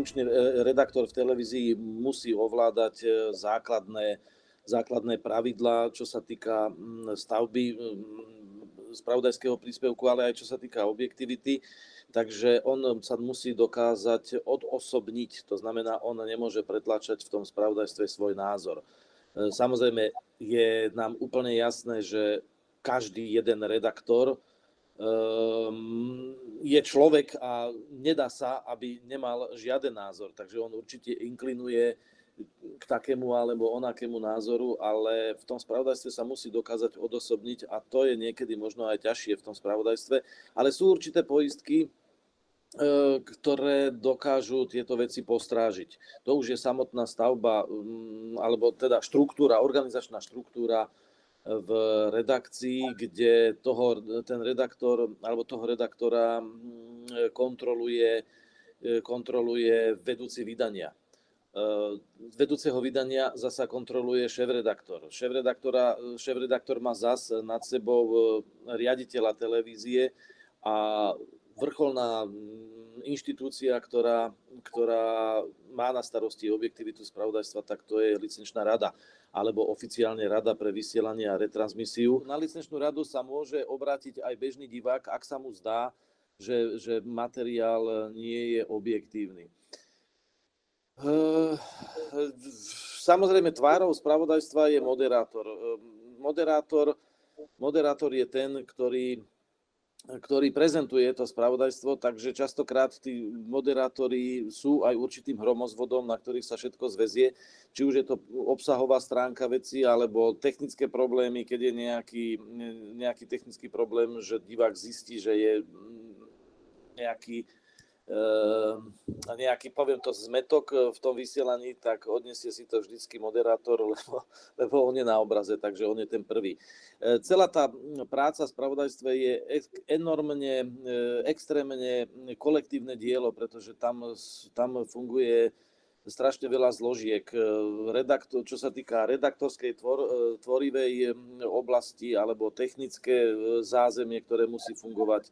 funkčný redaktor v televízii musí ovládať základné, základné pravidlá, čo sa týka mm, stavby mm, spravodajského príspevku, ale aj čo sa týka objektivity. Takže on sa musí dokázať odosobniť, to znamená, on nemôže pretlačať v tom spravodajstve svoj názor. Samozrejme, je nám úplne jasné, že každý jeden redaktor je človek a nedá sa, aby nemal žiaden názor. Takže on určite inklinuje k takému alebo onakému názoru, ale v tom spravodajstve sa musí dokázať odosobniť a to je niekedy možno aj ťažšie v tom spravodajstve. Ale sú určité poistky, e, ktoré dokážu tieto veci postrážiť. To už je samotná stavba, mm, alebo teda štruktúra, organizačná štruktúra v redakcii, kde toho, ten redaktor alebo toho redaktora mm, kontroluje, e, kontroluje vedúci vydania. E, vedúceho vydania zasa kontroluje šéf-redaktor. Šéf-redaktor má zas nad sebou e, riaditeľa televízie a vrcholná mm, inštitúcia, ktorá, ktorá má na starosti objektivitu spravodajstva, tak to je licenčná rada alebo oficiálne Rada pre vysielanie a retransmisiu. Na licenčnú radu sa môže obrátiť aj bežný divák, ak sa mu zdá, že, že materiál nie je objektívny. Ehm, samozrejme, tvárou spravodajstva je moderátor. Ehm, moderátor, moderátor je ten, ktorý ktorý prezentuje to spravodajstvo, takže častokrát tí moderátori sú aj určitým hromozvodom, na ktorých sa všetko zväzie, či už je to obsahová stránka veci, alebo technické problémy, keď je nejaký, nejaký technický problém, že divák zistí, že je nejaký nejaký, poviem to, zmetok e, v tom vysielaní, tak odniesie si to vždycky moderátor, lebo, lebo on je na obraze, takže on je ten prvý. E, celá tá práca v spravodajstve je enormne, e, extrémne kolektívne dielo, pretože tam, tam funguje strašne veľa zložiek. Redaktor, čo sa týka redaktorskej tvor, tvorivej oblasti alebo technické zázemie, ktoré musí fungovať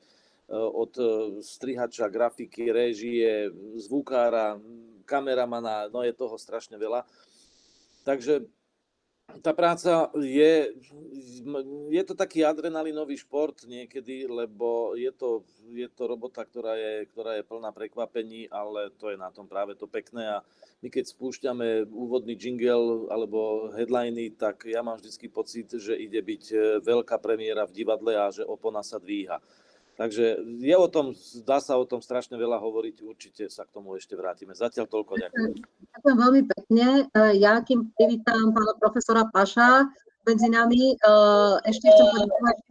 od eh, strihača, grafiky, réžie, zvukára, kameramana, no je toho strašne veľa. Takže tá práca je, je to taký adrenalinový šport niekedy, lebo je to, je to robota, ktorá je, ktorá je plná prekvapení, ale to je na tom práve to pekné a my keď spúšťame úvodný jingle alebo headliny, tak ja mám vždycky pocit, že ide byť eh, veľká premiéra v divadle a že opona sa dvíha. Takže je o tom, dá sa o tom strašne veľa hovoriť, určite sa k tomu ešte vrátime. Zatiaľ toľko ďakujem. Ďakujem veľmi pekne. E, ja kým privítam pána profesora Paša medzi nami, e, ešte chcem poďakovať e,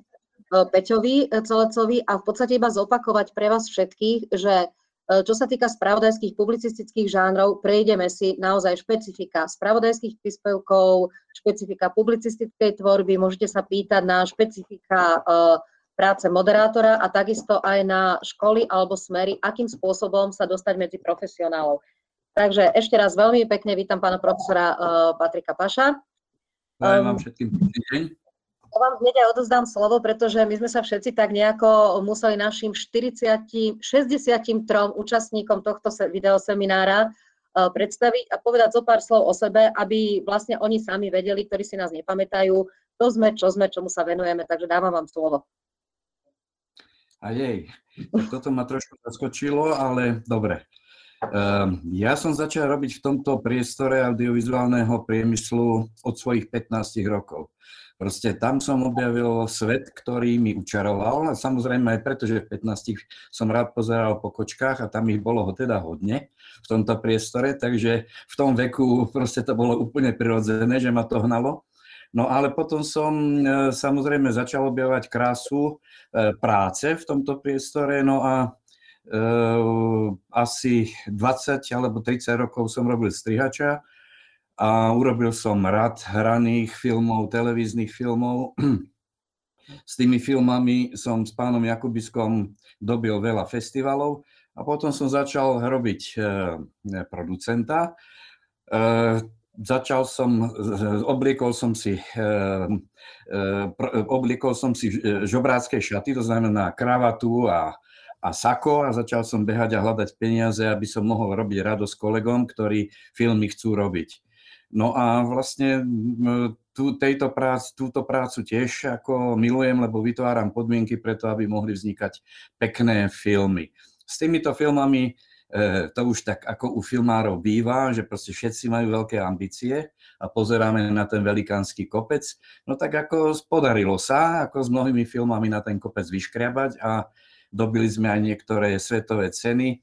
Peťovi Celecovi a v podstate iba zopakovať pre vás všetkých, že čo sa týka spravodajských publicistických žánrov, prejdeme si naozaj špecifika spravodajských príspevkov, špecifika publicistickej tvorby, môžete sa pýtať na špecifika uh, práce moderátora a takisto aj na školy alebo smery, akým spôsobom sa dostať medzi profesionálov. Takže ešte raz veľmi pekne vítam pána profesora uh, Patrika Paša. Prajem vám všetkým deň. Ja vám hneď aj odozdám slovo, pretože my sme sa všetci tak nejako museli našim 40, 63 účastníkom tohto videoseminára uh, predstaviť a povedať zo pár slov o sebe, aby vlastne oni sami vedeli, ktorí si nás nepamätajú, to sme, čo sme, čomu sa venujeme, takže dávam vám slovo. A jej, toto ma trošku zaskočilo, ale dobre. Um, ja som začal robiť v tomto priestore audiovizuálneho priemyslu od svojich 15 rokov. Proste tam som objavil svet, ktorý mi učaroval a samozrejme aj preto, že v 15 som rád pozeral po kočkách a tam ich bolo teda hodne v tomto priestore, takže v tom veku proste to bolo úplne prirodzené, že ma to hnalo. No ale potom som e, samozrejme začal objavovať krásu e, práce v tomto priestore, no a e, asi 20 alebo 30 rokov som robil strihača a urobil som rad hraných filmov, televíznych filmov. S tými filmami som s pánom Jakubiskom dobil veľa festivalov a potom som začal robiť producenta začal som, obliekol som si, eh, eh, obliekol som si žobrácké šaty, to znamená kravatu a, a sako a začal som behať a hľadať peniaze, aby som mohol robiť radosť kolegom, ktorí filmy chcú robiť. No a vlastne tú, tejto prác, túto prácu tiež ako milujem, lebo vytváram podmienky preto, aby mohli vznikať pekné filmy. S týmito filmami e, to už tak ako u filmárov býva, že proste všetci majú veľké ambície a pozeráme na ten velikánsky kopec. No tak ako podarilo sa, ako s mnohými filmami na ten kopec vyškriabať a dobili sme aj niektoré svetové ceny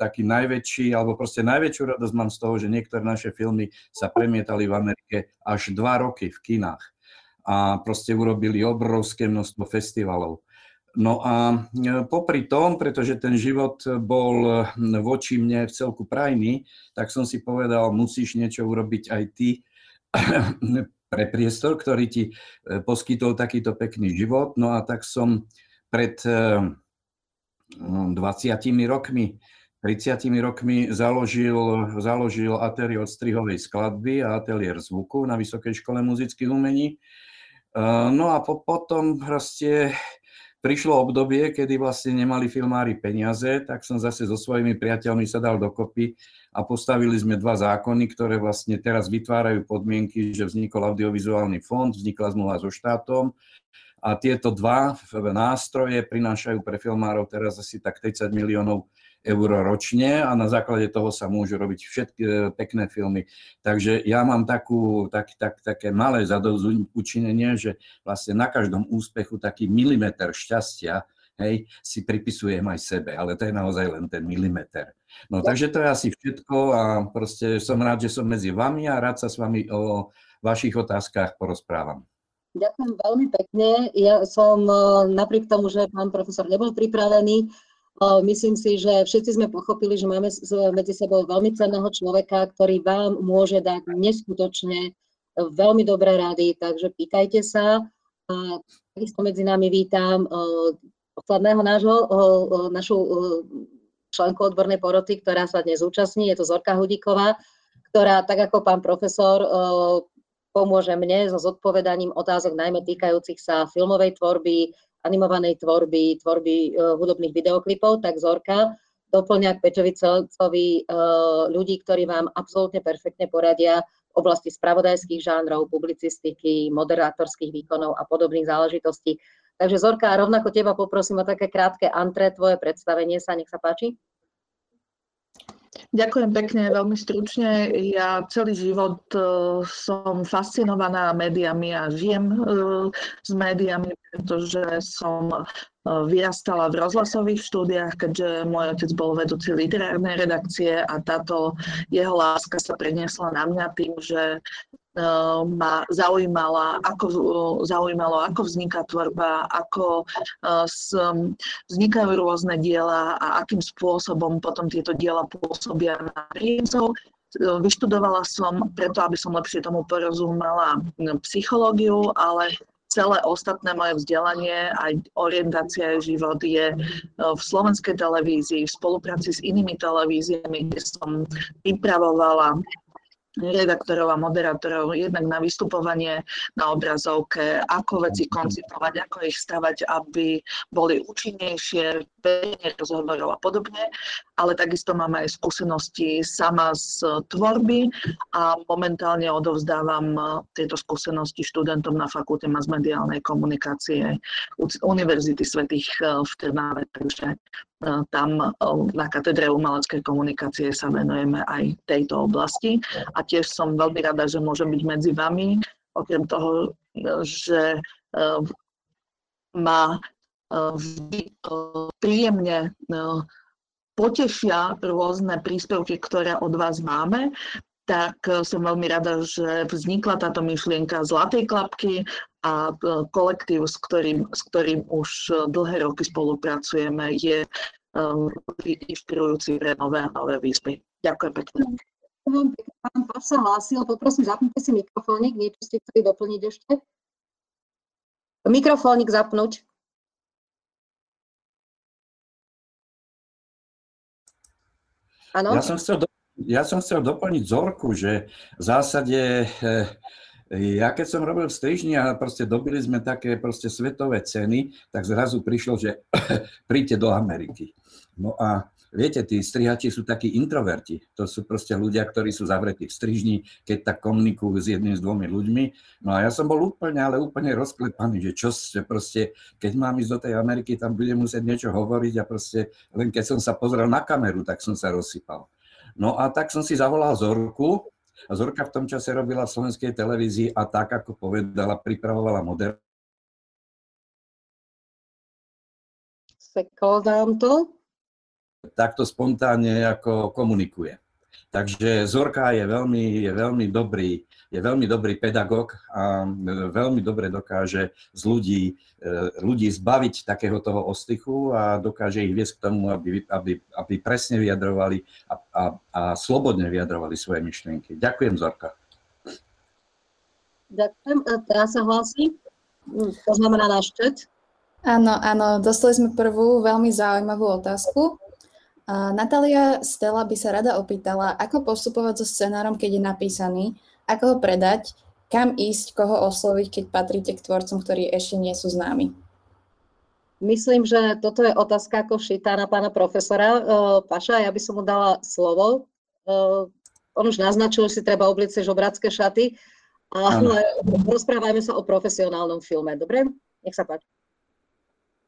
taký najväčší, alebo proste najväčšiu radosť mám z toho, že niektoré naše filmy sa premietali v Amerike až dva roky v kinách a proste urobili obrovské množstvo festivalov. No a e, popri tom, pretože ten život bol voči mne v celku prajný, tak som si povedal, musíš niečo urobiť aj ty pre priestor, ktorý ti e, poskytol takýto pekný život. No a tak som pred e, 20 rokmi, 30 rokmi založil, založil ateliér strihovej skladby a ateliér zvuku na Vysokej škole muzických umení. E, no a po, potom proste prišlo obdobie, kedy vlastne nemali filmári peniaze, tak som zase so svojimi priateľmi sa dal dokopy a postavili sme dva zákony, ktoré vlastne teraz vytvárajú podmienky, že vznikol audiovizuálny fond, vznikla zmluva so štátom. A tieto dva nástroje prinášajú pre filmárov teraz asi tak 30 miliónov eur ročne a na základe toho sa môžu robiť všetky e, pekné filmy. Takže ja mám takú, tak, tak, také malé učinenie, že vlastne na každom úspechu taký milimeter šťastia hej, si pripisujem aj sebe, ale to je naozaj len ten milimeter. No takže to je asi všetko a proste som rád, že som medzi vami a rád sa s vami o vašich otázkach porozprávam. Ďakujem veľmi pekne. Ja som e, napriek tomu, že pán profesor nebol pripravený, myslím si, že všetci sme pochopili, že máme medzi sebou veľmi cenného človeka, ktorý vám môže dať neskutočne veľmi dobré rady, takže pýtajte sa. A takisto medzi nami vítam e, posledného nášho, našu členku odbornej poroty, ktorá sa dnes zúčastní, je to Zorka Hudíková, ktorá, tak ako pán profesor, pomôže mne so zodpovedaním otázok najmä týkajúcich sa filmovej tvorby, animovanej tvorby, tvorby uh, hudobných videoklipov, tak Zorka doplňa k Peťovi Celcovi uh, ľudí, ktorí vám absolútne perfektne poradia v oblasti spravodajských žánrov, publicistiky, moderátorských výkonov a podobných záležitostí. Takže Zorka, rovnako teba poprosím o také krátke antre, tvoje predstavenie sa, nech sa páči. Ďakujem pekne, veľmi stručne. Ja celý život uh, som fascinovaná médiami a žijem uh, s médiami, pretože som vyrastala v rozhlasových štúdiách, keďže môj otec bol vedúci literárnej redakcie a táto jeho láska sa preniesla na mňa tým, že Eh, ma zaujímala, ako, zaujímalo, ako vzniká tvorba, ako eh, vznikajú rôzne diela a akým spôsobom potom tieto diela pôsobia na príjemcov. Eh, vyštudovala som preto, aby som lepšie tomu porozumela psychológiu, ale celé ostatné moje vzdelanie, aj orientácia aj život je v slovenskej televízii, v spolupráci s inými televíziami, kde som pripravovala redaktorov a moderátorov jednak na vystupovanie na obrazovke, ako veci koncipovať, ako ich stavať, aby boli účinnejšie, vedenie rozhovorov a podobne, ale takisto máme aj skúsenosti sama z tvorby a momentálne odovzdávam tieto skúsenosti študentom na fakulte masmediálnej komunikácie Univerzity svätých eh, v Trnave, takže tam eh, na katedre umeleckej komunikácie sa venujeme aj tejto oblasti. A tiež som veľmi rada, že môžem byť medzi vami, okrem toho, že eh, ma eh, vždy príjemne potešia rôzne príspevky, ktoré od vás máme, tak som veľmi rada, že vznikla táto myšlienka Zlatej klapky a kolektív, s ktorým, s ktorým už dlhé roky spolupracujeme, je inšpirujúci pre nové a nové výzvy. Ďakujem pekne. Pán Pás sa hlásil, poprosím, zapnite si mikrofónik, niečo ste chceli doplniť ešte? Mikrofónik zapnúť. Áno? Ja som chcel, do, ja som chcel doplniť Zorku, že v zásade e, Ja keď som robil v strižni a proste dobili sme také proste svetové ceny, tak zrazu prišlo, že príďte do Ameriky. No a viete, tí strihači sú takí introverti. To sú proste ľudia, ktorí sú zavretí v strižni, keď tak komunikujú s jedným, s dvomi ľuďmi. No a ja som bol úplne, ale úplne rozklepaný, že čo, že proste, keď mám ísť do tej Ameriky, tam budem musieť niečo hovoriť a proste len keď som sa pozrel na kameru, tak som sa rozsypal. No a tak som si zavolal Zorku, a Zorka v tom čase robila v slovenskej televízii a tak, ako povedala, pripravovala moder. Seklo nám to. Takto spontánne ako komunikuje. Takže Zorka je veľmi, je veľmi dobrý je veľmi dobrý pedagóg a veľmi dobre dokáže z ľudí, e, ľudí zbaviť takého toho ostychu a dokáže ich viesť k tomu, aby, aby, aby presne vyjadrovali a, a, a slobodne vyjadrovali svoje myšlienky. Ďakujem, Zorka. Ďakujem. A teraz sa hlási. Hm, to znamená náš čet. Áno, áno, dostali sme prvú veľmi zaujímavú otázku. Natália Stella by sa rada opýtala, ako postupovať so scenárom, keď je napísaný ako ho predať, kam ísť, koho osloviť, keď patríte k tvorcom, ktorí ešte nie sú známi? Myslím, že toto je otázka ako šitá na pána profesora. Uh, Paša, ja by som mu dala slovo. Uh, on už naznačil, že si treba obliecť žobrácké šaty, ale rozprávajme sa o profesionálnom filme. Dobre? Nech sa páči.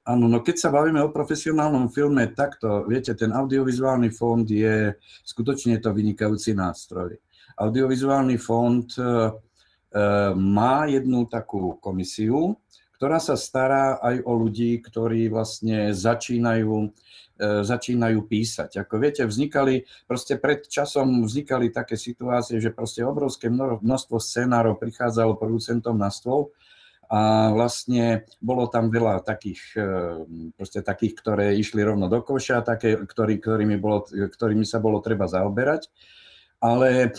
Áno, no keď sa bavíme o profesionálnom filme, takto, viete, ten audiovizuálny fond je skutočne to vynikajúci nástroj audiovizuálny fond e, e, má jednu takú komisiu, ktorá sa stará aj o ľudí, ktorí vlastne začínajú, e, začínajú písať. Ako viete, vznikali, proste pred časom vznikali také situácie, že proste obrovské množstvo scenárov prichádzalo producentom na stôl a vlastne bolo tam veľa takých, proste takých, ktoré išli rovno do koša, také, ktorý, ktorými, bolo, ktorými sa bolo treba zaoberať ale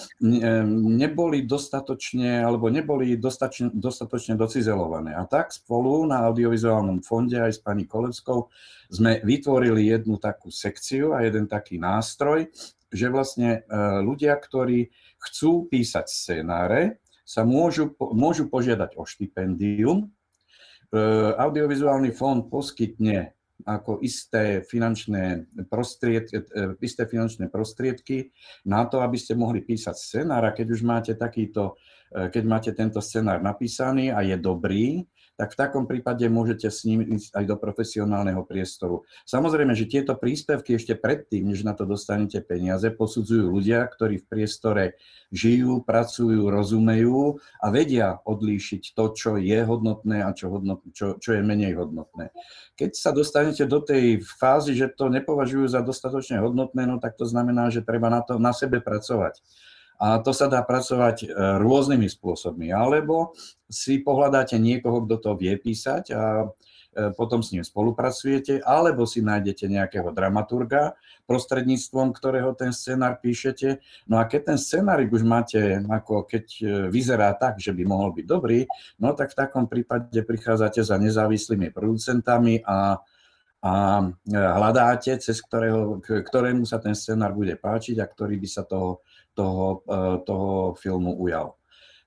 neboli dostatočne, alebo neboli dostatočne, dostatočne docizelované. A tak spolu na audiovizuálnom fonde aj s pani Kolevskou sme vytvorili jednu takú sekciu a jeden taký nástroj, že vlastne e, ľudia, ktorí chcú písať scenáre, sa môžu, môžu požiadať o štipendium. E, audiovizuálny fond poskytne ako isté finančné, prostriedky, e, isté finančné prostriedky na to, aby ste mohli písať scenár. A keď už máte takýto, e, keď máte tento scenár napísaný a je dobrý, tak v takom prípade môžete s ním ísť aj do profesionálneho priestoru. Samozrejme, že tieto príspevky ešte predtým, než na to dostanete peniaze, posudzujú ľudia, ktorí v priestore žijú, pracujú, rozumejú a vedia odlíšiť to, čo je hodnotné a čo, hodnot, čo, čo je menej hodnotné. Keď sa dostanete do tej fázy, že to nepovažujú za dostatočne hodnotné, no tak to znamená, že treba na, to, na sebe pracovať. A to sa dá pracovať e, rôznymi spôsobmi. Alebo si pohľadáte niekoho, kto to vie písať a e, potom s ním spolupracujete, alebo si nájdete nejakého dramaturga, prostredníctvom ktorého ten scenár píšete. No a keď ten scenárik už máte, ako keď e, vyzerá tak, že by mohol byť dobrý, no tak v takom prípade prichádzate za nezávislými producentami a a hľadáte, cez ktorého, ktorému sa ten scenár bude páčiť a ktorý by sa toho toho, e, toho filmu ujal.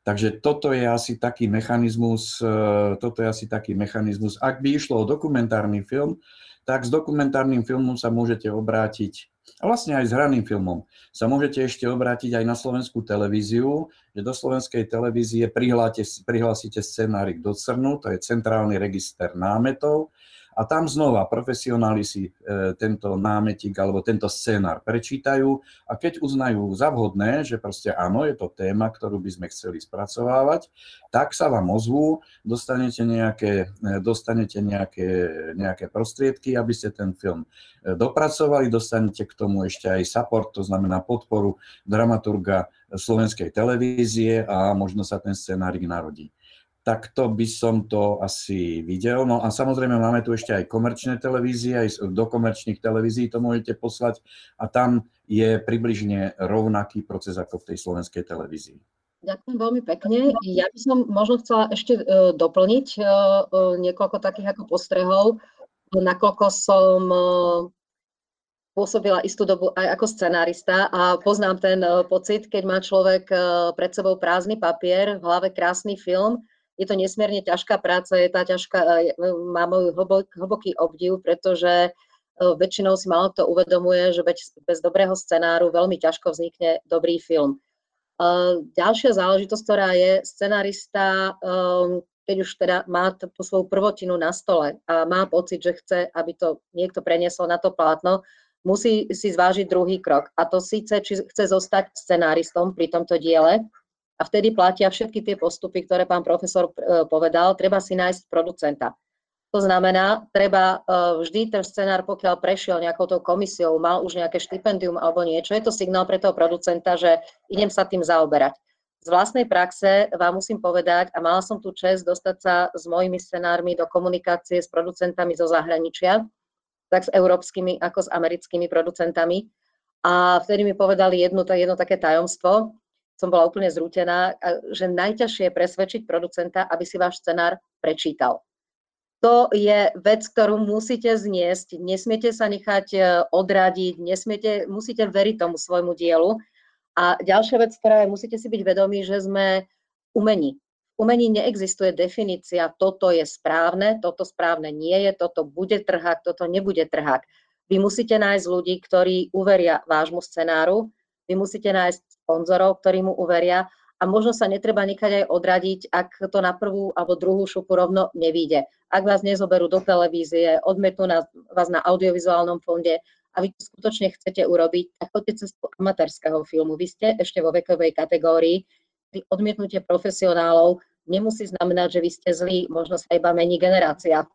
Takže toto je asi taký mechanizmus, e, toto je asi taký mechanizmus. Ak by išlo o dokumentárny film, tak s dokumentárnym filmom sa môžete obrátiť, a vlastne aj s hraným filmom, sa môžete ešte obrátiť aj na slovenskú televíziu, že do slovenskej televízie prihlásite scenárik do CRNu, to je Centrálny register námetov, a tam znova profesionáli si e, tento námetik alebo tento scénar prečítajú a keď uznajú za vhodné, že proste áno, je to téma, ktorú by sme chceli spracovávať, tak sa vám ozvú, dostanete nejaké, e, dostanete nejaké, nejaké prostriedky, aby ste ten film e, dopracovali, dostanete k tomu ešte aj support, to znamená podporu dramaturga slovenskej televízie a možno sa ten scenárik narodí takto by som to asi videl. No a samozrejme máme tu ešte aj komerčné televízie, aj do komerčných televízií to môžete poslať a tam je približne rovnaký proces ako v tej slovenskej televízii. Ďakujem veľmi pekne. Ja by som možno chcela ešte uh, doplniť uh, uh, niekoľko takých ako postrehov, nakoľko som pôsobila istú dobu aj ako scenárista a poznám ten pocit, keď má človek pred sebou prázdny papier, v hlave krásny film. Je to nesmierne ťažká práca, je tá ťažká, uh, má môj hlbok, hlboký obdiv, pretože väčšinou si málo kto uvedomuje, že bez, bez dobrého scenáru veľmi ťažko vznikne dobrý film. Ďalšia záležitosť, ktorá je, scenárista, keď už teda má tú svoju prvotinu na stole a má pocit, že chce, aby to niekto preniesol na to plátno, musí si zvážiť druhý krok. A to síce, či chce zostať scenáristom pri tomto diele, a vtedy platia všetky tie postupy, ktoré pán profesor e, povedal. Treba si nájsť producenta. To znamená, treba e, vždy ten scenár, pokiaľ prešiel nejakou tou komisiou, mal už nejaké štipendium alebo niečo, je to signál pre toho producenta, že idem sa tým zaoberať. Z vlastnej praxe vám musím povedať, a mala som tu čest dostať sa s mojimi scenármi do komunikácie s producentami zo zahraničia, tak s európskymi ako s americkými producentami. A vtedy mi povedali jedno, jedno také tajomstvo, som bola úplne zrútená, že najťažšie je presvedčiť producenta, aby si váš scenár prečítal. To je vec, ktorú musíte zniesť, nesmiete sa nechať e, odradiť, nesmiete, musíte veriť tomu svojmu dielu. A ďalšia vec, ktorá je, musíte si byť vedomí, že sme umení umení neexistuje definícia, toto je správne, toto správne nie je, toto bude trhák, toto nebude trhák. Vy musíte nájsť ľudí, ktorí uveria vášmu scenáru, vy musíte nájsť sponzorov, ktorí mu uveria a možno sa netreba nechať aj odradiť, ak to na prvú alebo druhú šupu rovno nevíde. Ak vás nezoberú do televízie, odmetnú na, vás na audiovizuálnom fonde a vy to skutočne chcete urobiť, tak choďte cestu amatérskeho filmu. Vy ste ešte vo vekovej kategórii, odmietnutie profesionálov nemusí znamenať, že vy ste zlí, možno sa iba mení generácia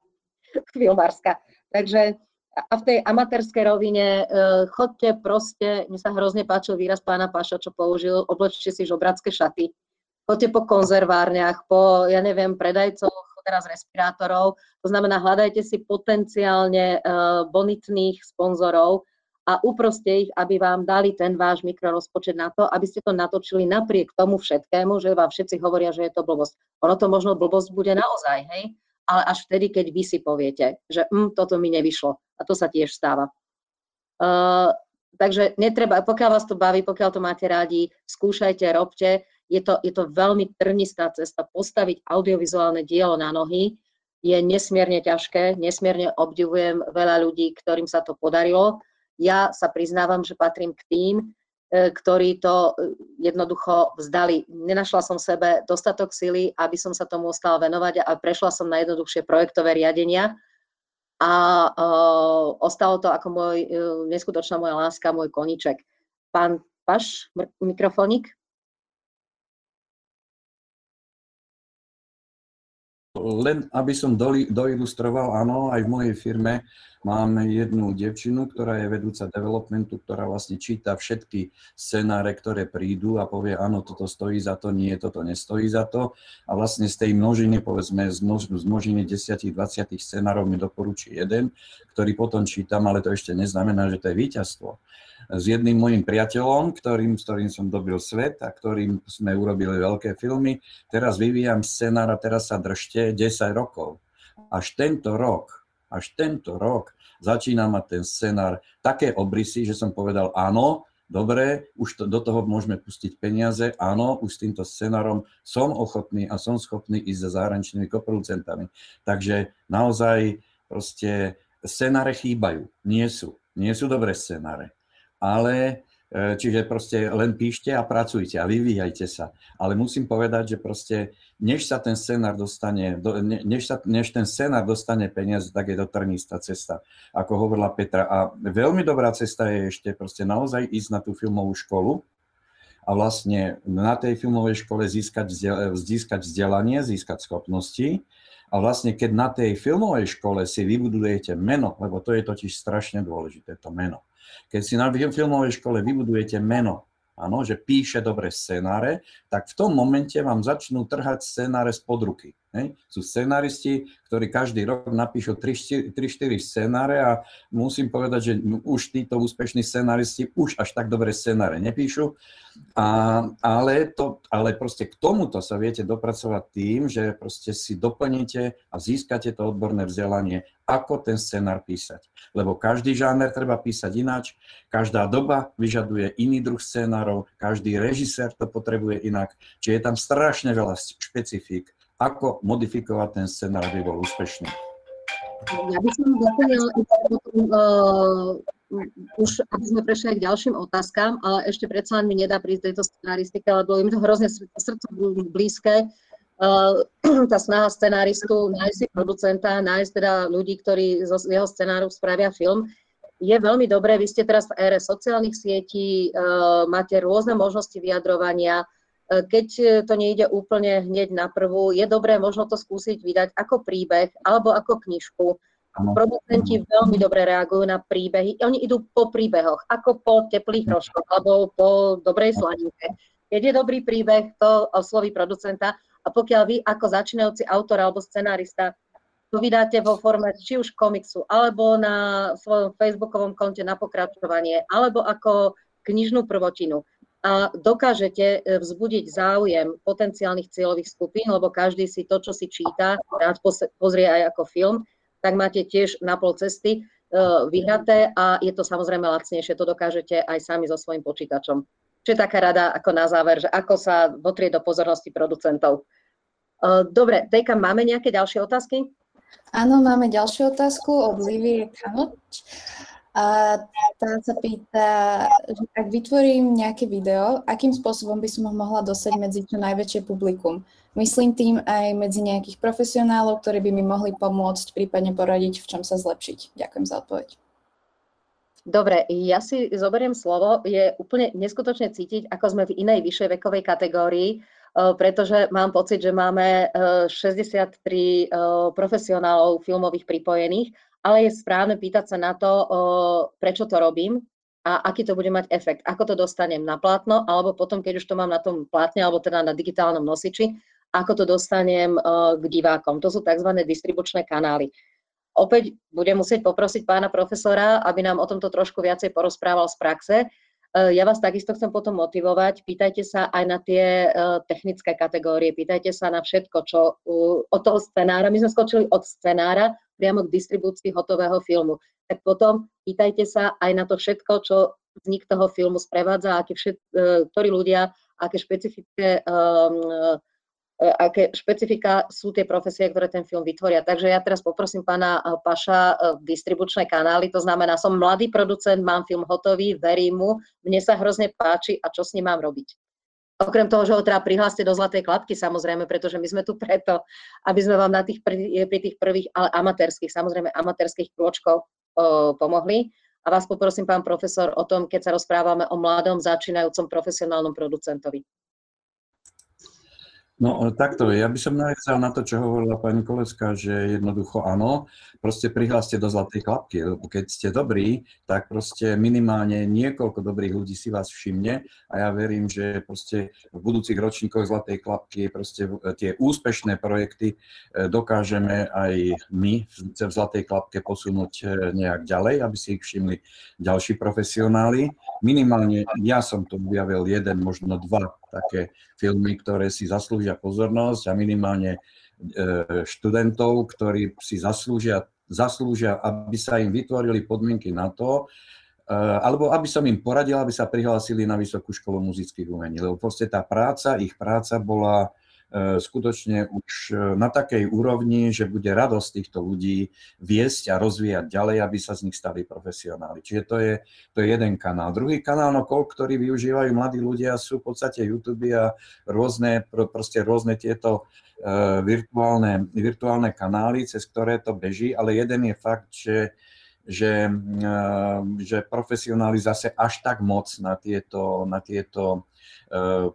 filmárska. Takže a v tej amatérskej rovine uh, chodte proste, mne sa hrozne páčil výraz pána Paša, čo použil, oblečte si žobracké šaty. Chodte po konzervárniach, po, ja neviem, predajcoch teraz respirátorov. To znamená, hľadajte si potenciálne uh, bonitných sponzorov, a uproste ich, aby vám dali ten váš mikrorozpočet na to, aby ste to natočili napriek tomu všetkému, že vám všetci hovoria, že je to blbosť. Ono to možno blbosť bude naozaj, hej? Ale až vtedy, keď vy si poviete, že hm, toto mi nevyšlo. A to sa tiež stáva. Uh, takže netreba, pokiaľ vás to baví, pokiaľ to máte rádi, skúšajte, robte. Je to, je to veľmi trnistá cesta. Postaviť audiovizuálne dielo na nohy je nesmierne ťažké. Nesmierne obdivujem veľa ľudí, ktorým sa to podarilo ja sa priznávam, že patrím k tým, ktorí to e, jednoducho vzdali. Nenašla som sebe dostatok sily, aby som sa tomu ostala venovať a prešla som na jednoduchšie projektové riadenia. A uh, ostalo to ako môj, neskutočná moja láska, môj koniček. Pán Paš, mikrofónik. Len aby som doilustroval, áno, aj v mojej firme máme jednu devčinu, ktorá je vedúca developmentu, ktorá vlastne číta všetky scenáre, ktoré prídu a povie, áno, toto stojí za to, nie, toto nestojí za to. A vlastne z tej množiny, povedzme, z, množ, z množiny 10-20 scenárov mi doporučí jeden, ktorý potom čítam, ale to ešte neznamená, že to je víťazstvo s jedným mojim priateľom, ktorým, s ktorým som dobil svet a ktorým sme urobili veľké filmy. Teraz vyvíjam scenár a teraz sa držte 10 rokov. Až tento rok, až tento rok začína mať ten scenár také obrysy, že som povedal áno, dobre, už to, do toho môžeme pustiť peniaze, áno, už s týmto scenárom som ochotný a som schopný ísť za zahraničnými koproducentami. Takže naozaj proste scenáre chýbajú, nie sú. Nie sú dobré scenáre ale e, čiže proste len píšte a pracujte a vyvíjajte sa. Ale musím povedať, že proste než sa ten scenár dostane, než, sa, než ten scenár dostane peniaze, tak je to trnistá cesta, ako hovorila Petra. A veľmi dobrá cesta je ešte proste naozaj ísť na tú filmovú školu a vlastne na tej filmovej škole získať, získať vzdelanie, získať schopnosti. A vlastne keď na tej filmovej škole si vybudujete meno, lebo to je totiž strašne dôležité, to meno keď si na filmovej škole vybudujete meno, áno, že píše dobré scenáre, tak v tom momente vám začnú trhať scenáre z podruky. Hej? Sú scenáristi, ktorí každý rok napíšu 3-4 scenáre a musím povedať, že už títo úspešní scenáristi už až tak dobré scenáre nepíšu, a, ale, to, ale proste k tomuto sa viete dopracovať tým, že proste si doplníte a získate to odborné vzdelanie, ako ten scenár písať. Lebo každý žáner treba písať ináč, každá doba vyžaduje iný druh scenárov, každý režisér to potrebuje inak, čiže je tam strašne veľa špecifík ako modifikovať ten scenár, aby bol úspešný. Ja by som doplnil uh, už, aby sme prešli k ďalším otázkam, ale ešte predsa len mi nedá prísť tejto scenaristike, lebo je mi to hrozne srdcu blízke. Uh, tá snaha scenáristu nájsť si producenta, nájsť teda ľudí, ktorí z jeho scenáru spravia film, je veľmi dobré. Vy ste teraz v ére sociálnych sietí, uh, máte rôzne možnosti vyjadrovania, keď e, to nejde úplne hneď na prvú, je dobré možno to skúsiť vydať ako príbeh alebo ako knižku. Producenti veľmi dobre reagujú na príbehy. Oni idú po príbehoch, ako po teplých rožkoch alebo po dobrej slaninke. Keď je dobrý príbeh, to osloví producenta a pokiaľ vy ako začínajúci autor alebo scenárista to vydáte vo forme či už komiksu, alebo na svojom facebookovom konte na pokračovanie, alebo ako knižnú prvotinu, a dokážete e, vzbudiť záujem potenciálnych cieľových skupín, lebo každý si to, čo si číta, rád pozrie aj ako film, tak máte tiež na pol cesty e, vyhraté a je to samozrejme lacnejšie, to dokážete aj sami so svojím počítačom. Čo je taká rada ako na záver, že ako sa dotrieť do pozornosti producentov. E, dobre, Tejka, máme nejaké ďalšie otázky? Áno, máme ďalšiu otázku od Livie Kamoč. A tá sa pýta, že ak vytvorím nejaké video, akým spôsobom by som ho mohla dosať medzi čo najväčšie publikum. Myslím tým aj medzi nejakých profesionálov, ktorí by mi mohli pomôcť, prípadne poradiť, v čom sa zlepšiť. Ďakujem za odpoveď. Dobre, ja si zoberiem slovo. Je úplne neskutočne cítiť, ako sme v inej vyššej vekovej kategórii, eh, pretože mám pocit, že máme 63 eh, eh, profesionálov filmových pripojených ale je správne pýtať sa na to, prečo to robím a aký to bude mať efekt. Ako to dostanem na plátno, alebo potom, keď už to mám na tom plátne, alebo teda na digitálnom nosiči, ako to dostanem k divákom. To sú tzv. distribučné kanály. Opäť budem musieť poprosiť pána profesora, aby nám o tomto trošku viacej porozprával z praxe, ja vás takisto chcem potom motivovať. Pýtajte sa aj na tie eh, technické kategórie, pýtajte sa na všetko, čo od toho scenára. My sme skočili od scenára priamo k distribúcii hotového filmu. Tak potom pýtajte sa aj na to všetko, čo vznik toho filmu sprevádza, aké všet, eh, ktorí ľudia, aké špecifické um, aké špecifika sú tie profesie, ktoré ten film vytvoria. Takže ja teraz poprosím pána e, Paša e, distribučné kanály, to znamená, som mladý producent, mám film hotový, verím mu, mne sa hrozne páči a čo s ním mám robiť. Okrem toho, že ho teda prihláste do Zlatej klapky, samozrejme, pretože my sme tu preto, aby sme vám na tých pri, tých prvých, ale amatérských, samozrejme amatérských krôčkoch pomohli. A vás poprosím, pán profesor, o tom, keď sa rozprávame o mladom, začínajúcom profesionálnom producentovi. No takto, ja by som navezal na to, čo hovorila pani Kolecka, že jednoducho áno, proste prihláste do zlatej klapky, lebo keď ste dobrí, tak proste minimálne niekoľko dobrých ľudí si vás všimne. A ja verím, že proste v budúcich ročníkoch zlatej klapky proste tie úspešné projekty e, dokážeme aj my v zlatej klapke posunúť e, nejak ďalej, aby si ich všimli ďalší profesionáli. Minimálne ja som to objavil jeden, možno dva také filmy, ktoré si zaslúžia pozornosť a minimálne e, študentov, ktorí si zaslúžia, zaslúžia, aby sa im vytvorili podmienky na to, e, alebo aby som im poradil, aby sa prihlásili na Vysokú školu muzických umení. Lebo proste tá práca, ich práca bola skutočne už e, na takej úrovni, že bude radosť týchto ľudí viesť a rozvíjať ďalej, aby sa z nich stali profesionáli. Čiže to je, to je jeden kanál. Druhý kanál, no ktorý využívajú mladí ľudia, sú v podstate YouTube a rôzne, proste rôzne tieto uh, virtuálne, virtuálne kanály, cez ktoré to beží, ale jeden je fakt, že že, že profesionáli zase až tak moc na tieto, na tieto E,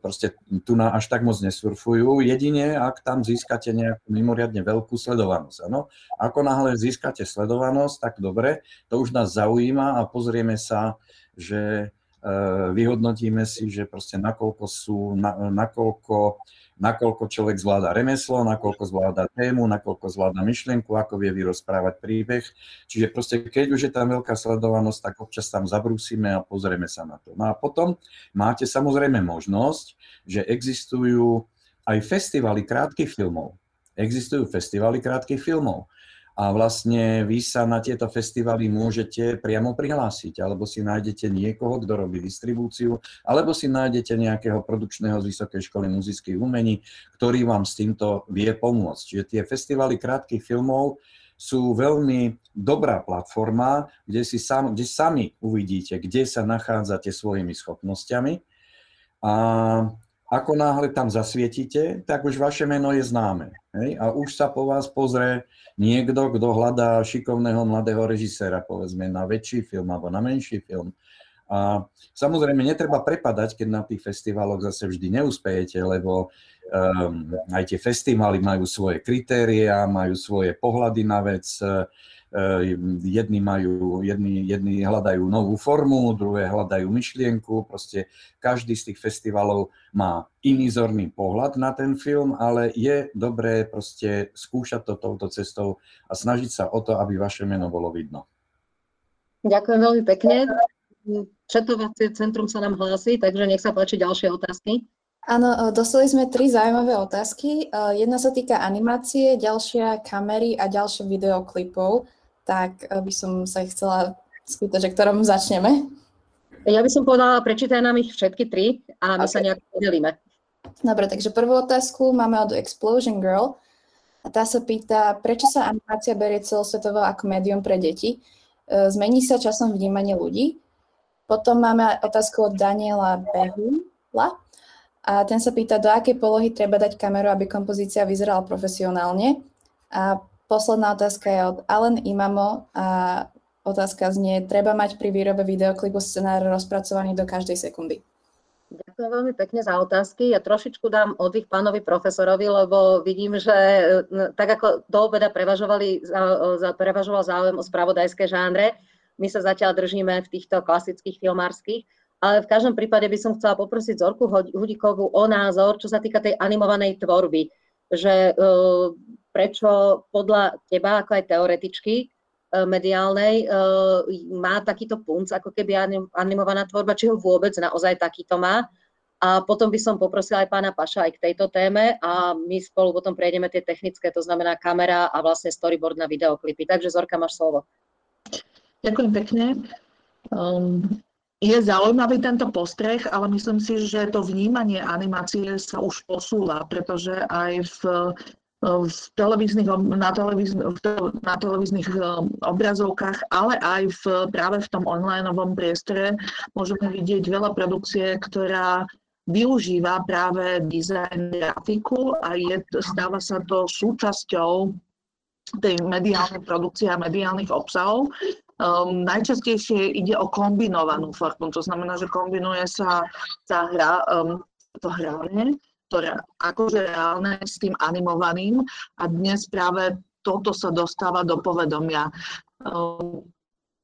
proste tu na až tak moc nesurfujú, jedine ak tam získate nejakú mimoriadne veľkú sledovanosť. Ano? Ako náhle získate sledovanosť, tak dobre, to už nás zaujíma a pozrieme sa, že vyhodnotíme si, že proste nakoľko sú, na, nakoľko, nakoľko človek zvláda remeslo, nakoľko zvláda tému, nakoľko zvláda myšlienku, ako vie vyrozprávať príbeh. Čiže proste keď už je tam veľká sledovanosť, tak občas tam zabrúsime a pozrieme sa na to. No a potom máte samozrejme možnosť, že existujú aj festivaly krátkych filmov. Existujú festivaly krátkych filmov a vlastne vy sa na tieto festivaly môžete priamo prihlásiť, alebo si nájdete niekoho, kto robí distribúciu, alebo si nájdete nejakého produkčného z Vysokej školy muzických umení, ktorý vám s týmto vie pomôcť. Čiže tie festivaly krátkých filmov sú veľmi dobrá platforma, kde, si sam, kde sami uvidíte, kde sa nachádzate svojimi schopnosťami a ako náhle tam zasvietite, tak už vaše meno je známe. Hej? A už sa po vás pozrie niekto, kto hľadá šikovného mladého režiséra, povedzme, na väčší film alebo na menší film. A samozrejme, netreba prepadať, keď na tých festivaloch zase vždy neúspejete, lebo um, aj tie festivaly majú svoje kritéria, majú svoje pohľady na vec. Eh, jedni majú, jedni, jedni hľadajú novú formu, druhé hľadajú myšlienku, proste každý z tých festivalov má iný zorný pohľad na ten film, ale je dobré proste skúšať to touto cestou a snažiť sa o to, aby vaše meno bolo vidno. Ďakujem veľmi pekne. Četovacie centrum sa nám hlási, takže nech sa páči ďalšie otázky. Áno, dostali sme tri zaujímavé otázky. Jedna sa týka animácie, ďalšia kamery a ďalšie videoklipov tak by som sa ich chcela spýtať, že ktorom začneme. Ja by som povedala, prečítaj nám ich všetky tri a my okay. sa nejak podelíme. Dobre, takže prvú otázku máme od Explosion Girl. A tá sa pýta, prečo sa animácia berie celosvetovo ako médium pre deti? Eh, zmení sa časom vnímanie ľudí? Potom máme otázku od Daniela Behula. A ten sa pýta, do akej polohy treba dať kameru, aby kompozícia vyzerala profesionálne. A Posledná otázka je od Allen Imamo a otázka znie, treba mať pri výrobe videoklipu scenár rozpracovaný do každej sekundy. Ďakujem veľmi pekne za otázky. Ja trošičku dám oddych pánovi profesorovi, lebo vidím, že tak ako do obeda prevažovali, prevažoval záujem o spravodajské žánre, my sa zatiaľ držíme v týchto klasických filmárskych, ale v každom prípade by som chcela poprosiť Zorku Hudikovú o názor, čo sa týka tej animovanej tvorby že e, prečo podľa teba, ako aj teoretičky e, mediálnej, e, má takýto punc, ako keby animovaná tvorba, či ho vôbec naozaj takýto má. A potom by som poprosila aj pána Paša aj k tejto téme a my spolu potom prejdeme tie technické, to znamená kamera a vlastne storyboard na videoklipy. Takže Zorka, máš slovo. Ďakujem pekne. Um, je zaujímavý tento postreh, ale myslím si, že to vnímanie animácie sa už posúva, pretože aj v, v televíznych, na, televíz, na televíznych um, obrazovkách, ale aj v, práve v tom onlineovom priestore môžeme vidieť veľa produkcie, ktorá využíva práve dizajn grafiku a je, stáva sa to súčasťou tej mediálnej produkcie a mediálnych obsahov. Um, najčastejšie ide o kombinovanú formu, to znamená, že kombinuje sa tá hra, um, to hranie, ktoré akože reálne s tým animovaným a dnes práve toto sa dostáva do povedomia. Um,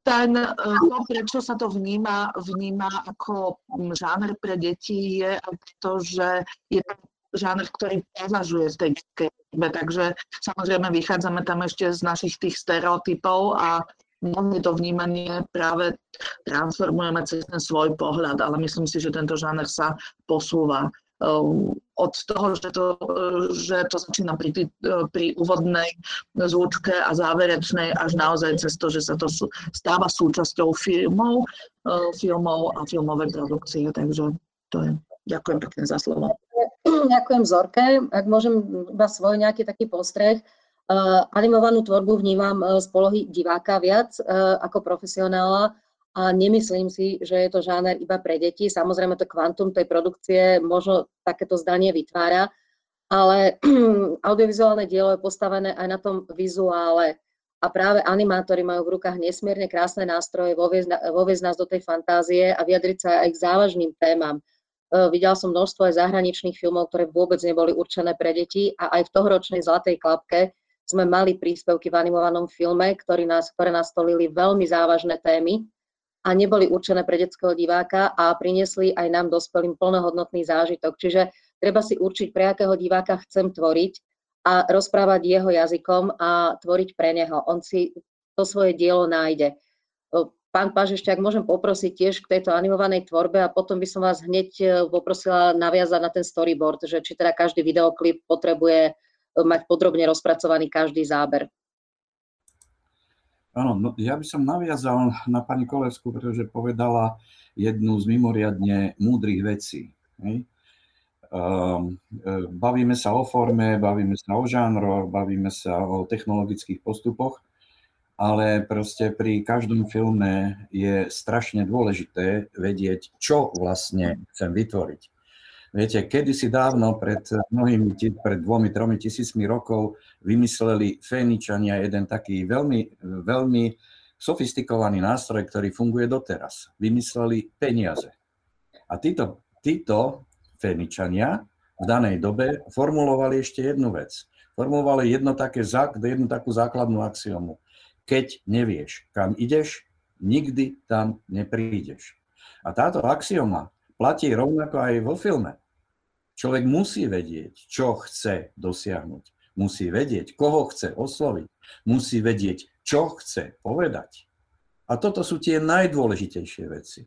ten, e, to, prečo sa to vníma, vníma ako žáner pre deti, je to, že je to žáner, ktorý považuje z tej detskej takže samozrejme vychádzame tam ešte z našich tých stereotypov a mnohé to vnímanie práve transformujeme cez ten svoj pohľad, ale myslím si, že tento žáner sa posúva ehm, od toho, že to, že to začína pri, pri úvodnej zvučke a záverečnej až naozaj cez to, že sa to stáva súčasťou filmov, ehm, filmov a filmovej produkcie. Takže to je. Ďakujem pekne za slovo. Ďakujem Zorke. Ak môžem iba svoj nejaký taký postreh, Uh, animovanú tvorbu vnímam z polohy diváka viac ako profesionála a nemyslím si, že je to žáner iba pre deti. Samozrejme to kvantum tej produkcie možno takéto zdanie vytvára, ale audiovizuálne dielo je postavené aj na tom vizuále a práve animátori majú v rukách nesmierne krásne nástroje voviezť nás do tej fantázie a vyjadriť sa aj k závažným témam. Videla som množstvo aj zahraničných filmov, ktoré vôbec neboli určené pre deti a aj v tohoročnej Zlatej klapke sme mali príspevky v animovanom filme, ktorý nás, ktoré nastolili veľmi závažné témy. A neboli určené pre detského diváka a priniesli aj nám dospelým plnohodnotný zážitok. Čiže treba si určiť, pre akého diváka chcem tvoriť a rozprávať jeho jazykom a tvoriť pre neho. On si to svoje dielo nájde. Pán ak môžem poprosiť tiež k tejto animovanej tvorbe a potom by som vás hneď e, poprosila naviazať na ten storyboard, že či teda každý videoklip potrebuje e, mať podrobne rozpracovaný každý záber. Áno, no, ja by som naviazal na pani Kolevskú, pretože povedala jednu z mimoriadne múdrych vecí. Hej? Um, bavíme sa o forme, bavíme sa o žánroch, bavíme sa o technologických postupoch, ale proste pri každom filme je strašne dôležité vedieť, čo vlastne chcem vytvoriť. Viete, kedysi dávno, pred mnohými, pred dvomi, tromi tisícmi rokov, vymysleli Féničania jeden taký veľmi, veľmi sofistikovaný nástroj, ktorý funguje doteraz. Vymysleli peniaze. A títo, títo Féničania v danej dobe formulovali ešte jednu vec. Formulovali jedno také, jednu takú základnú axiomu keď nevieš, kam ideš, nikdy tam neprídeš. A táto axioma platí rovnako aj vo filme. Človek musí vedieť, čo chce dosiahnuť. Musí vedieť, koho chce osloviť. Musí vedieť, čo chce povedať. A toto sú tie najdôležitejšie veci.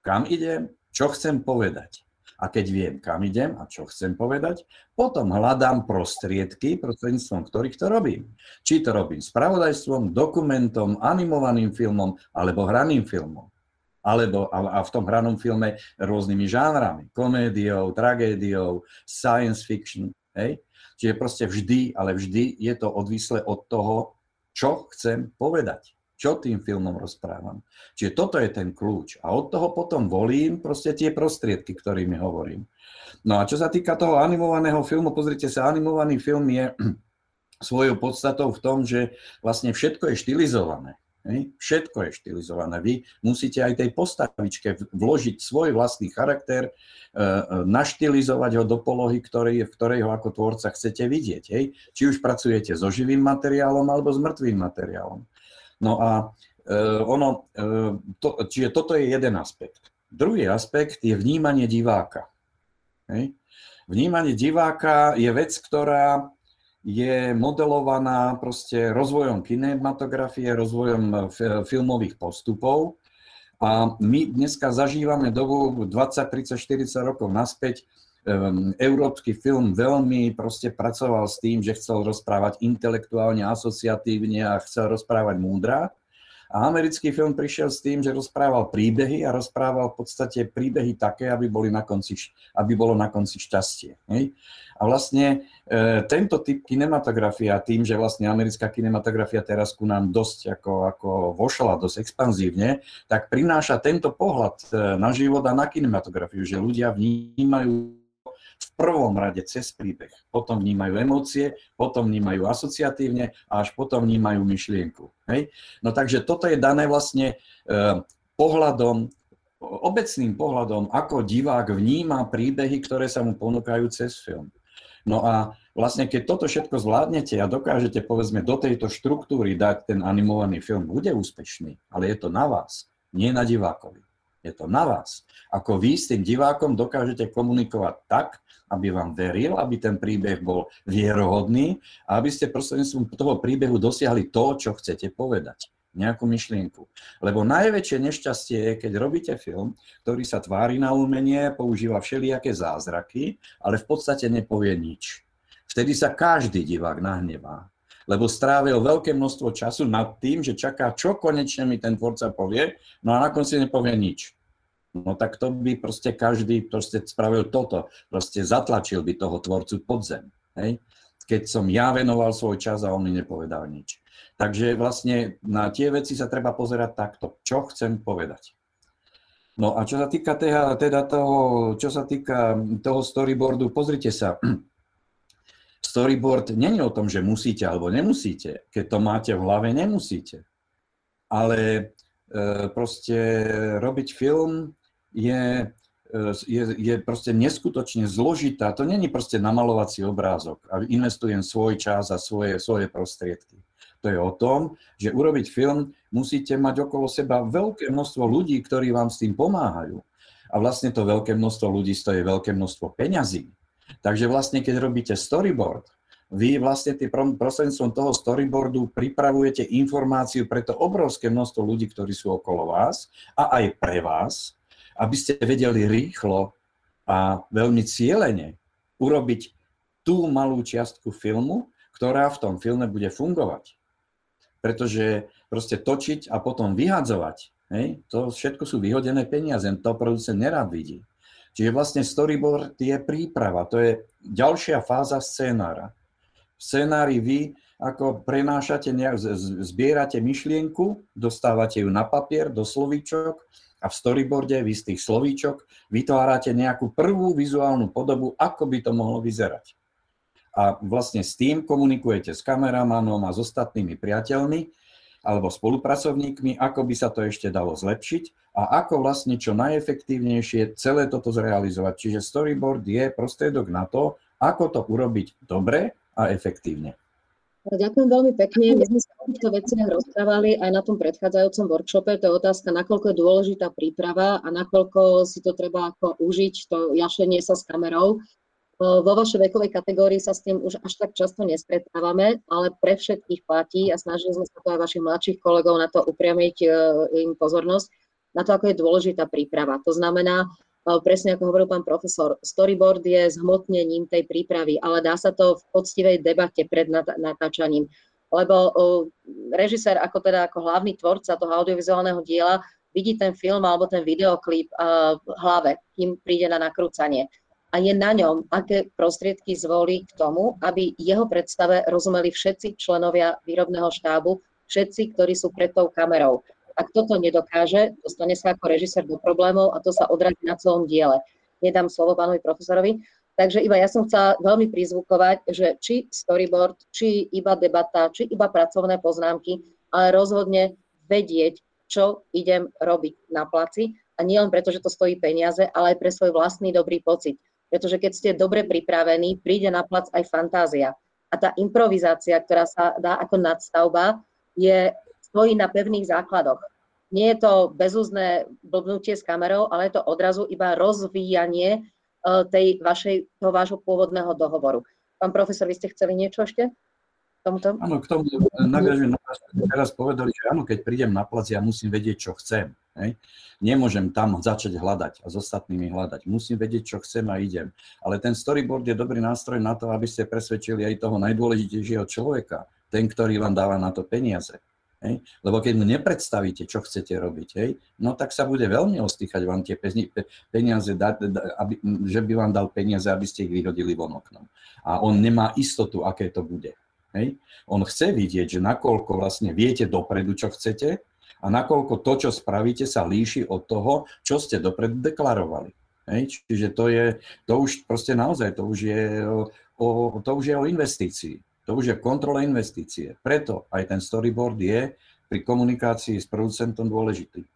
Kam idem, čo chcem povedať. A keď viem, kam idem a čo chcem povedať, potom hľadám prostriedky, prostredníctvom ktorých to robím. Či to robím spravodajstvom, dokumentom, animovaným filmom alebo hraným filmom. Alebo a, v tom hranom filme rôznymi žánrami. Komédiou, tragédiou, science fiction. Hej? Čiže proste vždy, ale vždy je to odvislé od toho, čo chcem povedať čo tým filmom rozprávam. Čiže toto je ten kľúč. A od toho potom volím proste tie prostriedky, ktorými hovorím. No a čo sa týka toho animovaného filmu, pozrite sa, animovaný film je svojou podstatou v tom, že vlastne všetko je štilizované. Všetko je štilizované. Vy musíte aj tej postavičke vložiť svoj vlastný charakter, e, e, naštilizovať ho do polohy, ktorý, v ktorej ho ako tvorca chcete vidieť. Či už pracujete so živým materiálom alebo s mŕtvým materiálom. No a e, ono, to, čiže toto je jeden aspekt. Druhý aspekt je vnímanie diváka. Vnímanie diváka je vec, ktorá je modelovaná proste rozvojom kinematografie, rozvojom filmových postupov. A my dneska zažívame dobu 20, 30, 40 rokov naspäť. Um, európsky film veľmi proste pracoval s tým, že chcel rozprávať intelektuálne, asociatívne a chcel rozprávať múdra. A americký film prišiel s tým, že rozprával príbehy a rozprával v podstate príbehy také, aby, boli na konci, aby bolo na konci šťastie. Hej? A vlastne e, tento typ kinematografia, tým, že vlastne americká kinematografia teraz ku nám dosť ako, ako vošla, dosť expanzívne, tak prináša tento pohľad e, na život a na kinematografiu, že ľudia vnímajú v prvom rade cez príbeh. Potom vnímajú emócie, potom vnímajú asociatívne a až potom vnímajú myšlienku. Hej? No takže toto je dané vlastne e, pohľadom, obecným pohľadom, ako divák vníma príbehy, ktoré sa mu ponúkajú cez film. No a vlastne keď toto všetko zvládnete a dokážete povedzme do tejto štruktúry dať ten animovaný film, bude úspešný, ale je to na vás, nie na divákovi. Je to na vás. Ako vy s tým divákom dokážete komunikovať tak, aby vám veril, aby ten príbeh bol vierohodný a aby ste prostredníctvom toho príbehu dosiahli to, čo chcete povedať nejakú myšlienku. Lebo najväčšie nešťastie je, keď robíte film, ktorý sa tvári na umenie, používa všelijaké zázraky, ale v podstate nepovie nič. Vtedy sa každý divák nahnevá, lebo strávil veľké množstvo času nad tým, že čaká, čo konečne mi ten tvorca povie, no a na konci nepovie nič. No tak to by proste každý proste spravil toto. Proste zatlačil by toho tvorcu pod zem. Hej? Keď som ja venoval svoj čas a on mi nepovedal nič. Takže vlastne na tie veci sa treba pozerať takto. Čo chcem povedať? No a čo sa týka teda, toho, čo sa týka toho storyboardu, pozrite sa. Storyboard není o tom, že musíte alebo nemusíte. Keď to máte v hlave, nemusíte. Ale e, proste robiť film je, e, je, je proste neskutočne zložitá. To není proste namalovací obrázok a investujem svoj čas a svoje, svoje prostriedky. To je o tom, že urobiť film musíte mať okolo seba veľké množstvo ľudí, ktorí vám s tým pomáhajú. A vlastne to veľké množstvo ľudí stojí veľké množstvo peňazí. Takže vlastne, keď robíte storyboard, vy vlastne tý, prostredníctvom toho storyboardu pripravujete informáciu pre to obrovské množstvo ľudí, ktorí sú okolo vás a aj pre vás, aby ste vedeli rýchlo a veľmi cieľene urobiť tú malú čiastku filmu, ktorá v tom filme bude fungovať. Pretože proste točiť a potom vyhadzovať, hej, to všetko sú vyhodené peniaze, to producent nerád vidí. Čiže vlastne storyboard je príprava, to je ďalšia fáza scénára. V scénári vy ako prenášate, zbierate myšlienku, dostávate ju na papier, do slovíčok a v storyboarde vy z tých slovíčok vytvárate nejakú prvú vizuálnu podobu, ako by to mohlo vyzerať a vlastne s tým komunikujete s kameramanom a s ostatnými priateľmi alebo spolupracovníkmi, ako by sa to ešte dalo zlepšiť a ako vlastne čo najefektívnejšie celé toto zrealizovať. Čiže storyboard je prostriedok na to, ako to urobiť dobre a efektívne. Ďakujem veľmi pekne. My sme sa o týchto veciach rozprávali aj na tom predchádzajúcom workshope. To je otázka, nakoľko je dôležitá príprava a nakoľko si to treba ako užiť, to jašenie sa s kamerou. Vo vašej vekovej kategórii sa s tým už až tak často nestretávame, ale pre všetkých platí a snažili sme sa to aj vašich mladších kolegov na to upriamiť e, im pozornosť, na to, ako je dôležitá príprava. To znamená, e, presne ako hovoril pán profesor, storyboard je zhmotnením tej prípravy, ale dá sa to v poctivej debate pred natáčaním. Lebo e, režisér ako teda ako hlavný tvorca toho audiovizuálneho diela vidí ten film alebo ten videoklip v hlave, kým príde na nakrúcanie a je na ňom, aké prostriedky zvolí k tomu, aby jeho predstave rozumeli všetci členovia výrobného štábu, všetci, ktorí sú pred tou kamerou. Ak toto nedokáže, dostane sa ako režisér do problémov a to sa odrazí na celom diele. Nedám slovo pánovi profesorovi. Takže iba ja som chcela veľmi prizvukovať, že či storyboard, či iba debata, či iba pracovné poznámky, ale rozhodne vedieť, čo idem robiť na placi a nie len preto, že to stojí peniaze, ale aj pre svoj vlastný dobrý pocit pretože keď ste dobre pripravení, príde na plac aj fantázia. A tá improvizácia, ktorá sa dá ako nadstavba, je stojí na pevných základoch. Nie je to bezúzne blbnutie s kamerou, ale je to odrazu iba rozvíjanie e, tej vašej, toho vášho pôvodného dohovoru. Pán profesor, vy ste chceli niečo ešte? Tomuto? Áno, k tomu naviažujem, teraz povedali, že áno, keď prídem na plac, ja musím vedieť, čo chcem. Hej. Nemôžem tam začať hľadať a s ostatnými hľadať. Musím vedieť, čo chcem a idem. Ale ten storyboard je dobrý nástroj na to, aby ste presvedčili aj toho najdôležitejšieho človeka, ten, ktorý vám dáva na to peniaze. Hej? Lebo keď mu nepredstavíte, čo chcete robiť, hej, no tak sa bude veľmi ostýchať vám tie peniaze, aby, že by vám dal peniaze, aby ste ich vyhodili von oknom. A on nemá istotu, aké to bude. Hej? On chce vidieť, že nakoľko vlastne viete dopredu, čo chcete, a nakoľko to, čo spravíte, sa líši od toho, čo ste dopredu deklarovali. Hej? Čiže to je, to už proste naozaj, to už je o, to už je o investícii. To už je kontrola investície. Preto aj ten storyboard je pri komunikácii s producentom dôležitý.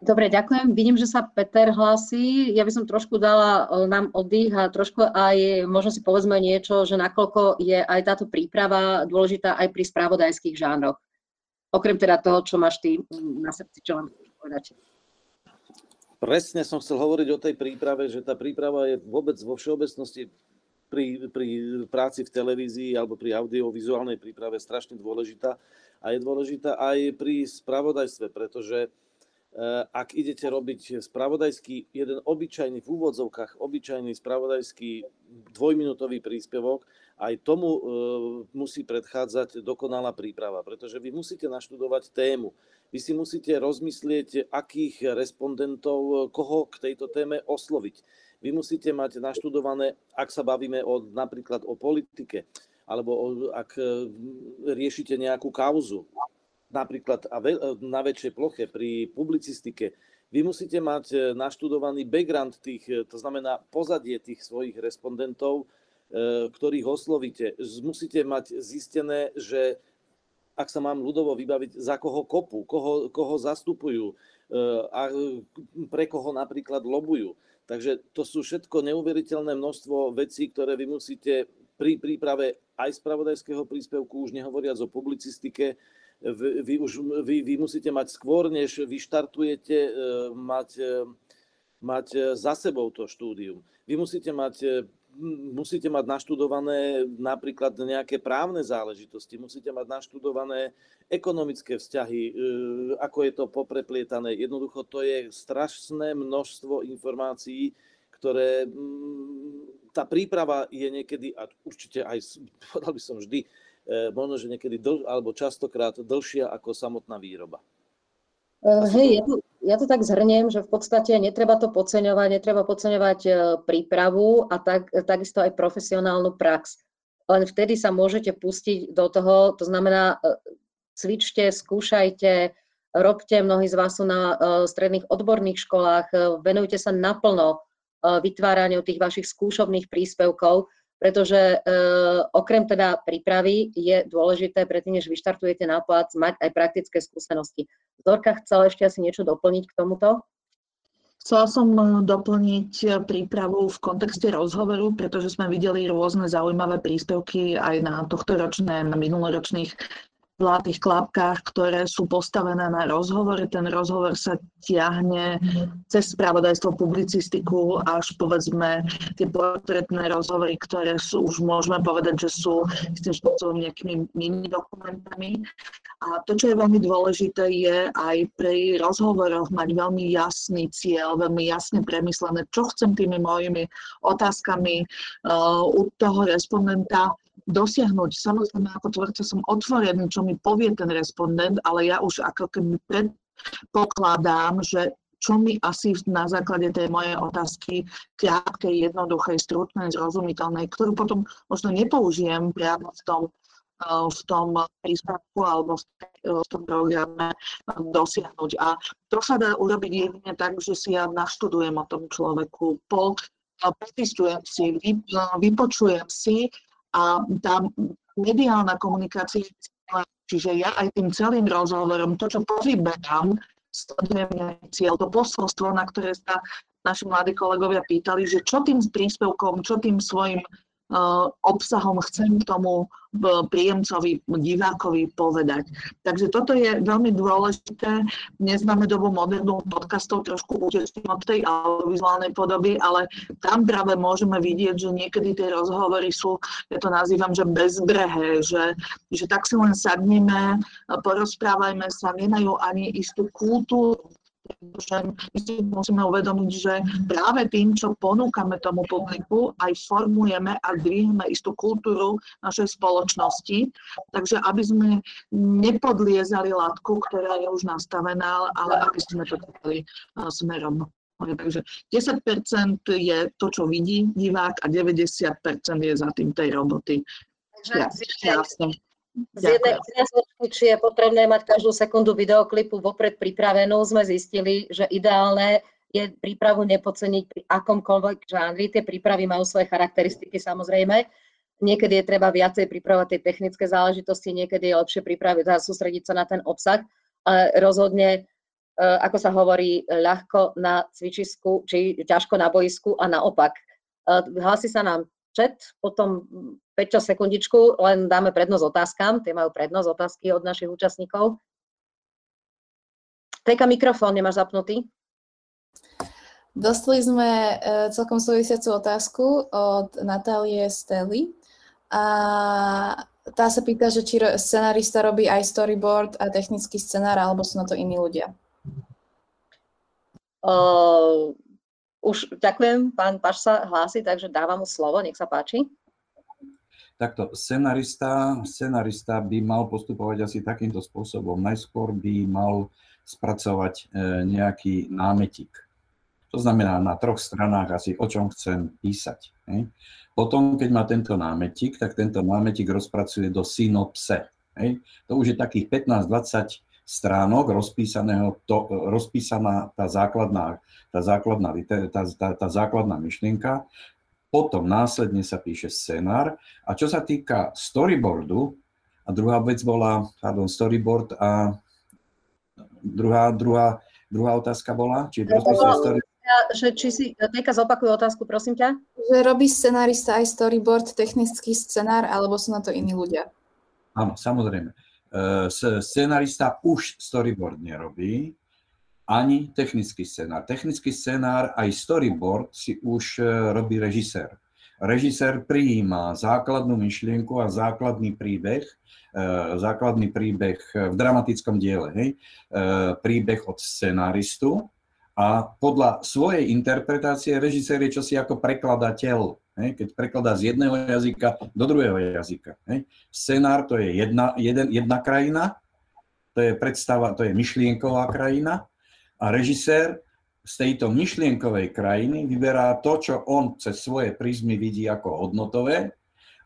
Dobre, ďakujem. Vidím, že sa Peter hlási. Ja by som trošku dala e, nám oddych a trošku aj, možno si povedzme niečo, že nakoľko je aj táto príprava dôležitá aj pri spravodajských žánroch. Okrem teda toho, čo máš ty na srdci, čo vám povedať. Presne som chcel hovoriť o tej príprave, že tá príprava je vôbec vo všeobecnosti pri, pri práci v televízii alebo pri audiovizuálnej príprave strašne dôležitá. A je dôležitá aj pri spravodajstve, pretože ak idete robiť spravodajský, jeden obyčajný, v úvodzovkách obyčajný spravodajský dvojminútový príspevok, aj tomu e, musí predchádzať dokonalá príprava, pretože vy musíte naštudovať tému. Vy si musíte rozmyslieť, akých respondentov, koho k tejto téme osloviť. Vy musíte mať naštudované, ak sa bavíme o, napríklad o politike, alebo ak eh, riešite nejakú kauzu, napríklad na väčšej ploche pri publicistike, vy musíte mať e, naštudovaný background tých, e, to znamená pozadie tých svojich respondentov, e, ktorých oslovíte. Musíte mať zistené, že ak sa mám ľudovo vybaviť, za koho kopu, koho, koho zastupujú a pre koho napríklad lobujú. Takže to sú všetko neuveriteľné množstvo vecí, ktoré vy musíte pri príprave aj spravodajského príspevku, už nehovoriac o publicistike, vy, vy, už, vy, vy musíte mať skôr, než vy štartujete, e, mať, e, mať e, za sebou to štúdium. Vy musíte mať, musíte mať naštudované napríklad nejaké právne záležitosti, musíte mať naštudované ekonomické vzťahy, ako je to popreplietané. Jednoducho to je strašné množstvo informácií, ktoré tá príprava je niekedy, a určite aj, povedal by som vždy, možno, že niekedy dl, alebo častokrát dlhšia ako samotná výroba. Uh, hej, ja to, ja to tak zhrniem, že v podstate netreba to podceňovať, netreba podceňovať uh, prípravu a tak, takisto aj profesionálnu prax. Len vtedy sa môžete pustiť do toho, to znamená, cvičte, skúšajte, robte, mnohí z vás sú na stredných odborných školách, venujte sa naplno vytváraniu tých vašich skúšobných príspevkov, pretože e, okrem teda prípravy je dôležité, predtým, než vyštartujete na plac, mať aj praktické skúsenosti. Zorka chcela ešte asi niečo doplniť k tomuto? Chcela som e, doplniť e, prípravu v kontexte rozhovoru, pretože sme videli rôzne zaujímavé príspevky aj na tohto ročné, na minuloročných zlatých klapkách, ktoré sú postavené na rozhovore. Ten rozhovor sa tiahne cez spravodajstvo, publicistiku až povedzme tie portrétne rozhovory, ktoré sú, už môžeme povedať, že sú tým spôsobom nejakými mini dokumentami. A to, čo je veľmi dôležité, je aj pri rozhovoroch mať veľmi jasný cieľ, veľmi jasne premyslené, čo chcem tými mojimi otázkami uh, u toho respondenta dosiahnuť. Samozrejme, ako tvorca som otvorený, čo mi povie ten respondent, ale ja už ako keby predpokladám, že čo mi asi na základe tej mojej otázky krátkej, jednoduchej, stručnej, zrozumiteľnej, ktorú potom možno nepoužijem priamo v tom, eh, v tom príspevku alebo v tom programe dosiahnuť. A to sa dá urobiť jedine tak, že si ja naštudujem o tom človeku, po, pretistujem si, vypočujem si a tá mediálna komunikácia, čiže ja aj tým celým rozhovorom, to, čo povyberám, sledujem cieľ, to posolstvo, na ktoré sa naši mladí kolegovia pýtali, že čo tým príspevkom, čo tým svojim obsahom chcem tomu eh, príjemcovi, divákovi povedať. Takže toto je veľmi dôležité. Dnes máme dobu modernú podcastov, trošku utečím od tej audiovizuálnej podoby, ale tam práve môžeme vidieť, že niekedy tie rozhovory sú, ja to nazývam, že bezbrehé, že, že tak si len sadneme, porozprávajme sa, nemajú ani istú kultúru pretože my si musíme uvedomiť, že práve tým, čo ponúkame tomu publiku, aj formujeme a dvihneme istú kultúru našej spoločnosti. Takže aby sme nepodliezali látku, ktorá je už nastavená, ale aby sme to dali smerom Takže 10% je to, čo vidí divák a 90% je za tým tej roboty. Takže jasne. Z jednej, z či je potrebné mať každú sekundu videoklipu vopred pripravenú, sme zistili, že ideálne je prípravu nepoceniť pri akomkoľvek žánri. Tie prípravy majú svoje charakteristiky samozrejme. Niekedy je treba viacej pripravovať tie technické záležitosti, niekedy je lepšie pripraviť, teda sústrediť sa na ten obsah, ale rozhodne, e, ako sa hovorí, ľahko na cvičisku, či ťažko na boisku a naopak. E, hlási sa nám chat, potom 5 sekundičku, len dáme prednosť otázkam, tie majú prednosť otázky od našich účastníkov. Teka, mikrofón nemáš zapnutý. Dostali sme e, celkom súvisiacu otázku od Natálie Stely. A tá sa pýta, že či scenarista robí aj storyboard a technický scenár, alebo sú na to iní ľudia. Uh, už ďakujem, pán Paš sa hlási, takže dávam mu slovo, nech sa páči. Takto, scenarista, scenarista by mal postupovať asi takýmto spôsobom. Najskôr by mal spracovať e, nejaký námetik. To znamená na troch stranách asi, o čom chcem písať. Potom, keď má tento námetik, tak tento námetik rozpracuje do synopse. To už je takých 15-20 stránok rozpísaného, to, rozpísaná tá základná, tá základná, tá, tá, tá základná myšlienka. Potom následne sa píše scenár. A čo sa týka storyboardu, a druhá vec bola, pardon, storyboard a druhá, druhá, druhá otázka bola, či rozpísať story... že či si, Tejka zopakuje otázku, prosím ťa. Že robí scenárista aj storyboard, technický scenár, alebo sú na to iní ľudia? Áno, samozrejme. E, scenarista už storyboard nerobí, ani technický scenár. Technický scenár aj storyboard si už e, robí režisér. Režisér prijíma základnú myšlienku a základný príbeh, e, základný príbeh v dramatickom diele, hej? príbeh od scenáristu a podľa svojej interpretácie režisér je čosi ako prekladateľ hej, keď prekladá z jedného jazyka do druhého jazyka. Hej. Scenár to je jedna, jeden, jedna krajina, to je predstava, to je myšlienková krajina a režisér z tejto myšlienkovej krajiny vyberá to, čo on cez svoje prízmy vidí ako hodnotové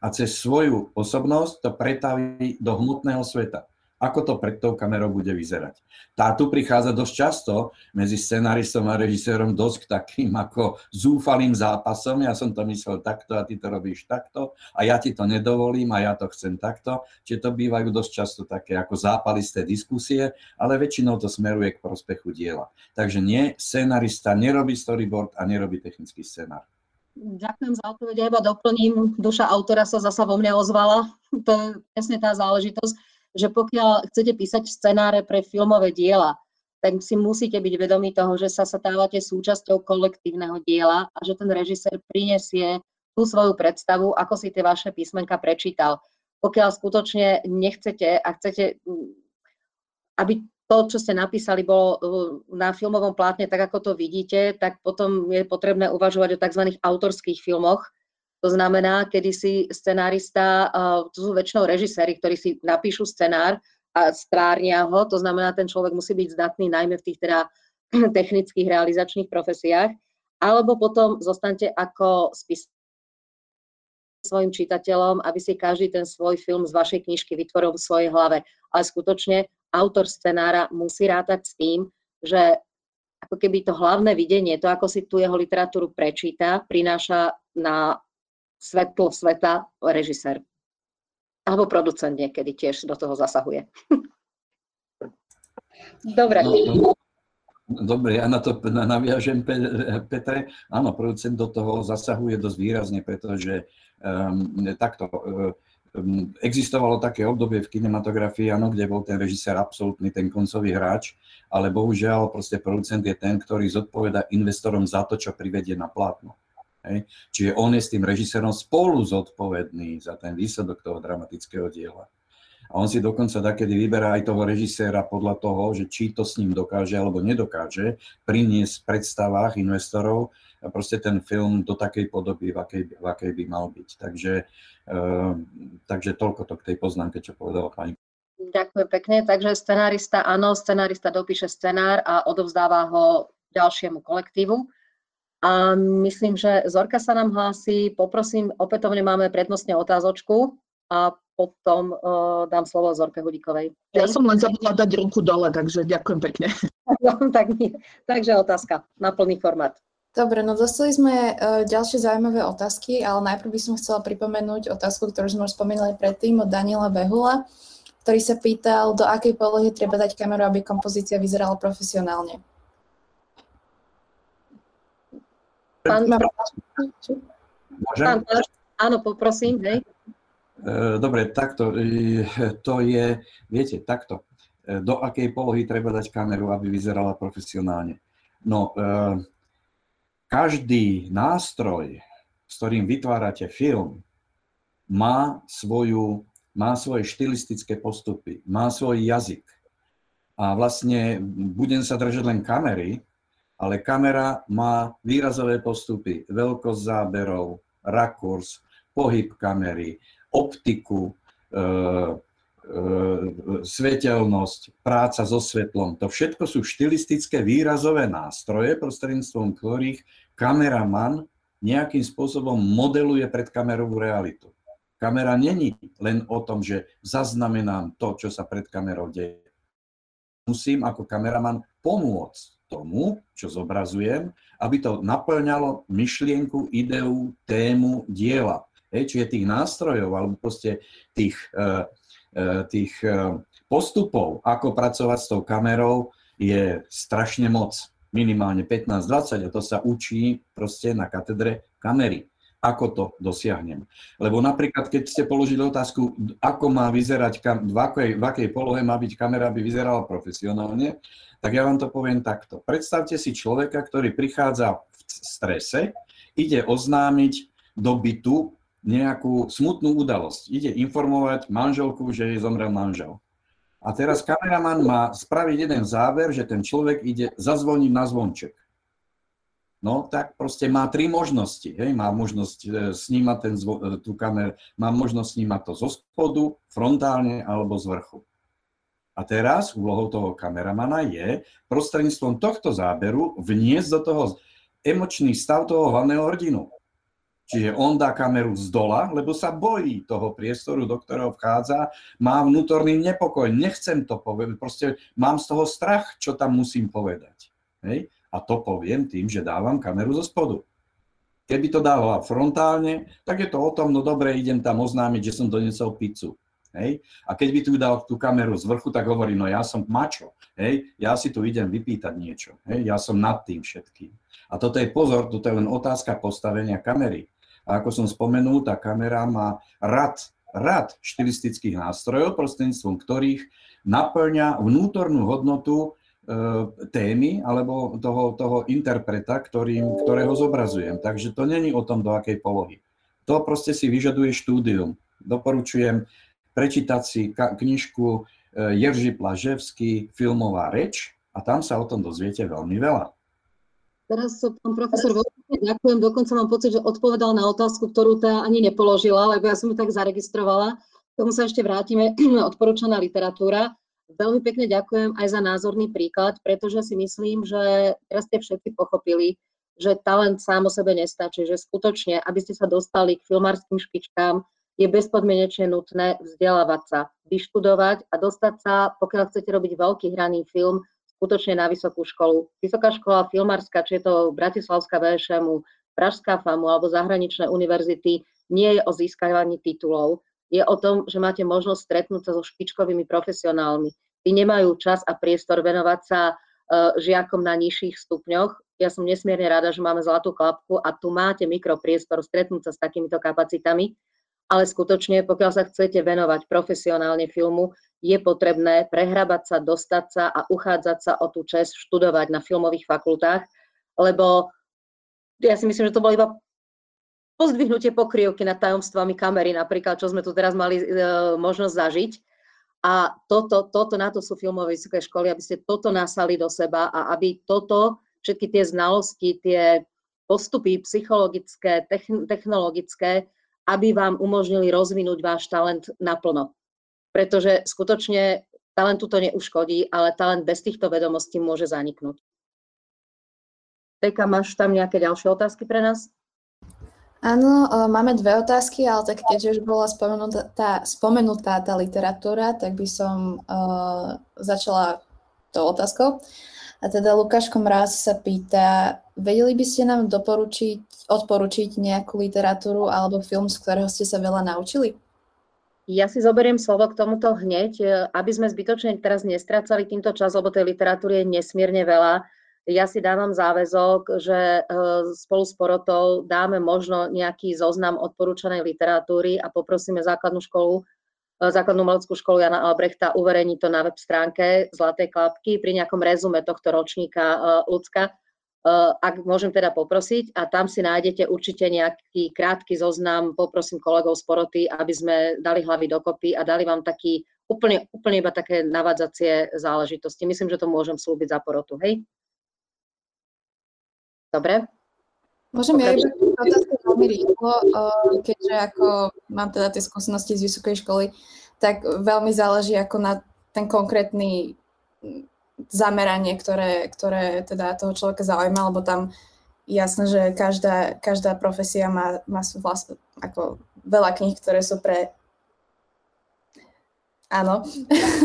a cez svoju osobnosť to pretaví do hmotného sveta ako to pred tou kamerou bude vyzerať. Tá tu prichádza dosť často medzi scenaristom a režisérom dosť k takým ako zúfalým zápasom. Ja som to myslel takto a ty to robíš takto a ja ti to nedovolím a ja to chcem takto. Čiže to bývajú dosť často také ako zápalisté diskusie, ale väčšinou to smeruje k prospechu diela. Takže nie, scenarista nerobí storyboard a nerobí technický scenár. Ďakujem za odpoveď, iba doplním. Duša autora sa zasa vo mne ozvala. To je presne tá záležitosť že pokiaľ chcete písať scenáre pre filmové diela, tak si musíte byť vedomí toho, že sa stávate súčasťou kolektívneho diela a že ten režisér prinesie tú svoju predstavu, ako si tie vaše písmenka prečítal. Pokiaľ skutočne nechcete a chcete, mm, aby to, čo ste napísali, bolo uh, na filmovom plátne tak, ako to vidíte, tak potom je potrebné uvažovať o tzv. autorských filmoch, to znamená, kedy si scenárista, to sú väčšinou režiséri, ktorí si napíšu scenár a strárnia ho, to znamená, ten človek musí byť zdatný najmä v tých teda technických realizačných profesiách, alebo potom zostanete ako spis svojim čitateľom, aby si každý ten svoj film z vašej knižky vytvoril v svojej hlave. Ale skutočne autor scenára musí rátať s tým, že ako keby to hlavné videnie, to, ako si tu jeho literatúru prečíta, prináša na svetlo sveta režisér. Alebo producent niekedy tiež do toho zasahuje. Dobre. No, no, dobre, ja na to naviažem, Petre. Áno, producent do toho zasahuje dosť výrazne, pretože um, takto, um, existovalo také obdobie v kinematografii, áno, kde bol ten režisér absolútny, ten koncový hráč, ale bohužiaľ proste producent je ten, ktorý zodpoveda investorom za to, čo privedie na plátno. Hej. Čiže on je s tým režisérom spolu zodpovedný za ten výsledok toho dramatického diela. A on si dokonca takedy vyberá aj toho režiséra podľa toho, že či to s ním dokáže alebo nedokáže priniesť v predstavách investorov a proste ten film do takej podoby, v akej, v akej by mal byť. Takže, uh, takže toľko to k tej poznámke, čo povedala pani. Ďakujem pekne. Takže scenárista, áno, scenárista dopíše scenár a odovzdáva ho ďalšiemu kolektívu. A myslím, že Zorka sa nám hlási. Poprosím, opätovne máme prednostne otázočku a potom uh, dám slovo Zorke Hudíkovej. Ja som len zabudla dať ruku dole, takže ďakujem pekne. No, tak nie. Takže otázka na plný formát. Dobre, no dostali sme uh, ďalšie zaujímavé otázky, ale najprv by som chcela pripomenúť otázku, ktorú sme už spomínali predtým od Daniela Behula, ktorý sa pýtal, do akej polohy treba dať kameru, aby kompozícia vyzerala profesionálne. Pán, pán, áno, poprosím, hej. E, dobre, takto, e, to je, viete, takto, e, do akej polohy treba dať kameru, aby vyzerala profesionálne. No, každý nástroj, s ktorým vytvárate film, má, svoju, má svoje štilistické postupy, má svoj jazyk. A vlastne budem sa držať len kamery, ale kamera má výrazové postupy, veľkosť záberov, rakurs, pohyb kamery, optiku, e, e, svetelnosť, práca so svetlom. To všetko sú štilistické výrazové nástroje, prostredníctvom ktorých kameraman nejakým spôsobom modeluje predkamerovú realitu. Kamera není len o tom, že zaznamenám to, čo sa pred kamerou deje. Musím ako kameraman pomôcť tomu, čo zobrazujem, aby to naplňalo myšlienku, ideu, tému diela. Čiže tých nástrojov alebo proste tých, uh, tých uh, postupov, ako pracovať s tou kamerou, je strašne moc. minimálne 15-20 a to sa učí proste na katedre kamery. Ako to dosiahnem? Lebo napríklad, keď ste položili otázku, ako má vyzerať, v, akej, v akej polohe má byť kamera, aby vyzerala profesionálne, tak ja vám to poviem takto. Predstavte si človeka, ktorý prichádza v strese, ide oznámiť do bytu nejakú smutnú udalosť. Ide informovať manželku, že jej zomrel manžel. A teraz kameraman má spraviť jeden záber, že ten človek ide zazvoniť na zvonček. No tak proste má tri možnosti. Hej? Má možnosť e, snímať ten zvo- e, tú kameru, má možnosť snímať to zo spodu, frontálne alebo z vrchu. A teraz úlohou toho kameramana je prostredníctvom tohto záberu vniesť do toho emočný stav toho hlavného hrdinu. Čiže on dá kameru z dola, lebo sa bojí toho priestoru, do ktorého vchádza, má vnútorný nepokoj, nechcem to povedať, proste mám z toho strach, čo tam musím povedať. Hej? A to poviem tým, že dávam kameru zo spodu. Keby to dávala frontálne, tak je to o tom, no dobre, idem tam oznámiť, že som doniesol pizzu. Hej? A keď by tu dal tú kameru z vrchu, tak hovorí, no ja som mačo, hej? ja si tu idem vypýtať niečo, hej? ja som nad tým všetkým. A toto je pozor, toto je len otázka postavenia kamery. A ako som spomenul, tá kamera má rad, rad štilistických nástrojov, prostredníctvom ktorých naplňa vnútornú hodnotu e, témy alebo toho, toho interpreta, ktorým, ktorého zobrazujem. Takže to není o tom, do akej polohy. To proste si vyžaduje štúdium. Doporučujem prečítať si knižku e, Jerži Plaževský Filmová reč a tam sa o tom dozviete veľmi veľa. Teraz, pán profesor, ďakujem. Dokonca mám pocit, že odpovedal na otázku, ktorú tá ani nepoložila, lebo ja som ju tak zaregistrovala. K tomu sa ešte vrátime. Odporúčaná literatúra. Veľmi pekne ďakujem aj za názorný príklad, pretože si myslím, že teraz ste všetci pochopili, že talent sám o sebe nestačí, že skutočne, aby ste sa dostali k filmárským špičkám, je bezpodmienečne nutné vzdelávať sa, vyštudovať a dostať sa, pokiaľ chcete robiť veľký hraný film, skutočne na vysokú školu. Vysoká škola filmárska, či je to Bratislavská VŠMU, Pražská FAMU alebo zahraničné univerzity, nie je o získavaní titulov. Je o tom, že máte možnosť stretnúť sa so špičkovými profesionálmi. Tí nemajú čas a priestor venovať sa uh, žiakom na nižších stupňoch. Ja som nesmierne rada, že máme zlatú klapku a tu máte mikropriestor stretnúť sa s takýmito kapacitami ale skutočne, pokiaľ sa chcete venovať profesionálne filmu, je potrebné prehrabať sa, dostať sa a uchádzať sa o tú čest študovať na filmových fakultách, lebo ja si myslím, že to bolo iba pozdvihnutie pokrievky nad tajomstvami kamery, napríklad, čo sme tu teraz mali e, možnosť zažiť. A toto, toto, na to sú filmové vysoké školy, aby ste toto nasali do seba a aby toto, všetky tie znalosti, tie postupy psychologické, technologické, aby vám umožnili rozvinúť váš talent naplno pretože skutočne talentu to neuškodí, ale talent bez týchto vedomostí môže zaniknúť. Teka, máš tam nejaké ďalšie otázky pre nás? Áno, máme dve otázky, ale tak keďže už bola spomenutá tá, spomenutá tá literatúra, tak by som uh, začala tou otázkou. A teda Lukáš Komráz sa pýta, vedeli by ste nám doporučiť, odporučiť nejakú literatúru alebo film, z ktorého ste sa veľa naučili? Ja si zoberiem slovo k tomuto hneď, e, aby sme zbytočne teraz nestrácali týmto čas, lebo tej literatúry je nesmierne veľa. Ja si dávam záväzok, že e, spolu s porotou dáme možno nejaký zoznam odporúčanej literatúry a poprosíme základnú školu, e, základnú umeleckú školu Jana Albrechta uverejniť to na web stránke Zlatej klapky pri nejakom rezume tohto ročníka ľudská ak môžem teda poprosiť, a tam si nájdete určite nejaký krátky zoznam, poprosím kolegov z poroty, aby sme dali hlavy dokopy a dali vám taký úplne, úplne iba také navádzacie záležitosti. Myslím, že to môžem slúbiť za porotu, hej? Dobre? Môžem ja iba otázku veľmi rýchlo, eh, keďže ako mám teda tie skúsenosti z vysokej školy, tak veľmi záleží ako na ten konkrétny zameranie, ktoré, ktoré teda toho človeka zaujíma, lebo tam jasné, že každá, každá profesia má, má vlast, ako veľa kníh, ktoré sú pre... Áno.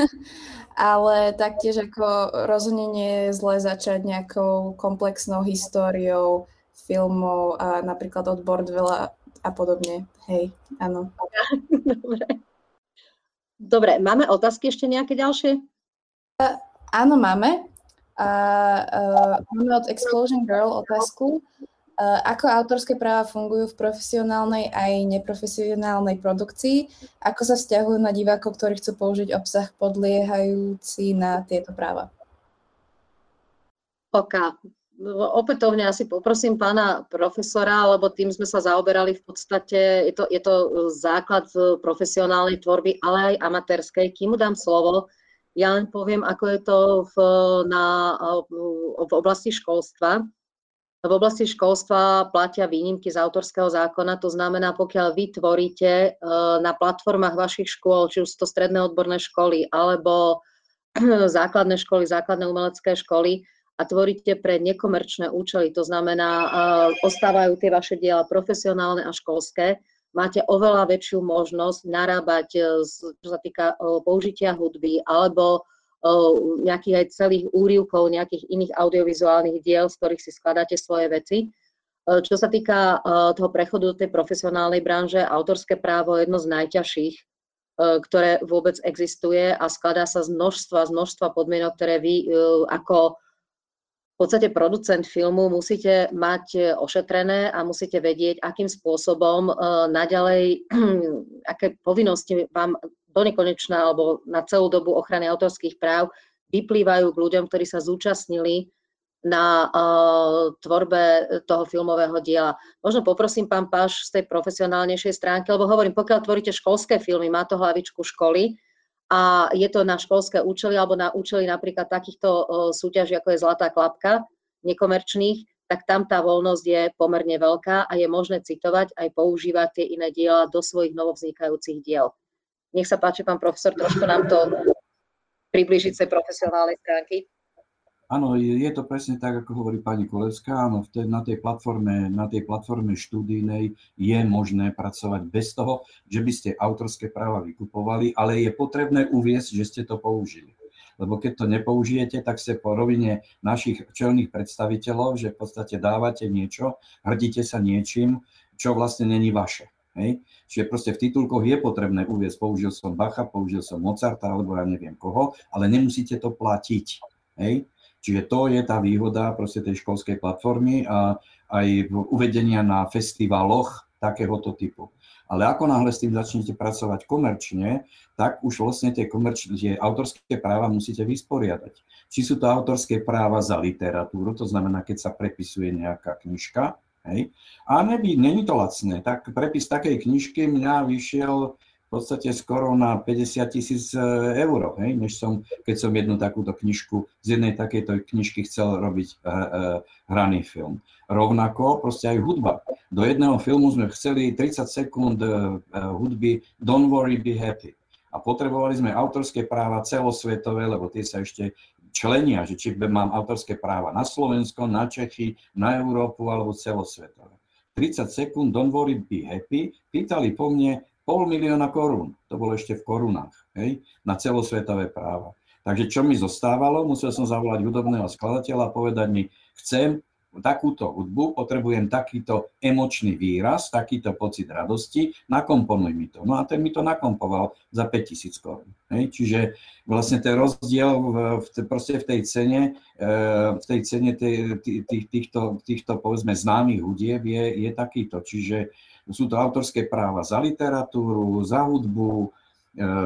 Ale taktiež ako rozhodne nie je zle začať nejakou komplexnou históriou filmov a napríklad od Bordvela a podobne. Hej, áno. Dobre. Dobre, máme otázky ešte nejaké ďalšie? Áno, máme. A uh, máme od Explosion Girl otázku, uh, ako autorské práva fungujú v profesionálnej aj neprofesionálnej produkcii, ako sa vzťahujú na divákov, ktorí chcú použiť obsah podliehajúci na tieto práva. OK. Opätovne asi poprosím pána profesora, lebo tým sme sa zaoberali v podstate, je to, je to základ profesionálnej tvorby, ale aj amatérskej. Kým mu dám slovo, ja len poviem, ako je to v, na, v oblasti školstva. V oblasti školstva platia výnimky z autorského zákona, to znamená, pokiaľ vy tvoríte e, na platformách vašich škôl, či už to stredné odborné školy, alebo základné školy, základné umelecké školy, a tvoríte pre nekomerčné účely, to znamená, uh, ostávajú tie vaše diela profesionálne a školské, máte oveľa väčšiu možnosť narábať, uh, čo sa týka uh, použitia hudby alebo nejakých aj celých úrivkov, nejakých iných audiovizuálnych diel, z ktorých si skladáte svoje veci. Čo sa týka toho prechodu do tej profesionálnej branže, autorské právo je jedno z najťažších, ktoré vôbec existuje a skladá sa z množstva, z množstva podmienok, ktoré vy ako v podstate producent filmu musíte mať e, ošetrené a musíte vedieť, akým spôsobom e, naďalej, aké povinnosti vám do nekonečna alebo na celú dobu ochrany autorských práv vyplývajú k ľuďom, ktorí sa zúčastnili na uh, tvorbe toho filmového diela. Možno poprosím pán Páš z tej profesionálnejšej stránky, lebo hovorím, pokiaľ tvoríte školské filmy, má to hlavičku školy, a je to na školské účely alebo na účely napríklad takýchto súťaží, ako je Zlatá klapka, nekomerčných, tak tam tá voľnosť je pomerne veľká a je možné citovať aj používať tie iné diela do svojich novovznikajúcich diel. Nech sa páči, pán profesor, trošku nám to približiť tej profesionálnej stránky. Áno, je, to presne tak, ako hovorí pani Kolevská. Áno, na, tej platforme, na tej platforme štúdijnej je možné pracovať bez toho, že by ste autorské práva vykupovali, ale je potrebné uviesť, že ste to použili. Lebo keď to nepoužijete, tak ste po rovine našich čelných predstaviteľov, že v podstate dávate niečo, hrdíte sa niečím, čo vlastne není vaše. Hej? Čiže proste v titulkoch je potrebné uviezť, použil som Bacha, použil som Mozarta, alebo ja neviem koho, ale nemusíte to platiť. Hej? Čiže to je tá výhoda proste tej školskej platformy a aj uvedenia na festivaloch takéhoto typu. Ale ako náhle s tým začnete pracovať komerčne, tak už vlastne tie, komerčné, tie autorské práva musíte vysporiadať. Či sú to autorské práva za literatúru, to znamená, keď sa prepisuje nejaká knižka, hej, a neby, není to lacné, tak prepis takej knižky mňa vyšiel v podstate skoro na 50 tisíc e, eur, hej, než som, keď som jednu takúto knižku, z jednej takejto knižky chcel robiť uh, uh, hraný film. Rovnako proste aj hudba. Do jedného filmu sme chceli 30 sekúnd uh, hudby Don't worry, be happy. A potrebovali sme autorské práva celosvetové, lebo tie sa ešte členia, že či mám autorské práva na Slovensko, na Čechy, na Európu alebo celosvetové. 30 sekúnd, don't worry, be happy. Pýtali po mne, pol milióna korún, to bolo ešte v korunách, hej, na celosvetové práva. Takže čo mi zostávalo, musel som zavolať hudobného skladateľa a povedať mi, chcem takúto hudbu, potrebujem takýto emočný výraz, takýto pocit radosti, nakomponuj mi to. No a ten mi to nakompoval za 5000 korún. Čiže vlastne ten rozdiel v, v, proste v tej cene, e, v tej cene tej, tých, týchto, týchto povedzme známych hudieb je, je takýto. Čiže sú to autorské práva za literatúru, za hudbu, e,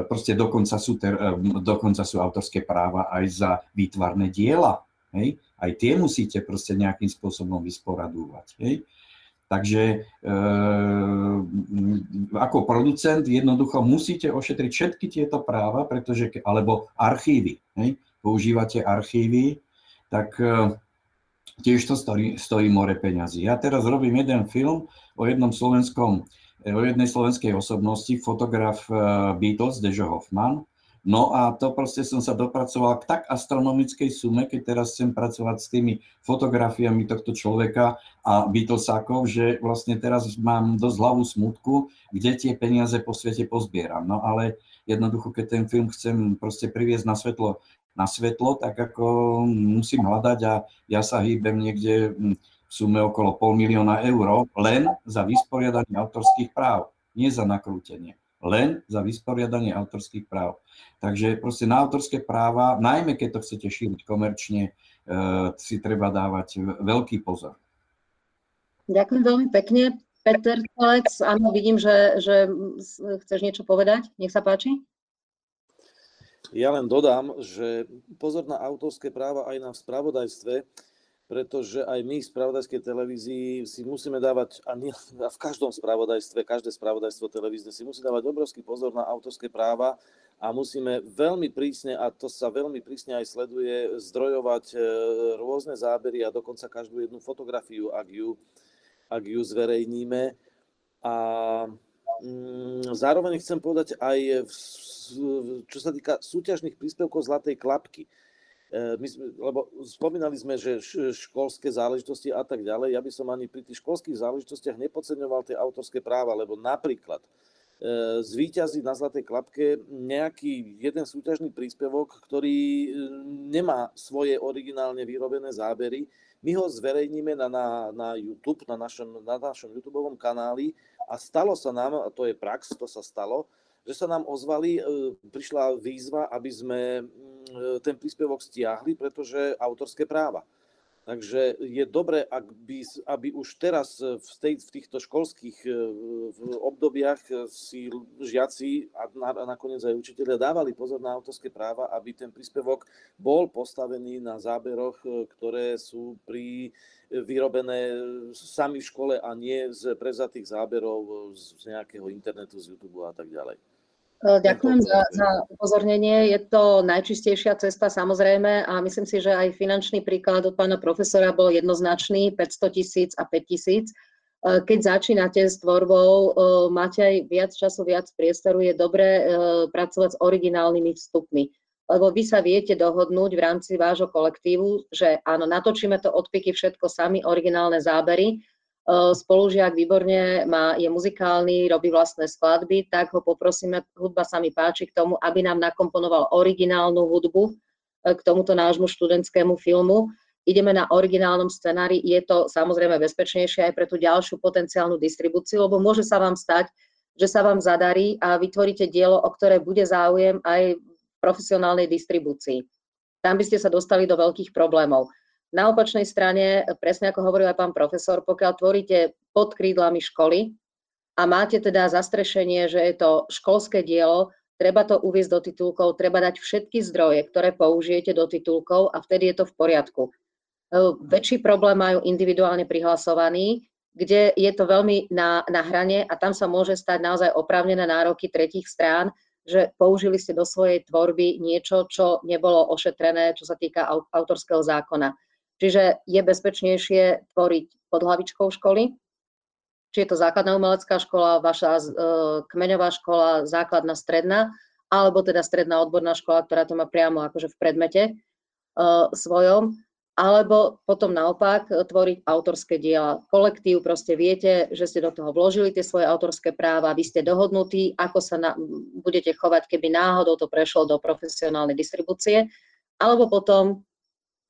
proste dokonca sú, ter, e, dokonca sú autorské práva aj za výtvarné diela. Hej? Aj tie musíte proste nejakým spôsobom vysporadúvať. Hej? Takže e, ako producent jednoducho musíte ošetriť všetky tieto práva, pretože, alebo archívy, hej? používate archívy, tak e, tiež to stojí, stojí more peňazí. Ja teraz robím jeden film o jednom slovenskom, o jednej slovenskej osobnosti, fotograf eh, Beatles, Dežo Hoffman. No a to proste som sa dopracoval k tak astronomickej sume, keď teraz chcem pracovať s tými fotografiami tohto človeka a Beatlesákov, že vlastne teraz mám dosť hlavu smutku, kde tie peniaze po svete pozbieram. No ale jednoducho, keď ten film chcem proste priviesť na svetlo na svetlo, tak ako musím hľadať a ja sa hýbem niekde v sume okolo pol milióna eur len za vysporiadanie autorských práv, nie za nakrútenie, len za vysporiadanie autorských práv. Takže proste na autorské práva, najmä keď to chcete šíriť komerčne, si treba dávať veľký pozor. Ďakujem veľmi pekne. Peter Telec, áno, vidím, že, že chceš niečo povedať. Nech sa páči. Ja len dodám, že pozor na autorské práva aj na spravodajstve, pretože aj my v spravodajskej televízii si musíme dávať, a, a v každom spravodajstve, každé spravodajstvo televízne si musí dávať obrovský pozor na autorské práva a musíme veľmi prísne, a to sa veľmi prísne aj sleduje, zdrojovať e, rôzne zábery a dokonca každú jednu fotografiu, ak ju, ak ju zverejníme. A zároveň chcem povedať aj, čo sa týka súťažných príspevkov Zlatej klapky E, my lebo spomínali sme, že školské záležitosti a tak ďalej. Ja by som ani pri tých školských záležitostiach nepodceňoval tie autorské práva, lebo napríklad e, zvýťazí na Zlatej klapke nejaký jeden súťažný príspevok, ktorý e, nemá svoje originálne vyrobené zábery. My ho zverejníme na, na, na YouTube, na našom, na našom YouTube kanáli a stalo sa nám, a to je prax, to sa stalo, že sa nám ozvali, prišla výzva, aby sme E, ten príspevok stiahli, pretože autorské práva. Takže je dobré, ak by, aby už teraz v, tej, v týchto školských e, v obdobiach si žiaci a, na, a nakoniec aj učiteľia dávali pozor na autorské práva, aby ten príspevok bol postavený na záberoch, e, ktoré sú pri vyrobené sami v škole a nie z prevzatých záberov z nejakého internetu, z YouTube a tak ďalej. E, ďakujem za, za upozornenie. Je to najčistejšia cesta samozrejme a myslím si, že aj finančný príklad od pána profesora bol jednoznačný, 500 tisíc a 5 tisíc. E, keď začínate s tvorbou, e, máte aj viac času, viac priestoru, je dobré pracovať s originálnymi vstupmi. Lebo vy sa viete dohodnúť v rámci vášho kolektívu, že áno, natočíme to odpiky všetko sami, originálne zábery, spolužiak výborne má, je muzikálny, robí vlastné skladby, tak ho poprosíme, hudba sa mi páči k tomu, aby nám nakomponoval originálnu hudbu e, k tomuto nášmu študentskému filmu. Ideme na originálnom scenári, je to samozrejme bezpečnejšie aj pre tú ďalšiu potenciálnu distribúciu, lebo môže sa vám stať, že sa vám zadarí a vytvoríte dielo, o ktoré bude záujem aj v profesionálnej distribúcii. Tam by ste sa dostali do veľkých problémov. Na opačnej strane, presne ako hovoril aj pán profesor, pokiaľ tvoríte pod krídlami školy a máte teda zastrešenie, že je to školské dielo, treba to uviezť do titulkov, treba dať všetky zdroje, ktoré použijete do titulkov a vtedy je to v poriadku. E, väčší problém majú individuálne prihlasovaní, kde je to veľmi na, na hrane a tam sa môže stať naozaj oprávnené nároky tretích strán, že použili ste do svojej tvorby niečo, čo nebolo ošetrené, čo sa týka autorského zákona. Čiže je bezpečnejšie tvoriť pod hlavičkou školy, či je to základná umelecká škola, vaša e, kmeňová škola, základná stredná, alebo teda stredná odborná škola, ktorá to má priamo akože v predmete e, svojom, alebo potom naopak tvoriť autorské diela. Kolektív proste viete, že ste do toho vložili tie svoje autorské práva, vy ste dohodnutí, ako sa na, budete chovať, keby náhodou to prešlo do profesionálnej distribúcie, alebo potom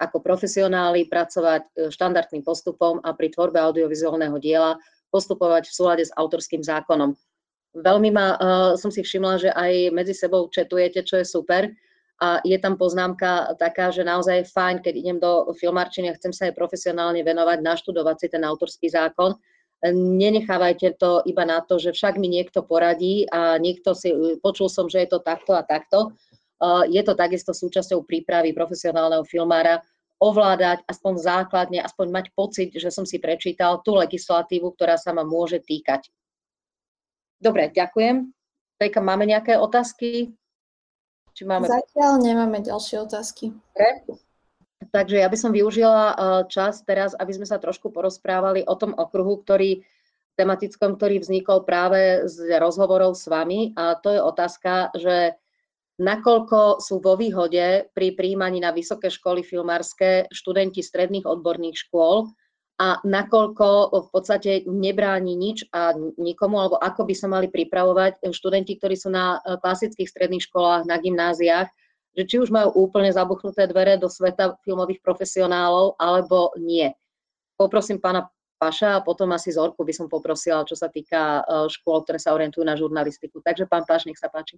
ako profesionáli pracovať e, štandardným postupom a pri tvorbe audiovizuálneho diela postupovať v súlade s autorským zákonom. Veľmi ma, uh, som si všimla, že aj medzi sebou četujete, čo je super. A je tam poznámka taká, že naozaj je fajn, keď idem do filmárčiny a chcem sa aj profesionálne venovať, naštudovať si ten autorský zákon. Nenechávajte to iba na to, že však mi niekto poradí a niekto si, počul som, že je to takto a takto. Je to takisto súčasťou prípravy profesionálneho filmára, ovládať aspoň základne, aspoň mať pocit, že som si prečítal tú legislatívu, ktorá sa ma môže týkať. Dobre, ďakujem. Tejka, máme nejaké otázky? Či máme... Zatiaľ nemáme ďalšie otázky. Dobre. Takže ja by som využila eh, čas teraz, aby sme sa trošku porozprávali o tom okruhu, ktorý tematickom, ktorý vznikol práve z rozhovorov s vami. A to je otázka, že nakoľko sú vo výhode pri príjmaní na vysoké školy filmárske študenti stredných odborných škôl a nakoľko v podstate nebráni nič a nikomu, alebo ako by sa mali pripravovať študenti, ktorí sú na e, klasických stredných školách, na gymnáziách, že či už majú úplne zabuchnuté dvere do sveta filmových profesionálov, alebo nie. Poprosím pána Paša a potom asi Zorku by som poprosila, čo sa týka e, škôl, ktoré sa orientujú na žurnalistiku. Takže pán Paš, nech sa páči.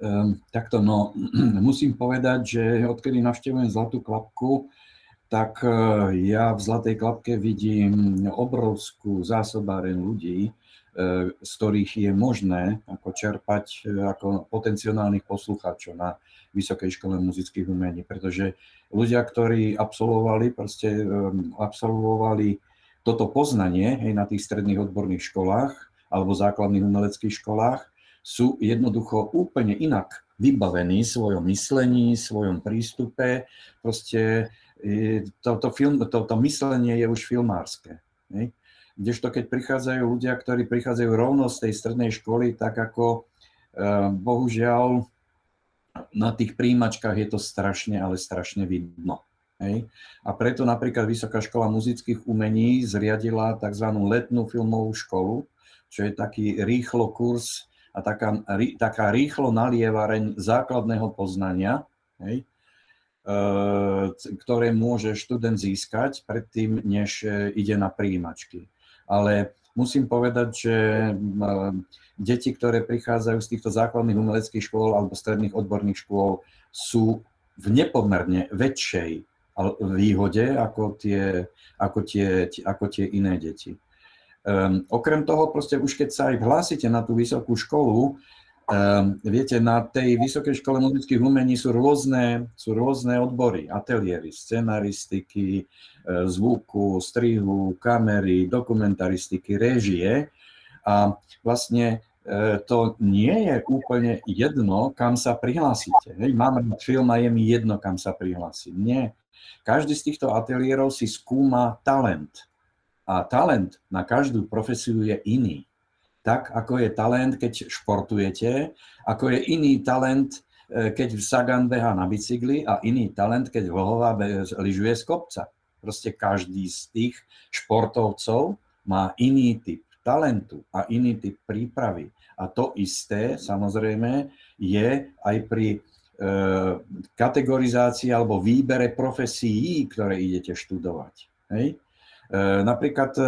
Um, takto, no, musím povedať, že odkedy navštevujem Zlatú klapku, tak uh, ja v Zlatej klapke vidím obrovskú zásobáreň ľudí, uh, z ktorých je možné ako čerpať uh, ako potenciálnych poslucháčov na Vysokej škole muzických umení, pretože ľudia, ktorí absolvovali, proste um, absolvovali toto poznanie hej, na tých stredných odborných školách alebo základných umeleckých školách, sú jednoducho úplne inak vybavení svojom myslení, svojom prístupe. Proste toto, film, toto myslenie je už filmárske. Ne? Kdežto keď prichádzajú ľudia, ktorí prichádzajú rovno z tej strednej školy, tak ako e, bohužiaľ na tých príjimačkách je to strašne, ale strašne vidno. Hej. A preto napríklad Vysoká škola muzických umení zriadila tzv. letnú filmovú školu, čo je taký rýchlo kurz a taká, taká rýchlo nalievareň základného poznania, hej, e, ktoré môže študent získať predtým, než e, ide na príjimačky. Ale musím povedať, že e, deti, ktoré prichádzajú z týchto základných umeleckých škôl alebo stredných odborných škôl, sú v nepomerne väčšej výhode ako tie, ako tie, ako tie iné deti. Um, okrem toho, proste už keď sa aj hlásite na tú vysokú školu, um, viete, na tej vysokej škole muzických umení sú rôzne, sú rôzne odbory, ateliéry, scenaristiky, e, zvuku, strihu, kamery, dokumentaristiky, réžie. A vlastne e, to nie je úplne jedno, kam sa prihlásite. Mám film a je mi jedno, kam sa prihlásim. Nie. Každý z týchto ateliérov si skúma talent a talent na každú profesiu je iný. Tak ako je talent, keď športujete, ako je iný talent, e, keď Sagan beha na bicykli a iný talent, keď Vlhová lyžuje z kopca. Proste každý z tých športovcov má iný typ talentu a iný typ prípravy. A to isté, samozrejme, je aj pri e, kategorizácii alebo výbere profesí, ktoré idete študovať. Hej? E, napríklad e,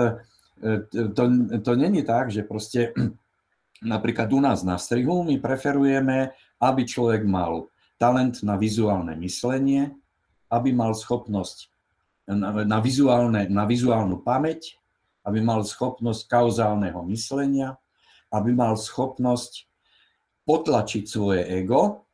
to, to není tak, že proste napríklad u nás na strihu my preferujeme, aby človek mal talent na vizuálne myslenie, aby mal schopnosť na, na, vizuálne, na vizuálnu pamäť, aby mal schopnosť kauzálneho myslenia, aby mal schopnosť potlačiť svoje ego,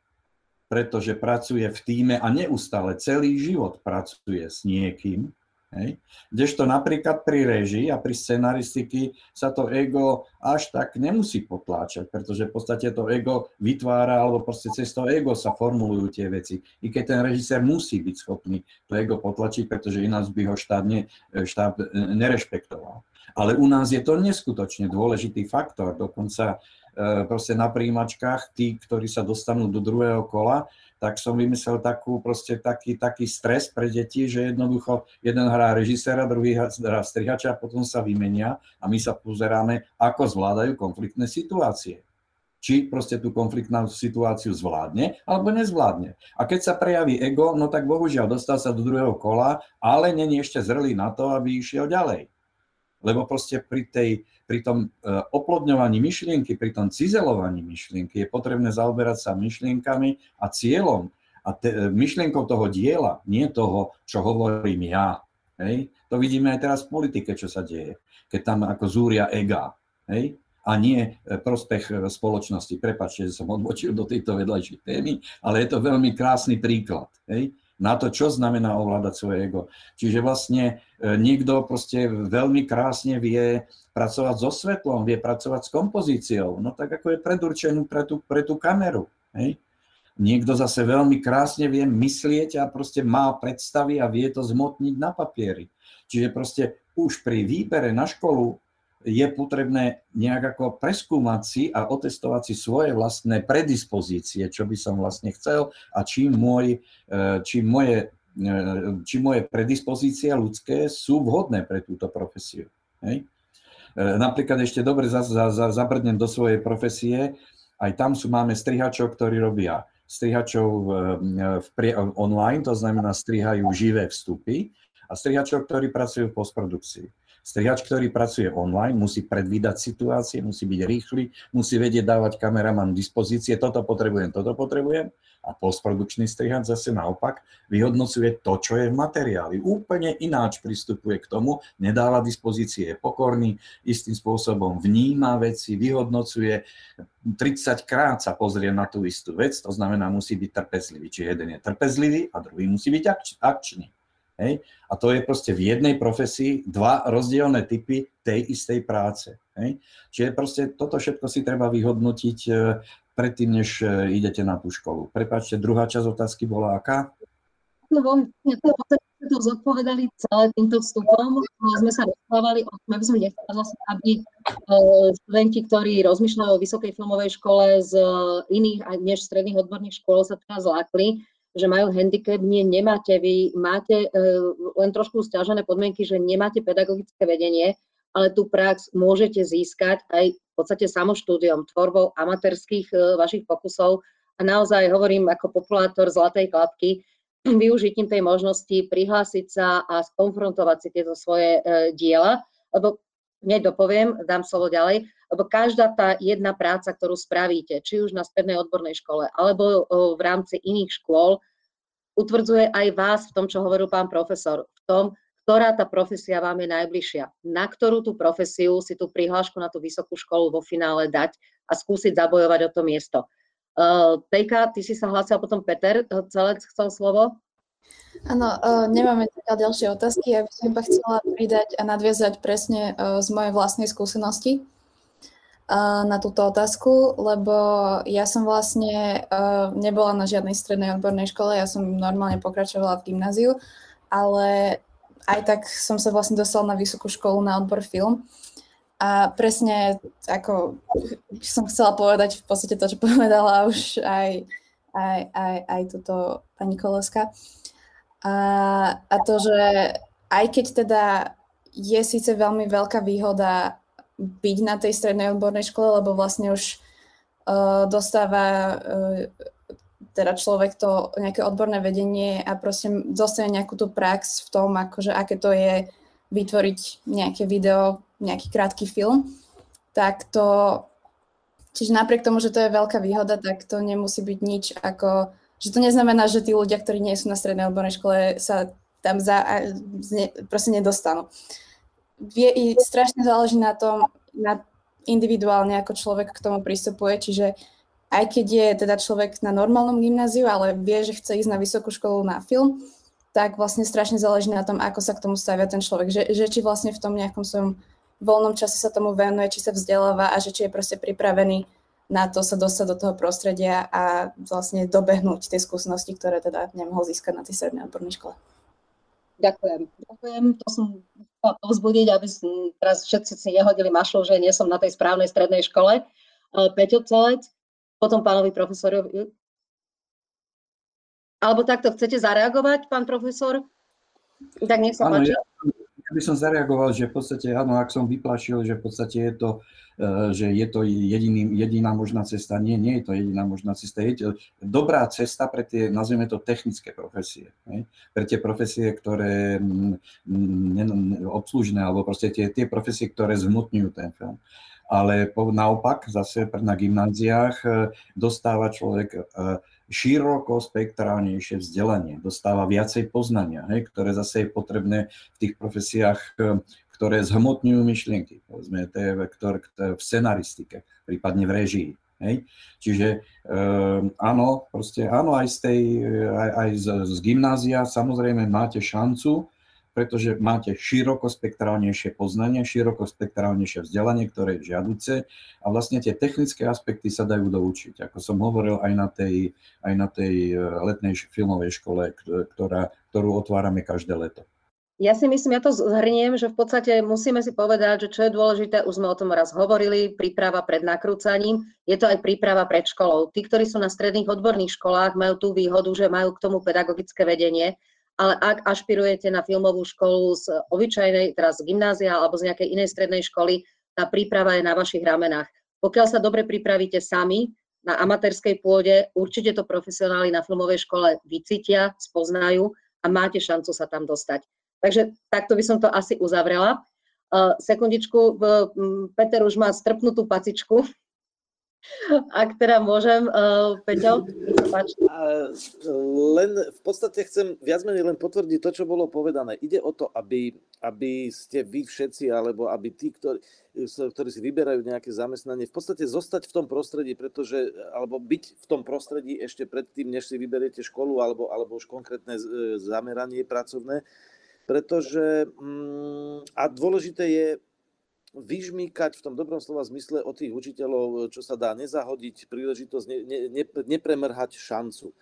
pretože pracuje v týme a neustále celý život pracuje s niekým, Hej. Kdežto napríklad pri režii a pri scenaristiky sa to ego až tak nemusí potláčať, pretože v podstate to ego vytvára, alebo proste cez to ego sa formulujú tie veci. I keď ten režisér musí byť schopný to ego potlačiť, pretože ináč by ho štát, ne, štát nerešpektoval. Ale u nás je to neskutočne dôležitý faktor. Dokonca e, proste na príjimačkách tí, ktorí sa dostanú do druhého kola, tak som vymyslel takú, proste taký, taký stres pre deti, že jednoducho jeden hrá režiséra, druhý hrá strihača a potom sa vymenia a my sa pozeráme, ako zvládajú konfliktné situácie. Či proste tú konfliktnú situáciu zvládne, alebo nezvládne. A keď sa prejaví ego, no tak bohužiaľ dostal sa do druhého kola, ale není ešte zrelý na to, aby išiel ďalej. Lebo proste pri tej pri tom e, oplodňovaní myšlienky, pri tom cizelovaní myšlienky je potrebné zaoberať sa myšlienkami a cieľom a te, e, myšlienkou toho diela, nie toho, čo hovorím ja. Hej? To vidíme aj teraz v politike, čo sa deje. Keď tam ako zúria ega. Hej? a nie e, prospech spoločnosti. Prepačte, že som odbočil do tejto vedľajšej témy, ale je to veľmi krásny príklad. Hej? Na to, čo znamená ovládať svoje ego. Čiže vlastne niekto proste veľmi krásne vie pracovať so svetlom, vie pracovať s kompozíciou, no tak ako je predurčený pre tú, pre tú kameru. Hej? Niekto zase veľmi krásne vie myslieť a proste má predstavy a vie to zmotniť na papieri. Čiže proste už pri výbere na školu je potrebné nejak ako preskúmať si a otestovať si svoje vlastné predispozície, čo by som vlastne chcel a či, môj, e, či, moje, e, či moje predispozície ľudské sú vhodné pre túto profesiu. Hej? E, napríklad ešte dobre za, za, za, zabrdnem do svojej profesie, aj tam sú, máme strihačov, ktorí robia strihačov v, v, online, to znamená strihajú živé vstupy a strihačov, ktorí pracujú v postprodukcii. Strihač, ktorý pracuje online, musí predvídať situácie, musí byť rýchly, musí vedieť dávať kameraman dispozície, toto potrebujem, toto potrebujem. A postprodukčný strihač zase naopak vyhodnocuje to, čo je v materiáli. Úplne ináč pristupuje k tomu, nedáva dispozície, je pokorný, istým spôsobom vníma veci, vyhodnocuje, 30 krát sa pozrie na tú istú vec, to znamená, musí byť trpezlivý. Čiže jeden je trpezlivý a druhý musí byť akč- akčný. Hej? A to je proste v jednej profesii dva rozdielne typy tej istej práce. Hej? Čiže proste toto všetko si treba vyhodnotiť e, predtým, než e, idete na tú školu. Prepačte, druhá časť otázky bola aká? No, veľmi pekne, to sme zodpovedali celé týmto vstupom. Sme sa rozprávali o tom, aby sme nechceli vlastne, aby e, študenti, ktorí rozmýšľajú o vysokej filmovej škole z iných než stredných odborných škôl sa teraz zlákli, že majú handicap, nie, nemáte. Vy máte uh, len trošku stiažené podmienky, že nemáte pedagogické vedenie, ale tú prax môžete získať aj v podstate samoštúdiom, tvorbou amatérských uh, vašich pokusov a naozaj hovorím ako populátor Zlatej klapky, využitím tej možnosti prihlásiť sa a skonfrontovať si tieto svoje uh, diela, lebo hneď dopoviem, dám slovo ďalej, lebo každá tá jedna práca, ktorú spravíte, či už na strednej odbornej škole, alebo v rámci iných škôl, utvrdzuje aj vás v tom, čo hovoril pán profesor, v tom, ktorá tá profesia vám je najbližšia, na ktorú tú profesiu si tú prihlášku na tú vysokú školu vo finále dať a skúsiť zabojovať o to miesto. Uh, Tejka, ty si sa hlásil potom Peter, celec chcel slovo? Áno, uh, nemáme ďalšie otázky. Ja by som iba chcela pridať a nadviazať presne uh, z mojej vlastnej skúsenosti na túto otázku, lebo ja som vlastne nebola na žiadnej strednej odbornej škole, ja som normálne pokračovala v gymnáziu, ale aj tak som sa vlastne dostala na vysokú školu na odbor film. A presne ako som chcela povedať v podstate to, čo povedala už aj, aj, aj, aj túto pani Koleska. A, a to, že aj keď teda je síce veľmi veľká výhoda byť na tej strednej odbornej škole, lebo vlastne už uh, dostáva uh, teda človek to nejaké odborné vedenie a proste dostane nejakú tú prax v tom, akože aké to je vytvoriť nejaké video, nejaký krátky film, tak to, čiže napriek tomu, že to je veľká výhoda, tak to nemusí byť nič ako, že to neznamená, že tí ľudia, ktorí nie sú na strednej odbornej škole, sa tam za, proste nedostanú. Vie, i strašne záleží na tom, na individuálne, ako človek k tomu pristupuje, čiže aj keď je teda človek na normálnom gymnáziu, ale vie, že chce ísť na vysokú školu na film, tak vlastne strašne záleží na tom, ako sa k tomu stavia ten človek, že, že či vlastne v tom nejakom svojom voľnom čase sa tomu venuje, či sa vzdeláva a že či je proste pripravený na to sa dostať do toho prostredia a vlastne dobehnúť tie skúsenosti, ktoré teda nemohol získať na tej strednej odbornej škole. Ďakujem. Ďakujem. To som chcela povzbudiť, aby teraz všetci si nehodili mašlo, že nie som na tej správnej strednej škole. Peťo Celec, potom pánovi profesorovi. Alebo takto, chcete zareagovať, pán profesor? Tak nech sa páči. Ja by som zareagoval, že v podstate, áno, ak som vyplašil, že v podstate je to Eh, že je to jediný, jediná možná cesta. Nie, nie je to jediná možná cesta. Je to dobrá cesta pre tie, nazvime to, technické profesie. Ne? Pre tie profesie, ktoré mm, obslužné, alebo proste tie, tie profesie, ktoré zhmotňujú ten film. Ale naopak, zase na gymnáziách eh, dostáva človek eh, široko spektrálnejšie vzdelanie, dostáva viacej poznania, hej, ktoré zase je potrebné v tých profesiách ktoré zhmotňujú myšlienky, povedzme, to je vektor v scenaristike, prípadne v režii. Hej? Čiže e, áno, proste áno, aj z, tej, aj, aj z, z gymnázia samozrejme máte šancu, pretože máte širokospektrálnejšie poznanie, širokospektrálnejšie vzdelanie, ktoré je žiaduce a vlastne tie technické aspekty sa dajú doučiť. Ako som hovoril aj na tej, aj na tej e, letnej filmovej škole, ktorá, ktorú otvárame každé leto. Ja si myslím, ja to zhrniem, že v podstate musíme si povedať, že čo je dôležité, už sme o tom raz hovorili, príprava pred nakrúcaním, je to aj príprava pred školou. Tí, ktorí sú na stredných odborných školách, majú tú výhodu, že majú k tomu pedagogické vedenie, ale ak ašpirujete na filmovú školu z obyčajnej, teraz z gymnázia alebo z nejakej inej strednej školy, tá príprava je na vašich ramenách. Pokiaľ sa dobre pripravíte sami na amatérskej pôde, určite to profesionáli na filmovej škole vycítia, spoznajú a máte šancu sa tam dostať. Takže takto by som to asi uzavrela. Uh, sekundičku, Peter už má strpnutú pacičku. Ak teda môžem, uh, Peťo, páči. Len v podstate chcem viac menej len potvrdiť to, čo bolo povedané. Ide o to, aby, aby ste vy všetci, alebo aby tí, ktorí, ktorí si vyberajú nejaké zamestnanie, v podstate zostať v tom prostredí, pretože, alebo byť v tom prostredí ešte predtým, než si vyberiete školu alebo, alebo už konkrétne zameranie pracovné, pretože mm, a dôležité je vyžmýkať v tom dobrom slova zmysle od tých učiteľov, čo sa dá nezahodiť, príležitosť, ne, ne, ne, nepremrhať šancu.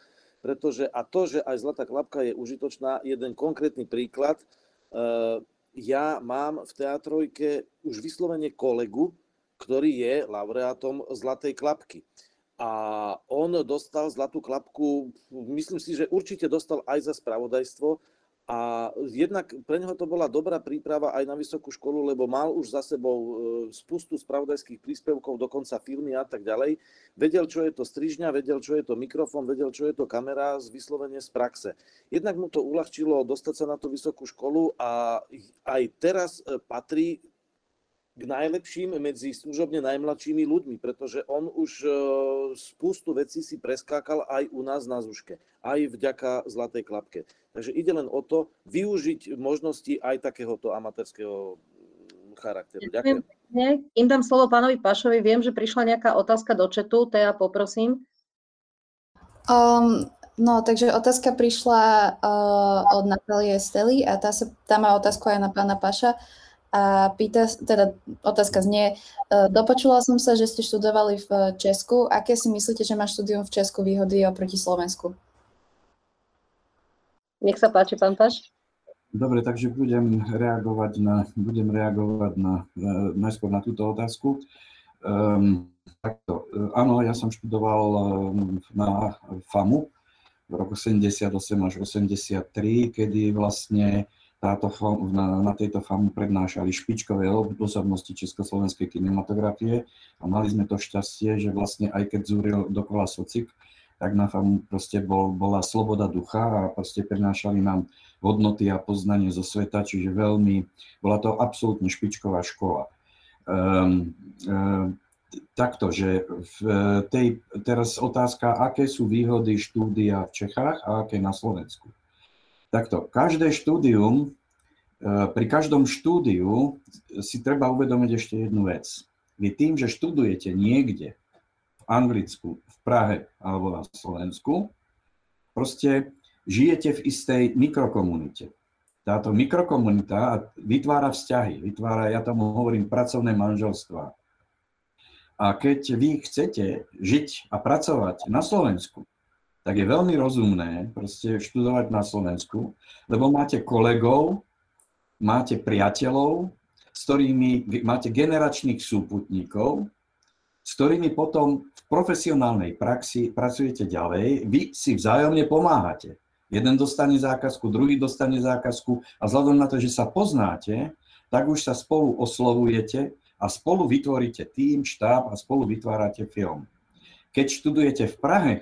Pretože a to, že aj Zlatá klapka je užitočná, jeden konkrétny príklad. Eh, ja mám v teatrojke už vyslovene kolegu, ktorý je laureátom Zlatej klapky. A on dostal Zlatú klapku, myslím si, že určite dostal aj za spravodajstvo, a jednak pre neho to bola dobrá príprava aj na vysokú školu, lebo mal už za sebou e, spustu spravodajských príspevkov, dokonca filmy a tak ďalej. Vedel, čo je to strižňa, vedel, čo je to mikrofón, vedel, čo je to kamera z vyslovene z praxe. Jednak mu to uľahčilo dostať sa na tú vysokú školu a aj teraz e, patrí k najlepším medzi služobne najmladšími ľuďmi, pretože on už e, spustu vecí si preskákal aj u nás na Zuške, aj vďaka Zlatej klapke. Takže ide len o to využiť možnosti aj takéhoto amatérskeho charakteru. Ďakujem. Im dám slovo pánovi Pašovi. Viem, že prišla nejaká otázka do četu, ja poprosím. Um, no, takže otázka prišla uh, od Natálie Stely a tá, sa, tá má otázku aj na pána Paša. Uh, a pýta, teda otázka znie, e, dopočula som sa, že ste študovali v Česku. Aké si myslíte, že má štúdium v Česku výhody oproti Slovensku? Nech sa páči, pán Paš. Dobre, takže budem reagovať na, budem reagovať na, na, najskôr na túto otázku. Um, takto, áno, ja som študoval na FAMu v roku 78 až 83, kedy vlastne táto, na, na tejto FAMu prednášali špičkové osobnosti československej kinematografie a mali sme to šťastie, že vlastne aj keď zúril dokola socik, tak na FAMu proste bol, bola sloboda ducha a proste prednášali nám hodnoty a poznanie zo sveta, čiže veľmi, bola to absolútne špičková škola. Um, um, takto, že v tej, teraz otázka, aké sú výhody štúdia v Čechách a aké na Slovensku. Takto, každé štúdium, e, pri každom štúdiu si treba uvedomiť ešte jednu vec. Vy tým, že študujete niekde v Anglicku, v Prahe alebo na Slovensku, proste žijete v istej mikrokomunite. Táto mikrokomunita vytvára vzťahy, vytvára, ja tomu hovorím, pracovné manželstva. A keď vy chcete žiť a pracovať na Slovensku, tak je veľmi rozumné proste študovať na Slovensku, lebo máte kolegov, máte priateľov, s ktorými máte generačných súputníkov, s ktorými potom v profesionálnej praxi pracujete ďalej, vy si vzájomne pomáhate. Jeden dostane zákazku, druhý dostane zákazku a vzhľadom na to, že sa poznáte, tak už sa spolu oslovujete a spolu vytvoríte tým, štáb a spolu vytvárate film. Keď študujete v Prahe,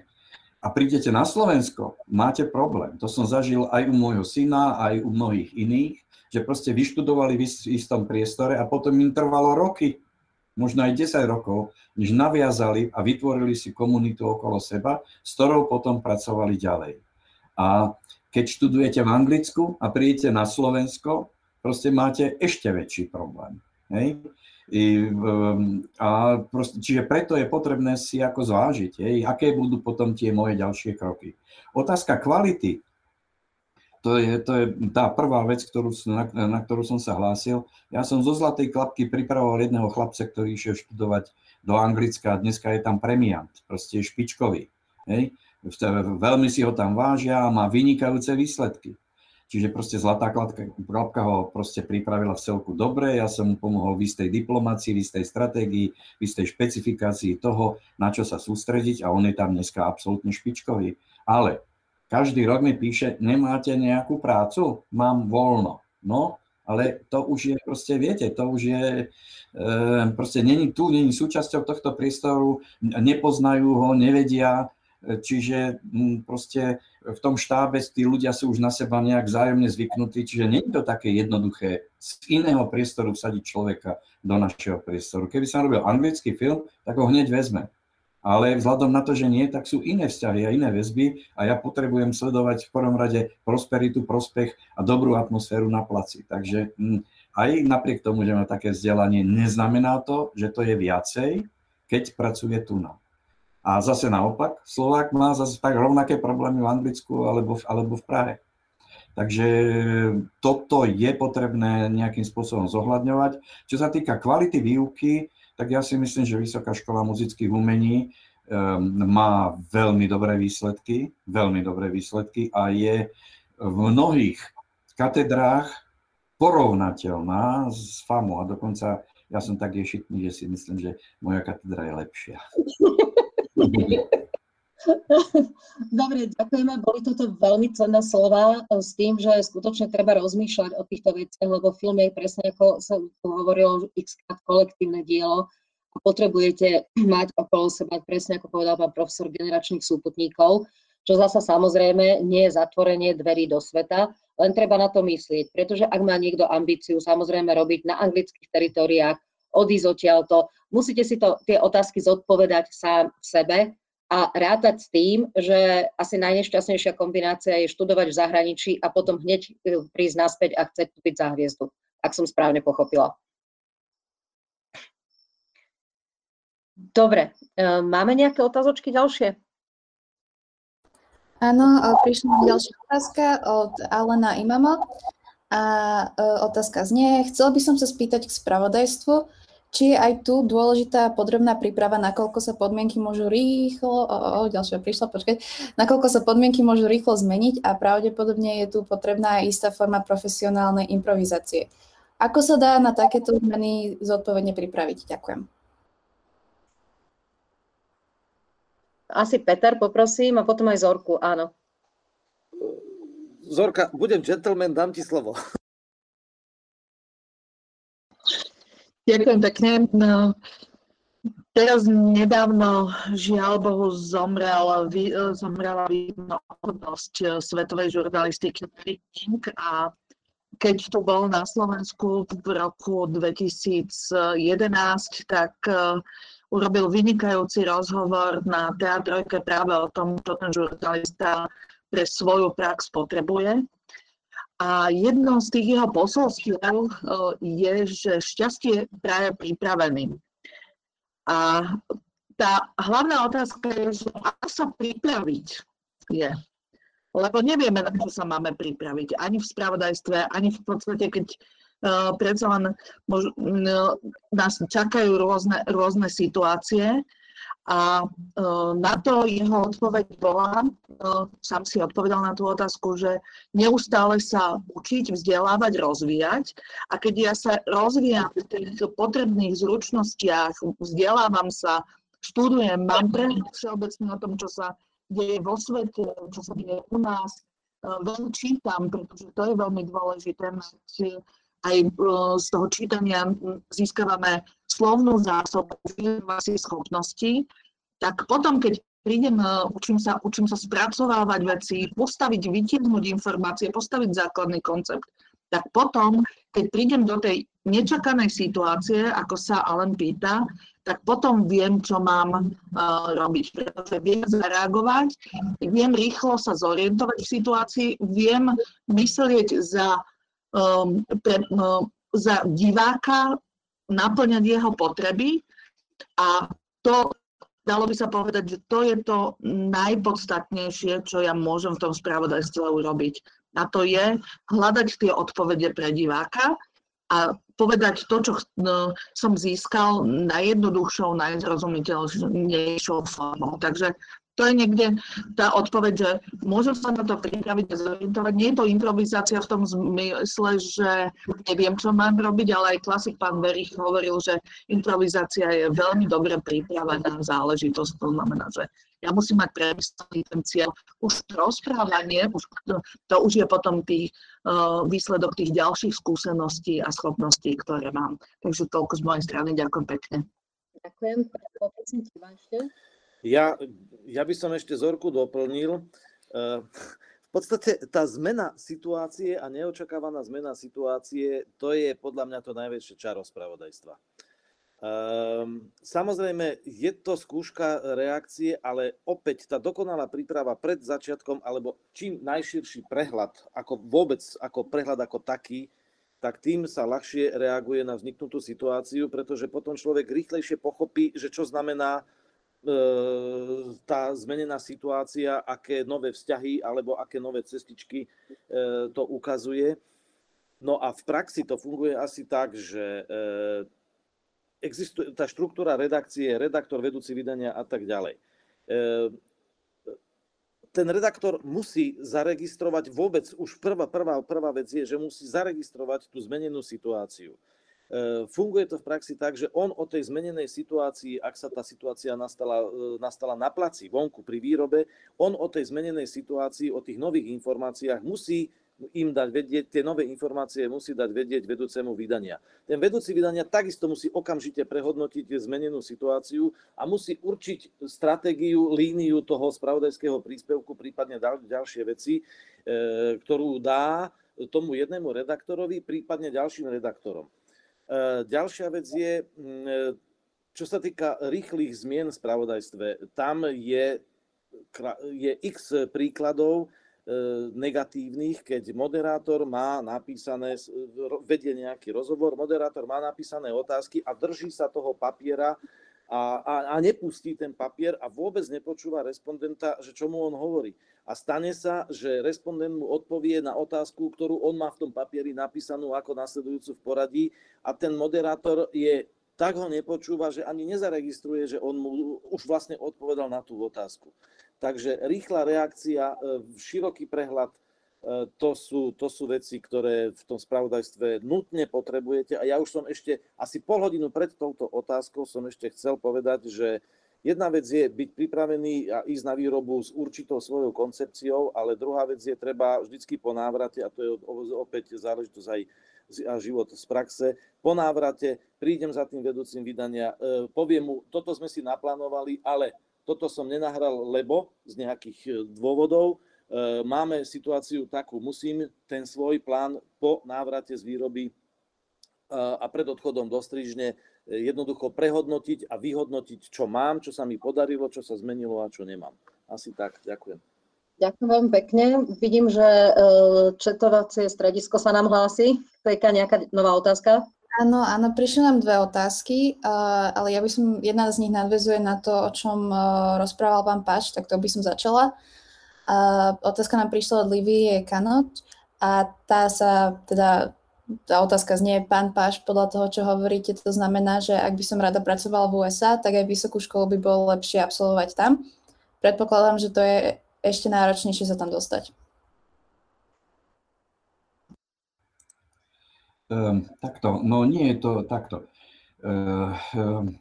a prídete na Slovensko, máte problém. To som zažil aj u môjho syna, aj u mnohých iných, že proste vyštudovali v istom priestore a potom im trvalo roky, možno aj 10 rokov, než naviazali a vytvorili si komunitu okolo seba, s ktorou potom pracovali ďalej. A keď študujete v Anglicku a prídete na Slovensko, proste máte ešte väčší problém. Hej? I, um, a proste, čiže preto je potrebné si ako zvážiť, hej, aké budú potom tie moje ďalšie kroky. Otázka kvality, to je, to je tá prvá vec, ktorú, na, na ktorú som sa hlásil. Ja som zo Zlatej klapky pripravoval jedného chlapca, ktorý išiel študovať do Anglicka a dneska je tam premiant, proste špičkový. Hej. Veľmi si ho tam vážia a má vynikajúce výsledky. Čiže proste Zlatá klapka, ho proste pripravila v celku dobre, ja som mu pomohol v istej diplomácii, v istej stratégii, v istej špecifikácii toho, na čo sa sústrediť a on je tam dneska absolútne špičkový. Ale každý rok mi píše, nemáte nejakú prácu? Mám voľno. No, ale to už je proste, viete, to už je, e, proste není tu, není súčasťou tohto priestoru, nepoznajú ho, nevedia, čiže mm, proste v tom štábe tí ľudia sú už na seba nejak vzájomne zvyknutí, čiže nie je to také jednoduché z iného priestoru vsadiť človeka do našeho priestoru. Keby som robil anglický film, tak ho hneď vezme. Ale vzhľadom na to, že nie, tak sú iné vzťahy a iné väzby a ja potrebujem sledovať v prvom rade prosperitu, prospech a dobrú atmosféru na placi. Takže mm, aj napriek tomu, že má také vzdelanie, neznamená to, že to je viacej, keď pracuje tu na. A zase naopak, Slovák má zase tak rovnaké problémy v Anglicku alebo, alebo v Prahe. Takže toto je potrebné nejakým spôsobom zohľadňovať. Čo sa týka kvality výuky, tak ja si myslím, že Vysoká škola muzických umení um, má veľmi dobré výsledky, veľmi dobré výsledky a je v mnohých katedrách porovnateľná s FAMu a dokonca ja som tak ješitný, že si myslím, že moja katedra je lepšia. Dobre, ďakujeme. Boli toto veľmi cenné slova eh, s tým, že skutočne treba rozmýšľať o týchto veciach, lebo film je presne ako sa tu hovorilo x kolektívne dielo a potrebujete mať okolo seba, presne ako povedal pán profesor, generačných súputníkov, čo zasa samozrejme nie je zatvorenie dverí do sveta, len treba na to myslieť, pretože ak má niekto ambíciu samozrejme robiť na anglických teritoriách, odísť odtiaľto, musíte si to, tie otázky zodpovedať sám v sebe a rátať s tým, že asi najnešťastnejšia kombinácia je študovať v zahraničí a potom hneď e, prísť naspäť a chceť byť za hviezdu, ak som správne pochopila. Dobre, e, máme nejaké otázočky ďalšie? Áno, prišla ďalšia otázka od Alena Imama. A e, otázka znie, chcel by som sa spýtať k spravodajstvu, či je aj tu dôležitá podrobná príprava, nakoľko sa podmienky môžu rýchlo, o, o, ďalšia prišla, počkať, nakoľko sa podmienky môžu rýchlo zmeniť a pravdepodobne je tu potrebná aj istá forma profesionálnej improvizácie. Ako sa dá na takéto zmeny zodpovedne pripraviť? Ďakujem. Asi Peter, poprosím, a potom aj Zorku, áno. Zorka, budem gentleman, dám ti slovo. Ďakujem pekne. No, teraz nedávno, žiaľ Bohu, zomrel, vy, zomrela výhodnosť svetovej žurnalistiky King a keď tu bol na Slovensku v roku 2011, tak uh, urobil vynikajúci rozhovor na teatrojke práve o tom, čo ten žurnalista pre svoju prax potrebuje. A jedno z tých jeho posolstiev eh, je, že šťastie práve pripravený. A tá hlavná otázka je, že ako sa pripraviť je. Lebo nevieme, na čo sa máme pripraviť. Ani v spravodajstve, ani v podstate, keď uh, predsa len mož, uh, nás čakajú rôzne, rôzne situácie a e, na to jeho odpoveď bola, e, sám si odpovedal na tú otázku, že neustále sa učiť, vzdelávať, rozvíjať. A keď ja sa rozvíjam v tých potrebných zručnostiach, vzdelávam sa, študujem, mám prehľad všeobecne o tom, čo sa deje vo svete, čo sa deje u nás, e, veľmi čítam, pretože to je veľmi dôležité mať aj z toho čítania získavame slovnú zásobu, si schopnosti, tak potom, keď prídem, e, učím sa, učím sa spracovávať veci, postaviť, vytiahnuť informácie, postaviť základný koncept, tak potom, keď prídem do tej nečakanej situácie, ako sa Alen pýta, tak potom viem, čo mám uh, robiť, pretože viem zareagovať, viem rýchlo sa zorientovať v situácii, viem myslieť za, um, pre, um, za diváka naplňať jeho potreby a to, dalo by sa povedať, že to je to najpodstatnejšie, čo ja môžem v tom spravodajstve urobiť. A to je hľadať tie odpovede pre diváka a povedať to, čo no, som získal najjednoduchšou, najzrozumiteľnejšou formou. Takže to je niekde tá odpoveď, že môžem sa na to pripraviť a zorientovať. Nie je to improvizácia v tom zmysle, že neviem, čo mám robiť, ale aj klasik pán Verich hovoril, že improvizácia je veľmi dobre pripravená záležitosť. To znamená, že ja musím mať premyslený ten cieľ. Už rozprávanie, už to, to už je potom tých, uh, výsledok tých ďalších skúseností a schopností, ktoré mám. Takže toľko z mojej strany. Ďakujem pekne. Ďakujem. Poprosím ešte. Ja, ja by som ešte Zorku doplnil. Eh, v podstate tá zmena situácie a neočakávaná zmena situácie, to je podľa mňa to najväčšie čaro spravodajstva. Um, samozrejme, je to skúška reakcie, ale opäť tá dokonalá príprava pred začiatkom, alebo čím najširší prehľad, ako vôbec ako prehľad ako taký, tak tým sa ľahšie reaguje na vzniknutú situáciu, pretože potom človek rýchlejšie pochopí, že čo znamená tá zmenená situácia, aké nové vzťahy alebo aké nové cestičky e, to ukazuje. No a v praxi to funguje asi tak, že e, existuje tá štruktúra redakcie, redaktor, vedúci vydania a tak ďalej. E, ten redaktor musí zaregistrovať vôbec, už prvá, prvá, prvá vec je, že musí zaregistrovať tú zmenenú situáciu. E, funguje to v praxi tak, že on o tej zmenenej situácii, ak sa tá situácia nastala, e, nastala na placi, vonku pri výrobe, on o tej zmenenej situácii, o tých nových informáciách musí im dať vedieť, tie nové informácie musí dať vedieť vedúcemu vydania. Ten vedúci vydania takisto musí okamžite prehodnotiť zmenenú situáciu a musí určiť stratégiu, líniu toho spravodajského príspevku, prípadne ďal, ďalšie veci, e, ktorú dá tomu jednému redaktorovi, prípadne ďalším redaktorom. E, ďalšia vec je, čo sa týka rýchlych zmien v spravodajstve, tam je, je x príkladov, E, negatívnych, keď moderátor má napísané, vedie nejaký rozhovor, moderátor má napísané otázky a drží sa toho papiera a, a, a nepustí ten papier a vôbec nepočúva respondenta, že čo mu on hovorí. A stane sa, že respondent mu odpovie na otázku, ktorú on má v tom papieri napísanú ako nasledujúcu v poradí a ten moderátor je tak ho nepočúva, že ani nezaregistruje, že on mu už vlastne odpovedal na tú otázku. Takže rýchla reakcia, e, široký prehľad, e, to sú, to sú veci, ktoré v tom spravodajstve nutne potrebujete. A ja už som ešte asi pol hodinu pred touto otázkou som ešte chcel povedať, že jedna vec je byť pripravený a ísť na výrobu s určitou svojou koncepciou, ale druhá vec je treba vždycky po návrate, a to je opäť záležitosť aj a život z praxe. Po návrate prídem za tým vedúcim vydania, e, poviem mu, toto sme si naplánovali, ale toto som nenahral, lebo z nejakých e, dôvodov e, máme situáciu takú, musím ten svoj plán po návrate z výroby a pred odchodom do strižne jednoducho prehodnotiť a vyhodnotiť, čo mám, čo sa mi podarilo, čo sa zmenilo a čo nemám. Asi tak, ďakujem. Ďakujem veľmi pekne. Vidím, že četovacie stredisko sa nám hlási. Pejka, nejaká nová otázka? Áno, áno, prišli nám dve otázky, uh, ale ja by som, jedna z nich nadvezuje na to, o čom rozprával pán Pač, tak to by som začala. Otázka nám prišla od Livie Kanot a tá sa teda, tá otázka znie, pán Páš, podľa toho, čo hovoríte, to znamená, že ak by som rada pracovala v USA, tak aj vysokú školu by bolo lepšie absolvovať tam. Predpokladám, že to je ešte náročnejšie sa tam dostať. Um, takto, no nie je to takto. Uh, um,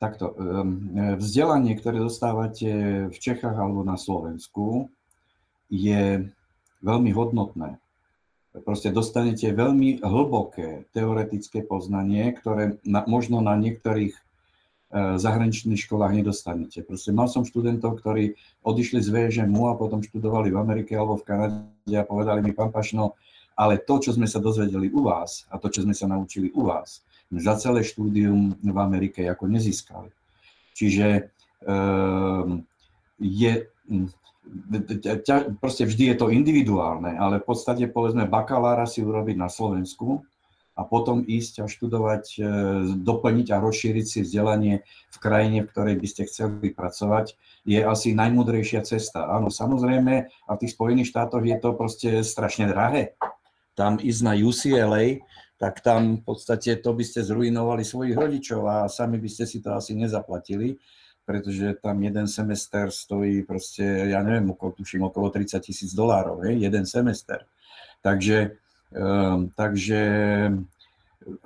takto, um, vzdelanie, ktoré dostávate v Čechách alebo na Slovensku, je veľmi hodnotné. Proste dostanete veľmi hlboké teoretické poznanie, ktoré na, možno na niektorých uh, zahraničných školách nedostanete. Proste mal som študentov, ktorí odišli z VŽMU a potom študovali v Amerike alebo v Kanade a povedali mi, pán Pašno, ale to, čo sme sa dozvedeli u vás a to, čo sme sa naučili u vás, za celé štúdium v Amerike ako nezískali. Čiže um, je, proste vždy je to individuálne, ale v podstate povedzme bakalára si urobiť na Slovensku a potom ísť a študovať, e, doplniť a rozšíriť si vzdelanie v krajine, v ktorej by ste chceli pracovať, je asi najmudrejšia cesta. Áno, samozrejme, a v tých Spojených štátoch je to proste strašne drahé tam ísť na UCLA, tak tam v podstate to by ste zrujnovali svojich rodičov a sami by ste si to asi nezaplatili, pretože tam jeden semester stojí proste, ja neviem, okolo, tuším, okolo 30 tisíc dolárov, hej, jeden semester. Takže, um, takže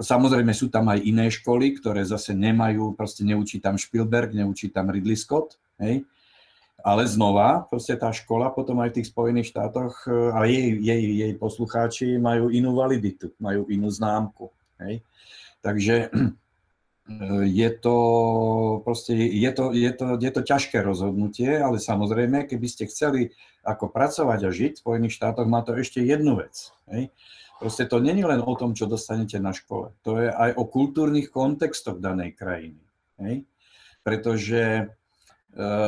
samozrejme sú tam aj iné školy, ktoré zase nemajú, proste neučí tam Spielberg, neučí tam Ridley Scott, hej, ale znova, proste tá škola potom aj v tých Spojených štátoch e, a jej, jej, jej poslucháči majú inú validitu, majú inú známku. Hej? Takže je to proste, je to, je, to, je to ťažké rozhodnutie, ale samozrejme, keby ste chceli ako pracovať a žiť v Spojených štátoch, má to ešte jednu vec. Hej? Proste to není len o tom, čo dostanete na škole. To je aj o kultúrnych kontextoch danej krajiny. Hej? Pretože e,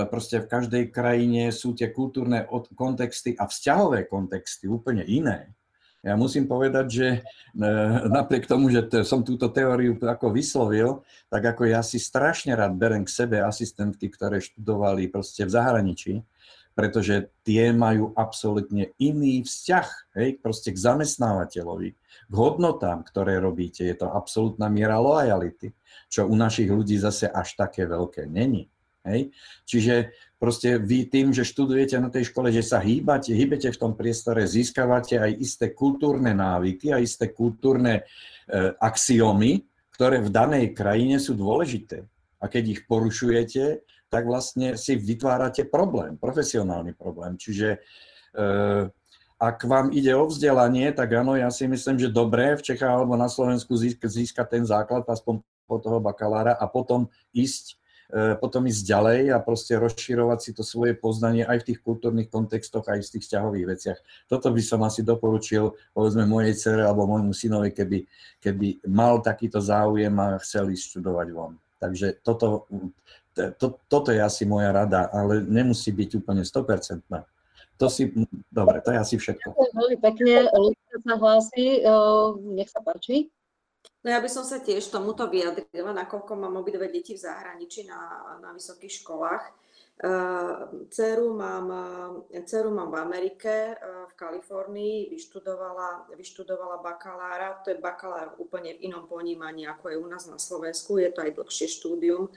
proste v každej krajine sú tie kultúrne kontexty a vzťahové kontexty úplne iné. Ja musím povedať, že e, napriek tomu, že som túto teóriu ako vyslovil, tak ako ja si strašne rád berem k sebe asistentky, ktoré študovali proste v zahraničí, pretože tie majú absolútne iný vzťah, hej, proste k zamestnávateľovi, k hodnotám, ktoré robíte. Je to absolútna miera lojality, čo u našich ľudí zase až také veľké není. Hej? Čiže proste vy tým, že študujete na tej škole, že sa hýbate, hýbete v tom priestore, získavate aj isté kultúrne návyky a isté kultúrne e, axiomy, ktoré v danej krajine sú dôležité. A keď ich porušujete, tak vlastne si vytvárate problém, profesionálny problém. Čiže e, ak vám ide o vzdelanie, tak áno, ja si myslím, že dobré v Čechách alebo na Slovensku získať ten základ, aspoň po toho bakalára a potom ísť potom ísť ďalej a proste rozširovať si to svoje poznanie aj v tých kultúrnych kontextoch, aj v tých vzťahových veciach. Toto by som asi doporučil, povedzme, mojej cere alebo môjmu synovi, keby, keby mal takýto záujem a chcel ísť študovať von. Takže toto, to, toto je asi moja rada, ale nemusí byť úplne 100%. To si, dobre, to je asi všetko. Ďakujem veľmi pekne, Lucia sa hlási, e, nech sa páči. No ja by som sa tiež tomuto vyjadrila, nakoľko mám obidve deti v zahraničí na, na vysokých školách. Uh, dceru, mám, dceru mám v Amerike, uh, v Kalifornii, vyštudovala, vyštudovala bakalára, to je bakalár úplne v inom ponímaní, ako je u nás na Slovensku, je to aj dlhšie štúdium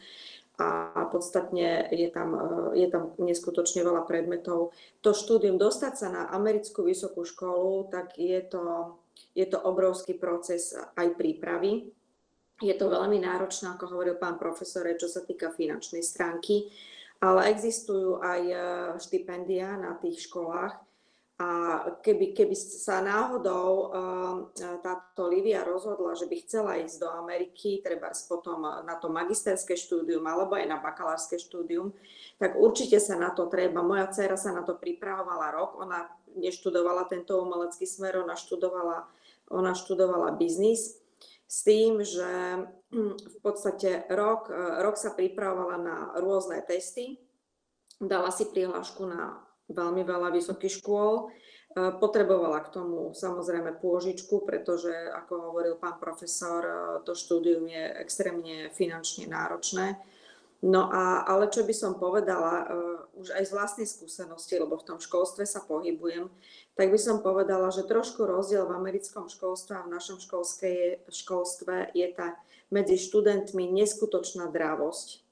a podstatne je tam, je tam neskutočne veľa predmetov. To štúdium, dostať sa na americkú vysokú školu, tak je to je to obrovský proces aj prípravy. Je to veľmi náročné, ako hovoril pán profesor, čo sa týka finančnej stránky, ale existujú aj e, štipendia na tých školách. A keby, keby sa náhodou e, táto Livia rozhodla, že by chcela ísť do Ameriky, treba potom na to magisterské štúdium alebo aj na bakalárske štúdium, tak určite sa na to treba. Moja dcera sa na to pripravovala rok, ona neštudovala tento umelecký smer, ona študovala ona študovala biznis s tým, že v podstate rok, rok sa pripravovala na rôzne testy, dala si prihlášku na veľmi veľa vysokých škôl, potrebovala k tomu samozrejme pôžičku, pretože, ako hovoril pán profesor, to štúdium je extrémne finančne náročné. No a, ale čo by som povedala, uh, už aj z vlastnej skúsenosti, lebo v tom školstve sa pohybujem, tak by som povedala, že trošku rozdiel v americkom školstve a v našom školské, školstve je tá medzi študentmi neskutočná dravosť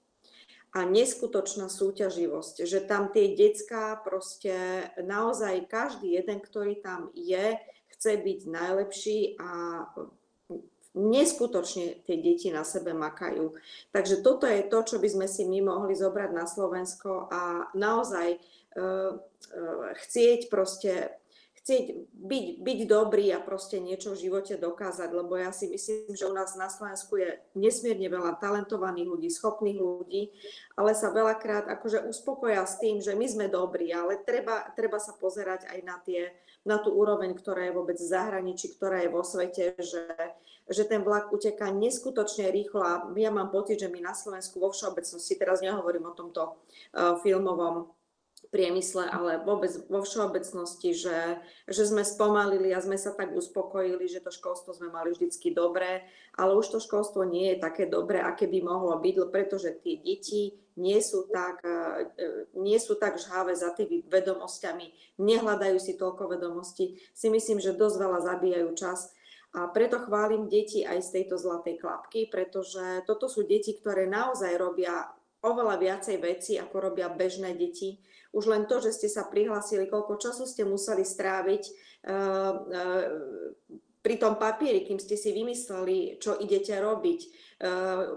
a neskutočná súťaživosť, že tam tie decká proste naozaj každý jeden, ktorý tam je, chce byť najlepší a neskutočne tie deti na sebe makajú. Takže toto je to, čo by sme si my mohli zobrať na Slovensko a naozaj uh, uh, chcieť proste chcieť byť, byť dobrý a proste niečo v živote dokázať, lebo ja si myslím, že u nás na Slovensku je nesmierne veľa talentovaných ľudí, schopných ľudí, ale sa veľakrát akože uspokoja s tým, že my sme dobrí, ale treba, treba sa pozerať aj na, tie, na tú úroveň, ktorá je vôbec v zahraničí, ktorá je vo svete, že že ten vlak uteká neskutočne rýchlo a ja mám pocit, že my na Slovensku vo všeobecnosti, teraz nehovorím o tomto uh, filmovom priemysle, ale vôbec vo všeobecnosti, že, že sme spomalili a sme sa tak uspokojili, že to školstvo sme mali vždycky dobré, ale už to školstvo nie je také dobré, aké by mohlo byť, pretože tie deti nie sú tak, uh, nie sú tak žhavé za tými vedomosťami, nehľadajú si toľko vedomostí. Si myslím, že dosť veľa zabíjajú čas a preto chválim deti aj z tejto zlatej klapky, pretože toto sú deti, ktoré naozaj robia oveľa viacej veci, ako robia bežné deti. Už len to, že ste sa prihlásili, koľko času ste museli stráviť uh, uh, pri tom papieri, kým ste si vymysleli, čo idete robiť,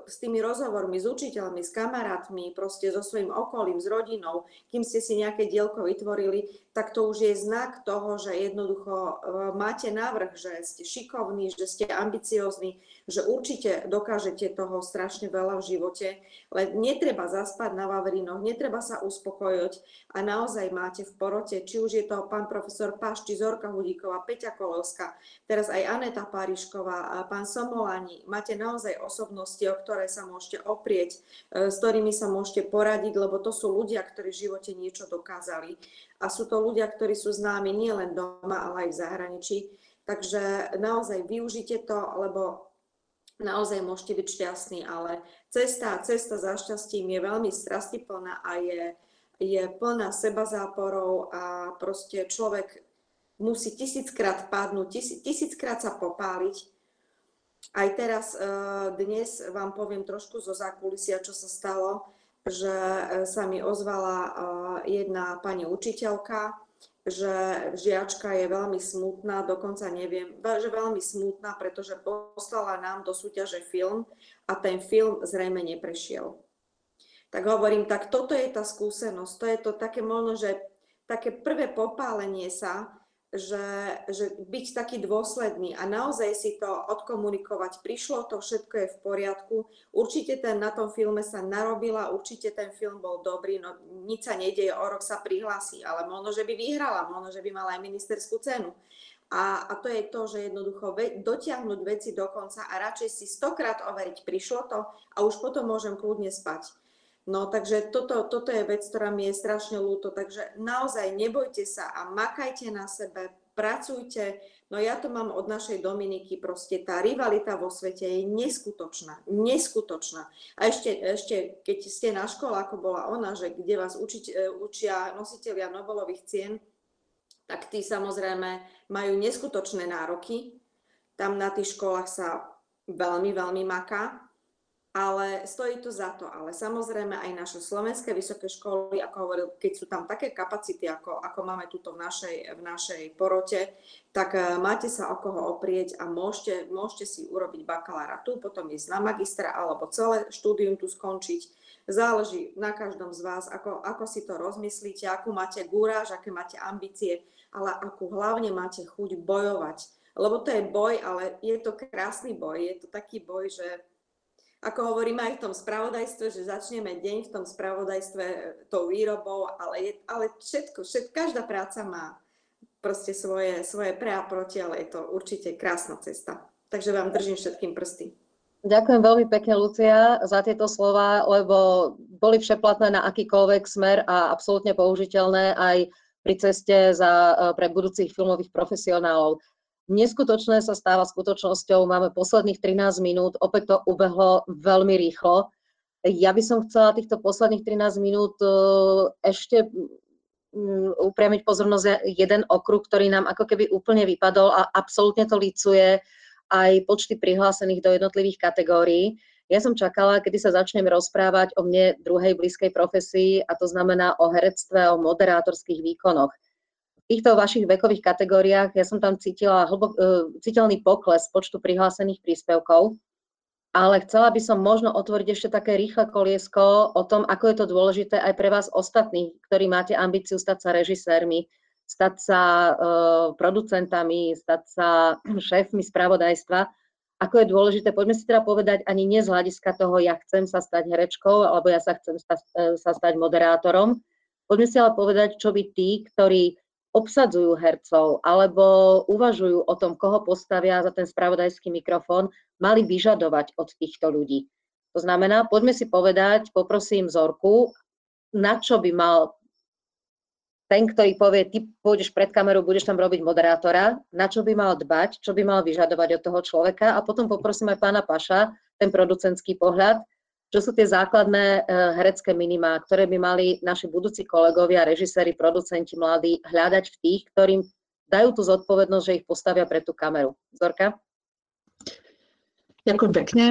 s tými rozhovormi s učiteľmi, s kamarátmi, proste so svojím okolím, s rodinou, kým ste si nejaké dielko vytvorili, tak to už je znak toho, že jednoducho e, máte návrh, že ste šikovní, že ste ambiciózni, že určite dokážete toho strašne veľa v živote, len netreba zaspať na Vavrinoch, netreba sa uspokojať a naozaj máte v porote, či už je to pán profesor Paš, či Zorka Hudíková, Peťa Kolovská, teraz aj Aneta Párišková, pán Somolani, máte naozaj osobnosti, o ktoré sa môžete oprieť, e, s ktorými sa môžete poradiť, lebo to sú ľudia, ktorí v živote niečo dokázali. A sú to ľudia, ktorí sú známi nielen doma, ale aj v zahraničí. Takže naozaj využite to, lebo naozaj môžete byť šťastní, ale cesta, cesta za šťastím je veľmi strastiplná a je, je plná seba záporov a proste človek musí tisíckrát padnúť, tisíc, tisíckrát sa popáliť. Aj teraz, e, dnes vám poviem trošku zo zákulisia, čo sa stalo, že e, sa mi ozvala e, jedna pani učiteľka, že žiačka je veľmi smutná, dokonca neviem, že veľmi smutná, pretože poslala nám do súťaže film a ten film zrejme neprešiel. Tak hovorím, tak toto je tá skúsenosť, to je to také možno, že také prvé popálenie sa, že, že byť taký dôsledný a naozaj si to odkomunikovať. Prišlo to, všetko je v poriadku. Určite ten, na tom filme sa narobila, určite ten film bol dobrý, no nič sa nedieje, o rok sa prihlási, ale možno, že by vyhrala, možno, že by mala aj ministerskú cenu. A, a to je to, že jednoducho ve, dotiahnuť veci do konca a radšej si stokrát overiť, prišlo to a už potom môžem kľudne spať. No takže toto, toto je vec, ktorá mi je strašne ľúto, takže naozaj nebojte sa a makajte na sebe, pracujte. No ja to mám od našej Dominiky, proste tá rivalita vo svete je neskutočná, neskutočná. A ešte, ešte keď ste na škole, ako bola ona, že kde vás učiť, e, učia nositeľia Nobelových cien, tak tí samozrejme majú neskutočné nároky. Tam na tých školách sa veľmi, veľmi maká ale stojí to za to. Ale samozrejme aj naše slovenské vysoké školy, ako hovoril, keď sú tam také kapacity, ako, ako máme tuto v našej, v našej porote, tak uh, máte sa o koho oprieť a môžete, môžete si urobiť bakalára tu, potom ísť na magistra alebo celé štúdium tu skončiť. Záleží na každom z vás, ako, ako si to rozmyslíte, akú máte gúráž, aké máte ambície, ale akú hlavne máte chuť bojovať. Lebo to je boj, ale je to krásny boj, je to taký boj, že ako hovorím aj v tom spravodajstve, že začneme deň v tom spravodajstve e, tou výrobou, ale, je, ale všetko, všetko, každá práca má proste svoje, svoje pre a proti, ale je to určite krásna cesta. Takže vám držím všetkým prsty. Ďakujem veľmi pekne, Lucia, za tieto slova, lebo boli všeplatné na akýkoľvek smer a absolútne použiteľné aj pri ceste za, e, pre budúcich filmových profesionálov. Neskutočné sa stáva skutočnosťou, máme posledných 13 minút, opäť to ubehlo veľmi rýchlo. Ja by som chcela týchto posledných 13 minút e, ešte mm, upriamiť pozornosť jeden okruh, ktorý nám ako keby úplne vypadol a absolútne to licuje aj počty prihlásených do jednotlivých kategórií. Ja som čakala, kedy sa začneme rozprávať o mne druhej blízkej profesii, a to znamená o herectve, o moderátorských výkonoch týchto vašich vekových kategóriách ja som tam cítila hlbok, e, citeľný pokles počtu prihlásených príspevkov, ale chcela by som možno otvoriť ešte také rýchle koliesko o tom, ako je to dôležité aj pre vás ostatných, ktorí máte ambíciu stať sa režisérmi, stať sa uh, producentami, stať sa šéfmi spravodajstva. Ako je dôležité, poďme si teda povedať ani nie z hľadiska toho, ja chcem sa stať herečkou, alebo ja sa chcem sta- e, sa stať moderátorom. Poďme si ale povedať, čo by tí, ktorí obsadzujú hercov alebo uvažujú o tom, koho postavia za ten spravodajský mikrofón, mali vyžadovať od týchto ľudí. To znamená, poďme si povedať, poprosím Zorku, na čo by mal ten, ktorý povie, ty pôjdeš pred kameru, budeš tam robiť moderátora, na čo by mal dbať, čo by mal vyžadovať od toho človeka a potom poprosím aj pána Paša, ten producentský pohľad, čo sú tie základné eh, herecké minimá, ktoré by mali naši budúci kolegovia, režiséri, producenti mladí hľadať v tých, ktorým dajú tú zodpovednosť, že ich postavia pre tú kameru. Zorka? Ďakujem pekne.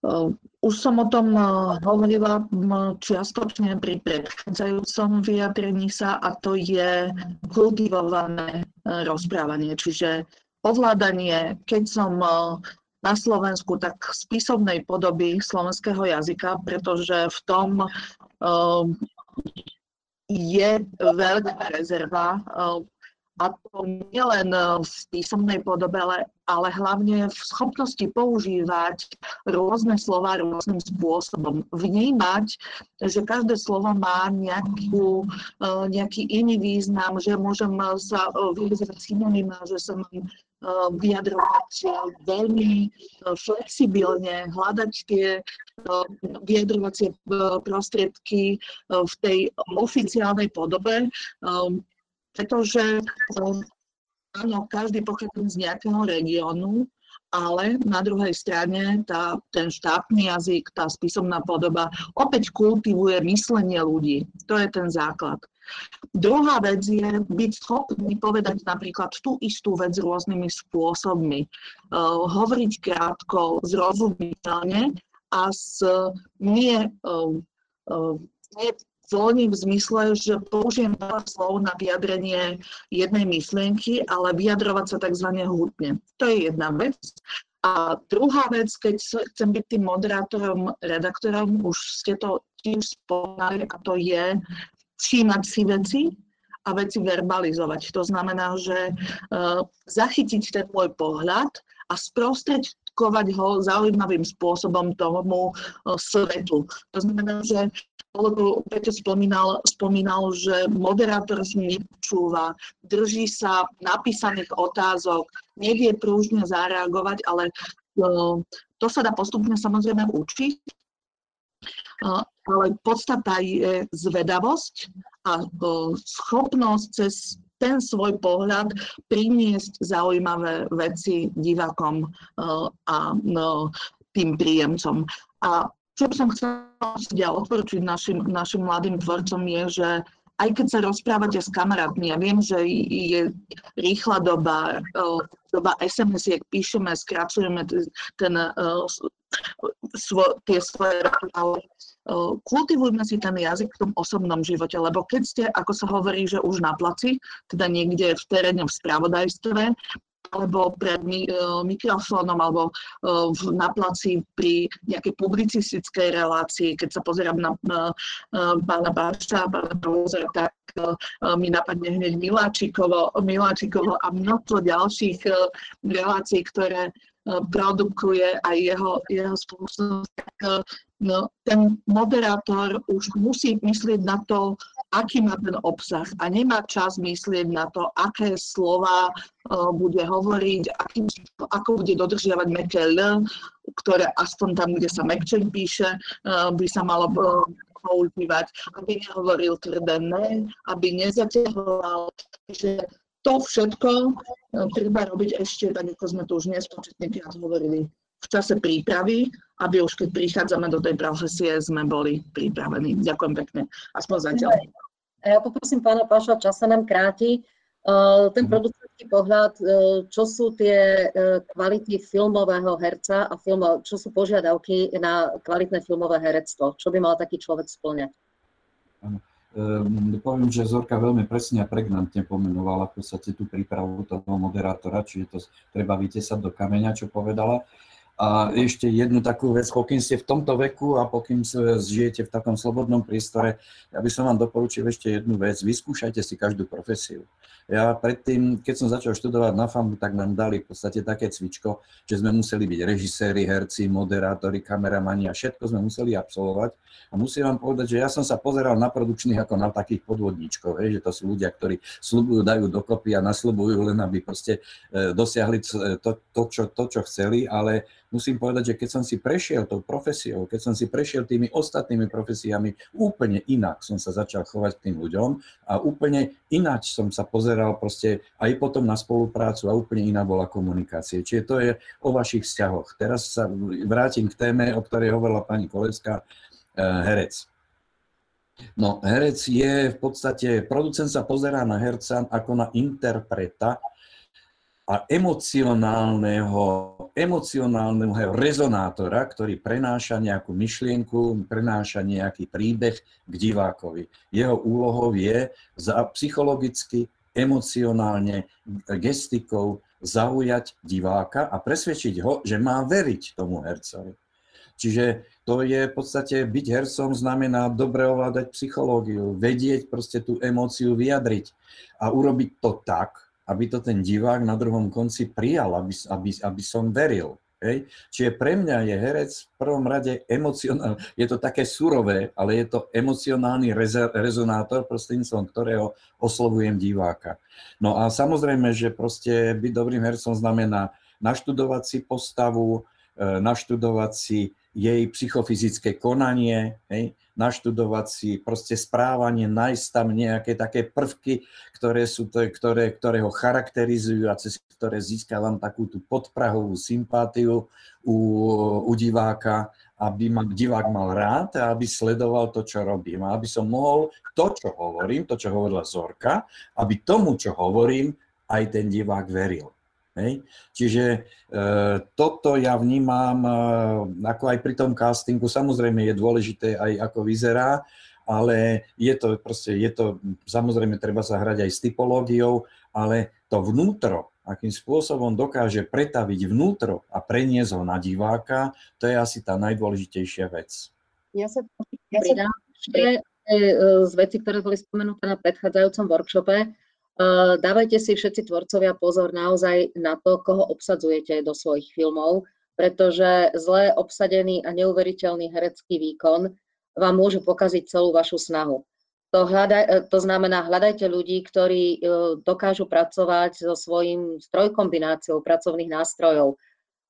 Eh, už som o tom eh, hovorila čiastočne pri predchádzajúcom vyjadrení sa a to je kultivované rozprávanie, čiže ovládanie, keď som na Slovensku, tak spisovnej podoby slovenského jazyka, pretože v tom uh, je veľká rezerva uh, a to nielen v písomnej podobe, ale, ale hlavne v schopnosti používať rôzne slova rôznym spôsobom. Vnímať, že každé slovo má nejakú, nejaký iný význam, že môžem sa vyjadrovať synonyma, že sa mám vyjadrovať veľmi flexibilne, hľadať tie vyjadrovacie prostriedky v tej oficiálnej podobe pretože áno, každý pochádza z nejakého regiónu, ale na druhej strane tá, ten štátny jazyk, tá spisovná podoba opäť kultivuje myslenie ľudí. To je ten základ. Druhá vec je byť schopný povedať napríklad tú istú vec rôznymi spôsobmi. Uh, hovoriť krátko, zrozumiteľne a s nie, uh, uh, nie voľný v zmysle, že použijem veľa slov na vyjadrenie jednej myšlienky, ale vyjadrovať sa tzv. hutne. To je jedna vec. A druhá vec, keď chcem byť tým moderátorom, redaktorom, už ste to tiež spomínali, a to je všímať si veci a veci verbalizovať. To znamená, že uh, zachytiť ten môj pohľad a sprostredkovať ho zaujímavým spôsobom tomu svetu. To znamená, že lebo Peťo spomínal, spomínal, že moderátor si nepočúva, drží sa napísaných otázok, nevie prúžne zareagovať, ale to sa dá postupne samozrejme učiť. Ale podstata je zvedavosť a schopnosť cez ten svoj pohľad priniesť zaujímavé veci divákom a tým príjemcom. A čo by som chcela odporučiť našim, našim mladým tvorcom je, že aj keď sa rozprávate s kamarátmi, ja viem, že je rýchla doba, doba SMS-iek, píšeme, skracujeme ten, svo, tie svoje ale kultivujme si ten jazyk v tom osobnom živote, lebo keď ste, ako sa hovorí, že už na placi, teda niekde v teréne v spravodajstve, alebo pred mi, e, mikrofónom, alebo e, na placi pri nejakej publicistickej relácii, keď sa pozerám na, na pána Barša, pána Prozora, tak e, mi napadne hneď Miláčikovo, Miláčikovo a množstvo ďalších relácií, ktoré produkuje aj jeho, jeho spoločnosť, tak ten moderátor už musí myslieť na to, aký má ten obsah a nemá čas myslieť na to, aké slova uh, bude hovoriť, akým, ako bude dodržiavať meké L, ktoré aspoň tam, kde sa mekček píše, uh, by sa malo uh, používať, aby nehovoril tvrdé ne, aby nezaťahoval. že to všetko treba robiť ešte, tak ako sme tu už nespočetne hovorili, v čase prípravy, aby už keď prichádzame do tej profesie, sme boli pripravení. Ďakujem pekne. Aspoň zatiaľ. Ja poprosím pána Paša, čas sa nám kráti. Ten mhm. producentský pohľad, e, čo sú tie e, kvality filmového herca a filmo, čo sú požiadavky na kvalitné filmové herectvo? Čo by mal taký človek splňať? Um, poviem, že Zorka veľmi presne a pregnantne pomenovala v podstate tú prípravu toho moderátora, čiže to treba vytesať do kameňa, čo povedala. A ešte jednu takú vec, pokým ste v tomto veku a pokým žijete v takom slobodnom priestore, ja by som vám doporučil ešte jednu vec, vyskúšajte si každú profesiu. Ja predtým, keď som začal študovať na FAMu, tak nám dali v podstate také cvičko, že sme museli byť režiséri, herci, moderátori, kameramani a všetko sme museli absolvovať. A musím vám povedať, že ja som sa pozeral na produkčných ako na takých podvodníčkov, že to sú ľudia, ktorí slubujú, dajú dokopy a nasľubujú len, aby proste e, dosiahli to, to, čo, to, čo chceli, ale musím povedať, že keď som si prešiel tou profesiou, keď som si prešiel tými ostatnými profesiami, úplne inak som sa začal chovať k tým ľuďom a úplne ináč som sa pozeral proste aj potom na spoluprácu a úplne iná bola komunikácia. Čiže to je o vašich vzťahoch. Teraz sa vrátim k téme, o ktorej hovorila pani Kolevská, eh, herec. No, herec je v podstate, producent sa pozerá na herca ako na interpreta, a emocionálneho, emocionálneho rezonátora, ktorý prenáša nejakú myšlienku, prenáša nejaký príbeh k divákovi. Jeho úlohou je za psychologicky, emocionálne, gestikou zaujať diváka a presvedčiť ho, že má veriť tomu hercovi. Čiže to je v podstate byť hercom znamená dobre ovládať psychológiu, vedieť proste tú emóciu vyjadriť a urobiť to tak, aby to ten divák na druhom konci prijal, aby, aby, aby som veril. Hej. Čiže pre mňa je herec v prvom rade emocionálny, je to také surové, ale je to emocionálny rezonátor, prostredníctvom ktorého oslovujem diváka. No a samozrejme, že proste byť dobrým hercom znamená naštudovať si postavu, e, naštudovať si jej psychofyzické konanie, hej, naštudovať si proste správanie, nájsť tam nejaké také prvky, ktoré, sú to, ktoré, ktoré ho charakterizujú a cez ktoré získavam takú tú podprahovú sympátiu u, u diváka, aby ma divák mal rád a aby sledoval to, čo robím. A aby som mohol to, čo hovorím, to, čo hovorila Zorka, aby tomu, čo hovorím, aj ten divák veril. Hej. Čiže e, toto ja vnímam e, ako aj pri tom castingu. Samozrejme je dôležité aj ako vyzerá, ale je to proste, je to, samozrejme treba sa hrať aj s typológiou, ale to vnútro, akým spôsobom dokáže pretaviť vnútro a preniesť ho na diváka, to je asi tá najdôležitejšia vec. Ja sa pridám ešte e, z veci, ktoré boli spomenuté na predchádzajúcom workshope, dávajte si všetci tvorcovia pozor naozaj na to, koho obsadzujete do svojich filmov, pretože zle obsadený a neuveriteľný herecký výkon vám môže pokaziť celú vašu snahu. To, hľadaj, eh, to znamená, hľadajte ľudí, ktorí eh, dokážu pracovať so svojím strojkombináciou pracovných nástrojov.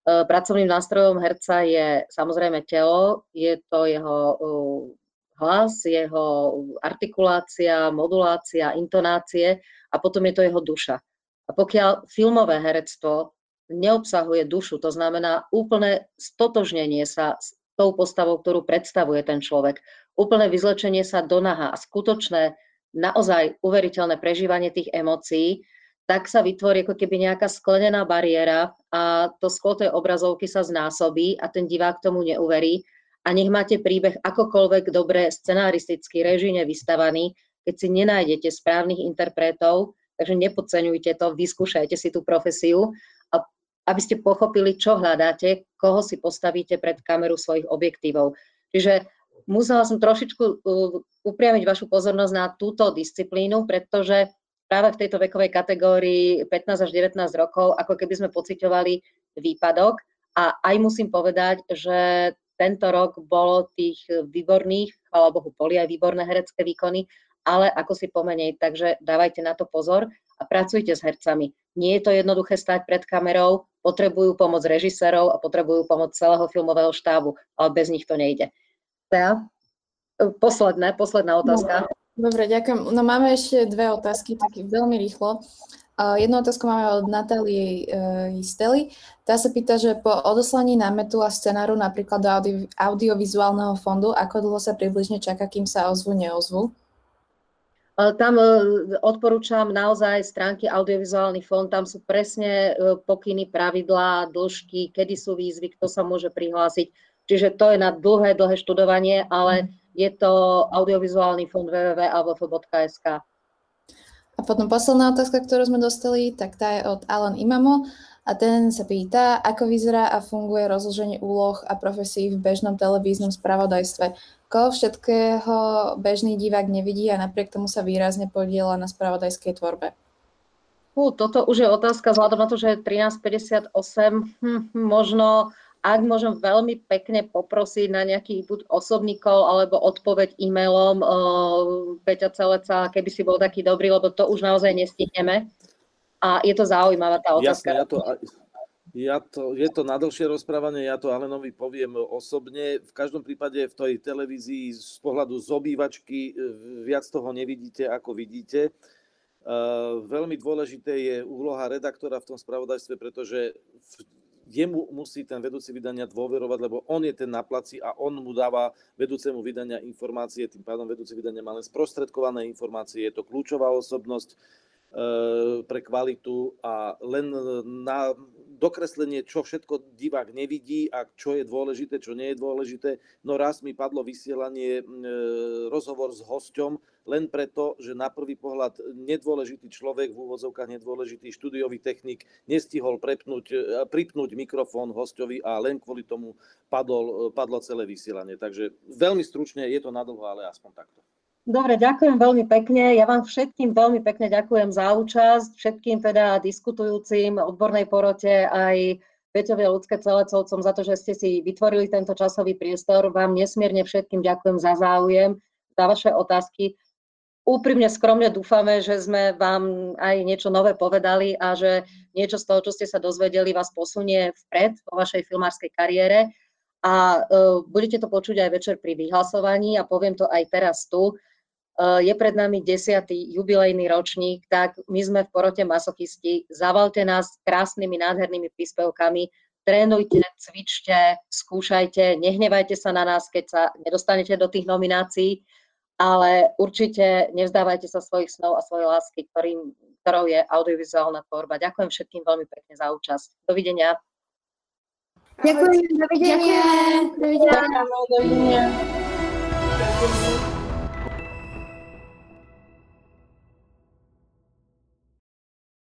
Pracovným nástrojom herca je samozrejme telo, je to jeho hlas, jeho artikulácia, modulácia, intonácie a potom je to jeho duša. A pokiaľ filmové herectvo neobsahuje dušu, to znamená úplné stotožnenie sa s tou postavou, ktorú predstavuje ten človek, úplné vyzlečenie sa do naha a skutočné, naozaj uveriteľné prežívanie tých emócií, tak sa vytvorí ako keby nejaká sklenená bariéra a to sklo tej obrazovky sa znásobí a ten divák tomu neuverí. A nech máte príbeh akokoľvek dobre scenaristicky, režine vystavaný, keď si nenájdete správnych interpretov, takže nepodceňujte to, vyskúšajte si tú profesiu, a aby ste pochopili, čo hľadáte, koho si postavíte pred kameru svojich objektívov. Čiže musela som trošičku uh, upriamiť vašu pozornosť na túto disciplínu, pretože práve v tejto vekovej kategórii 15 až 19 rokov, ako keby sme pociťovali výpadok. A aj musím povedať, že tento rok bolo tých výborných, chvála Bohu, boli aj výborné herecké výkony, ale ako si pomenej, takže dávajte na to pozor a pracujte s hercami. Nie je to jednoduché stať pred kamerou, potrebujú pomoc režisérov a potrebujú pomoc celého filmového štábu, ale bez nich to nejde. Teda, posledné, posledná otázka. Dobre, ďakujem. No máme ešte dve otázky, tak veľmi rýchlo. Jednu otázku máme od Natálie uh, Stely. Tá sa pýta, že po odoslaní námetu a scenáru napríklad do audio, audiovizuálneho fondu, ako dlho sa približne čaká, kým sa ozvu, neozvu? Tam e, odporúčam naozaj stránky Audiovizuálny fond, tam sú presne e, pokyny, pravidlá, dĺžky, kedy sú výzvy, kto sa môže prihlásiť. Čiže to je na dlhé, dlhé študovanie, ale je to Audiovizuálny fond www.avf.sk. A potom posledná otázka, ktorú sme dostali, tak tá je od Alan Imamo a ten sa pýta, ako vyzerá a funguje rozloženie úloh a profesí v bežnom televíznom spravodajstve koho všetkého bežný divák nevidí a napriek tomu sa výrazne podiela na spravodajskej tvorbe? Fú, toto už je otázka vzhľadom na to, že je 13.58. Hm, možno, ak môžem veľmi pekne poprosiť na nejaký buď osobný call alebo odpoveď e-mailom uh, Peťa Celeca, keby si bol taký dobrý, lebo to už naozaj nestihneme. A je to zaujímavá tá otázka. Jasne, ja to, ja to, je to na dlhšie rozprávanie, ja to Alenovi poviem osobne. V každom prípade v tej televízii z pohľadu z obývačky e, viac toho nevidíte, ako vidíte. Uh, veľmi dôležité je úloha redaktora v tom spravodajstve, pretože jemu musí ten vedúci vydania dôverovať, lebo on je ten na placi a on mu dáva vedúcemu vydania informácie, tým pádom vedúci vydania má len sprostredkované informácie, je to kľúčová osobnosť, pre kvalitu a len na dokreslenie, čo všetko divák nevidí a čo je dôležité, čo nie je dôležité. No raz mi padlo vysielanie, e, rozhovor s hosťom, len preto, že na prvý pohľad nedôležitý človek, v úvodzovkách nedôležitý štúdiový technik, nestihol prepnúť, e, pripnúť mikrofón hosťovi a len kvôli tomu padol, padlo celé vysielanie. Takže veľmi stručne je to nadlho, ale aspoň takto. Dobre, ďakujem veľmi pekne. Ja vám všetkým veľmi pekne ďakujem za účasť, všetkým teda diskutujúcim, odbornej porote, aj Peťovi ľudské celecovcom za to, že ste si vytvorili tento časový priestor. Vám nesmierne všetkým ďakujem za záujem, za vaše otázky. Úprimne, skromne dúfame, že sme vám aj niečo nové povedali a že niečo z toho, čo ste sa dozvedeli, vás posunie vpred vo vašej filmárskej kariére. A uh, budete to počuť aj večer pri vyhlasovaní a poviem to aj teraz tu je pred nami desiatý jubilejný ročník, tak my sme v porote masochisti. Zavalte nás krásnymi, nádhernými príspevkami, trénujte, cvičte, skúšajte, nehnevajte sa na nás, keď sa nedostanete do tých nominácií, ale určite nevzdávajte sa svojich snov a svojej lásky, ktorým, ktorou je audiovizuálna tvorba. Ďakujem všetkým veľmi pekne za účasť. Dovidenia. Ďakujem, dovidenia. Ďakujem. Dovidenia. Dovidenia.